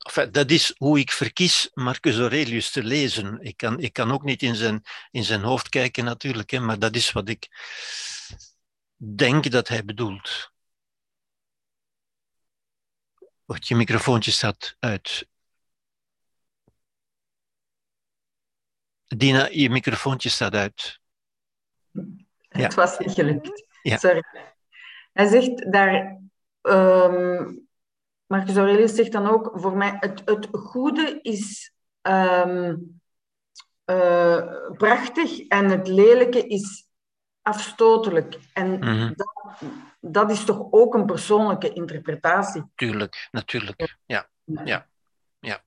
Enfin, dat is hoe ik verkies Marcus Aurelius te lezen. Ik kan, ik kan ook niet in zijn, in zijn hoofd kijken natuurlijk, hè, maar dat is wat ik denk dat hij bedoelt. Wacht, je microfoontje staat uit. Dina, je microfoontje staat uit. Het ja. was niet gelukt. Ja. Sorry. Hij zegt daar... Um, Marcus Aurelius zegt dan ook, voor mij, het, het goede is um, uh, prachtig en het lelijke is afstotelijk. En mm -hmm. dat, dat, is toch ook een persoonlijke interpretatie? Tuurlijk, natuurlijk. Ja, ja, ja.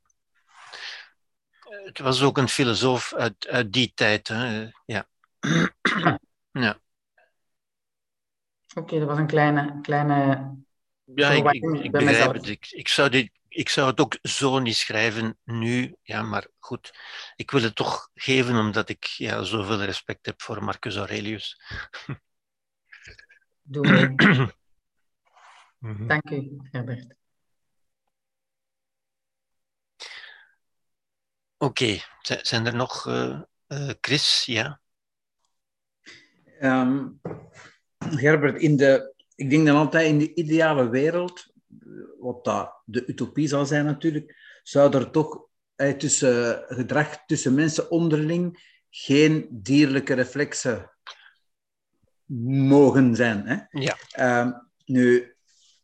Het was ook een filosoof uit, uit die tijd. Hè? Ja. ja. Oké, okay, dat was een kleine, kleine ja, ik, ik, ik begrijp het. Ik, ik, zou dit, ik zou het ook zo niet schrijven nu, ja, maar goed. Ik wil het toch geven omdat ik ja, zoveel respect heb voor Marcus Aurelius. Doe mee. Dank u, Herbert. Oké, okay. zijn er nog, uh, uh, Chris? Ja? Um, Herbert, in de ik denk dan altijd in de ideale wereld, wat dat de utopie zal zijn natuurlijk, zou er toch eh, tussen gedrag tussen mensen onderling geen dierlijke reflexen mogen zijn. Hè? Ja. Uh, nu,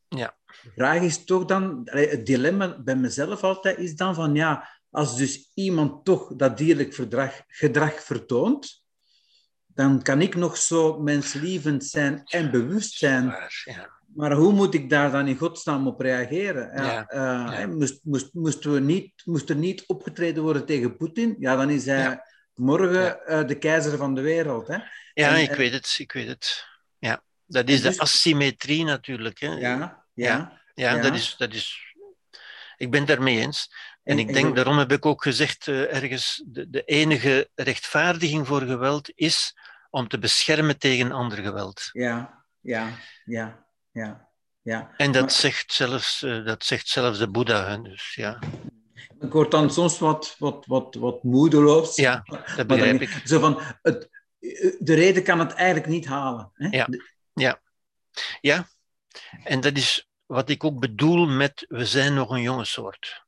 ja. de vraag is toch dan, het dilemma bij mezelf altijd is dan van ja, als dus iemand toch dat dierlijk verdrag, gedrag vertoont, dan kan ik nog zo menslievend zijn en bewust zijn. Ja. Maar hoe moet ik daar dan in godsnaam op reageren? Ja, Ja, uh, ja. Moest, moest, moesten we niet, moest er niet opgetreden worden tegen Poetin? Ja, dan is hij. Morgen Ja. uh, de keizer van de wereld. Hè? Ja, En- ik en- weet het, ik weet het. Ja, dat is dus- de asymmetrie natuurlijk. Hè. Ja, ja. Ja, dat, is, dat is... ik ben daarmee eens. En, ik denk, daarom heb ik ook gezegd uh, ergens, de, de enige rechtvaardiging voor geweld is om te beschermen tegen ander geweld. Ja, ja, ja, ja. ja. En dat, zegt, zelfs, uh, dat zegt zelfs de Boeddha. Dus, ja. Ik word dan soms wat, wat, wat, wat moedeloos. Ja, dat begrijp ik. Zo van, het, de reden kan het eigenlijk niet halen. Hè? Ja, ja. ja, en dat is wat ik ook bedoel met we zijn nog een jonge soort.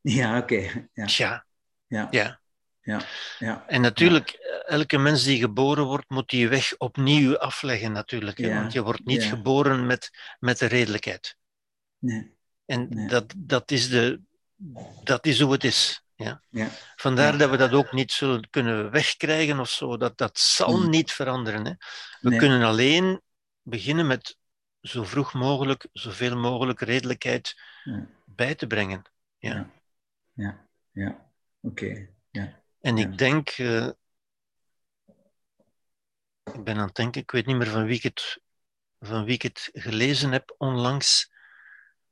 Ja, oké. Ja. Ja. Ja. ja. Ja. ja. En natuurlijk, elke mens die geboren wordt, moet die weg opnieuw afleggen natuurlijk. Hè? Want je wordt niet geboren met, met de redelijkheid. Nee. En Dat, dat, is de, dat is hoe het is. Ja? Ja. Vandaar dat we dat ook niet zullen kunnen wegkrijgen of zo. Dat, dat zal Mm. niet veranderen. Hè? We Nee. kunnen alleen beginnen met zo vroeg mogelijk, zoveel mogelijk redelijkheid Ja. bij te brengen. Ja. Ja, ja. Oké. Ja. En ik denk, eh, ik ben aan het denken, ik weet niet meer van wie ik het, van wie ik het gelezen heb onlangs,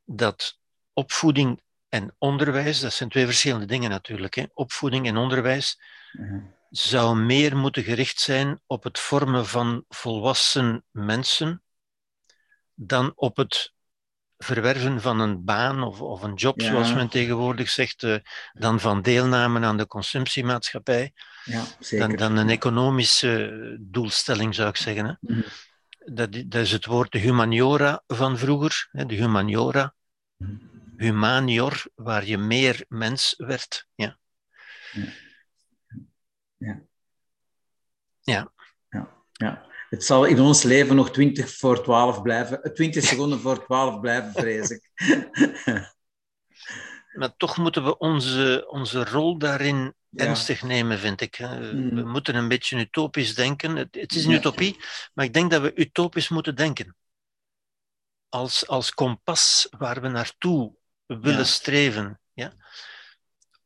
dat opvoeding en onderwijs, dat zijn twee verschillende dingen natuurlijk, hè? opvoeding en onderwijs, Ja. zou meer moeten gericht zijn op het vormen van volwassen mensen dan op het verwerven van een baan of, of een job, Ja. zoals men tegenwoordig zegt, eh, dan van deelname aan de consumptiemaatschappij, ja, zeker. dan, dan een economische doelstelling, zou ik zeggen. Hè. Mhm. Dat, dat is het woord de humaniora van vroeger, hè, de humaniora, Mhm. Humanior, waar je meer mens werd. Ja. Ja. Het zal in ons leven nog 20 voor 12 blijven, eh, 20 seconden voor 12 blijven, vrees ik. Maar toch moeten we onze, onze rol daarin Ja. ernstig nemen, vind ik. hè. Mm. We moeten een beetje utopisch denken. Het, het is een Ja. utopie, maar ik denk dat we utopisch moeten denken. Als, als kompas waar we naartoe willen Ja. streven. Ja?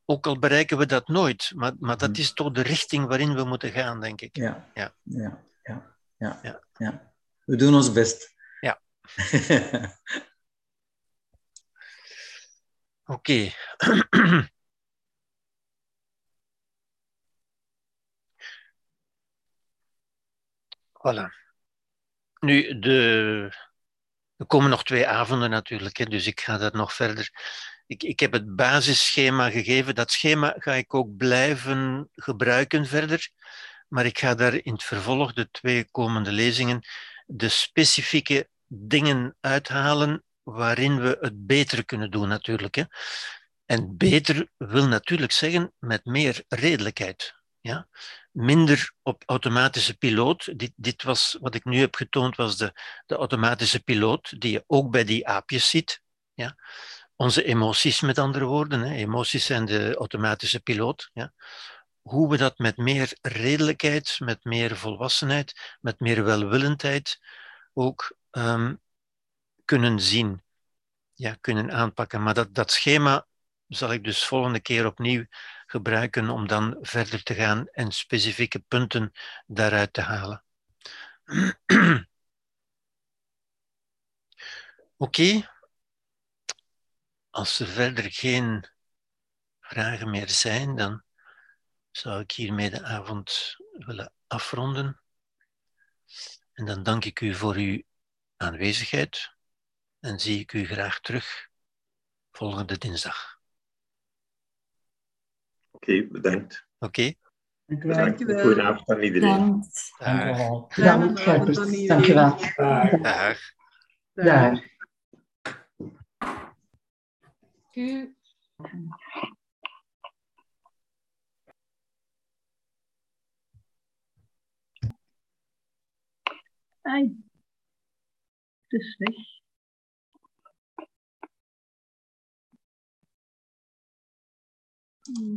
Ook al bereiken we dat nooit, maar, maar dat Mhm. is toch de richting waarin we moeten gaan, denk ik. Ja. Ja. Ja. Ja. Ja. Ja. ja. We doen ons best. Ja. Oké. voilà. Nu, de... er komen nog twee avonden natuurlijk, hè, dus ik ga dat nog verder. Ik, ik heb het basisschema gegeven. Dat schema ga ik ook blijven gebruiken verder. Maar ik ga daar in het vervolg, de twee komende lezingen, de specifieke dingen uithalen waarin we het beter kunnen doen natuurlijk. Hè. En beter wil natuurlijk zeggen met meer redelijkheid. Ja? Minder op automatische piloot. Dit, dit was, wat ik nu heb getoond, was de, de automatische piloot, die je ook bij die aapjes ziet. Ja? Onze emoties, met andere woorden. Hè? Emoties zijn de automatische piloot. Ja? Hoe we dat met meer redelijkheid, met meer volwassenheid, met meer welwillendheid ook ehm, kunnen zien, ja, kunnen aanpakken. Maar dat, dat schema zal ik dus volgende keer opnieuw gebruiken om dan verder te gaan en specifieke punten daaruit te halen. Oké. Als er verder geen vragen meer zijn, dan zou ik hiermee de avond willen afronden. En dan dank ik u voor uw aanwezigheid en zie ik u graag terug volgende dinsdag okay, bedankt. Oké. Okay. wel. Goedenavond aan iedereen. Dankjewel. Dank je wel. Dag. Dag. Ai, het is weg. Hmm.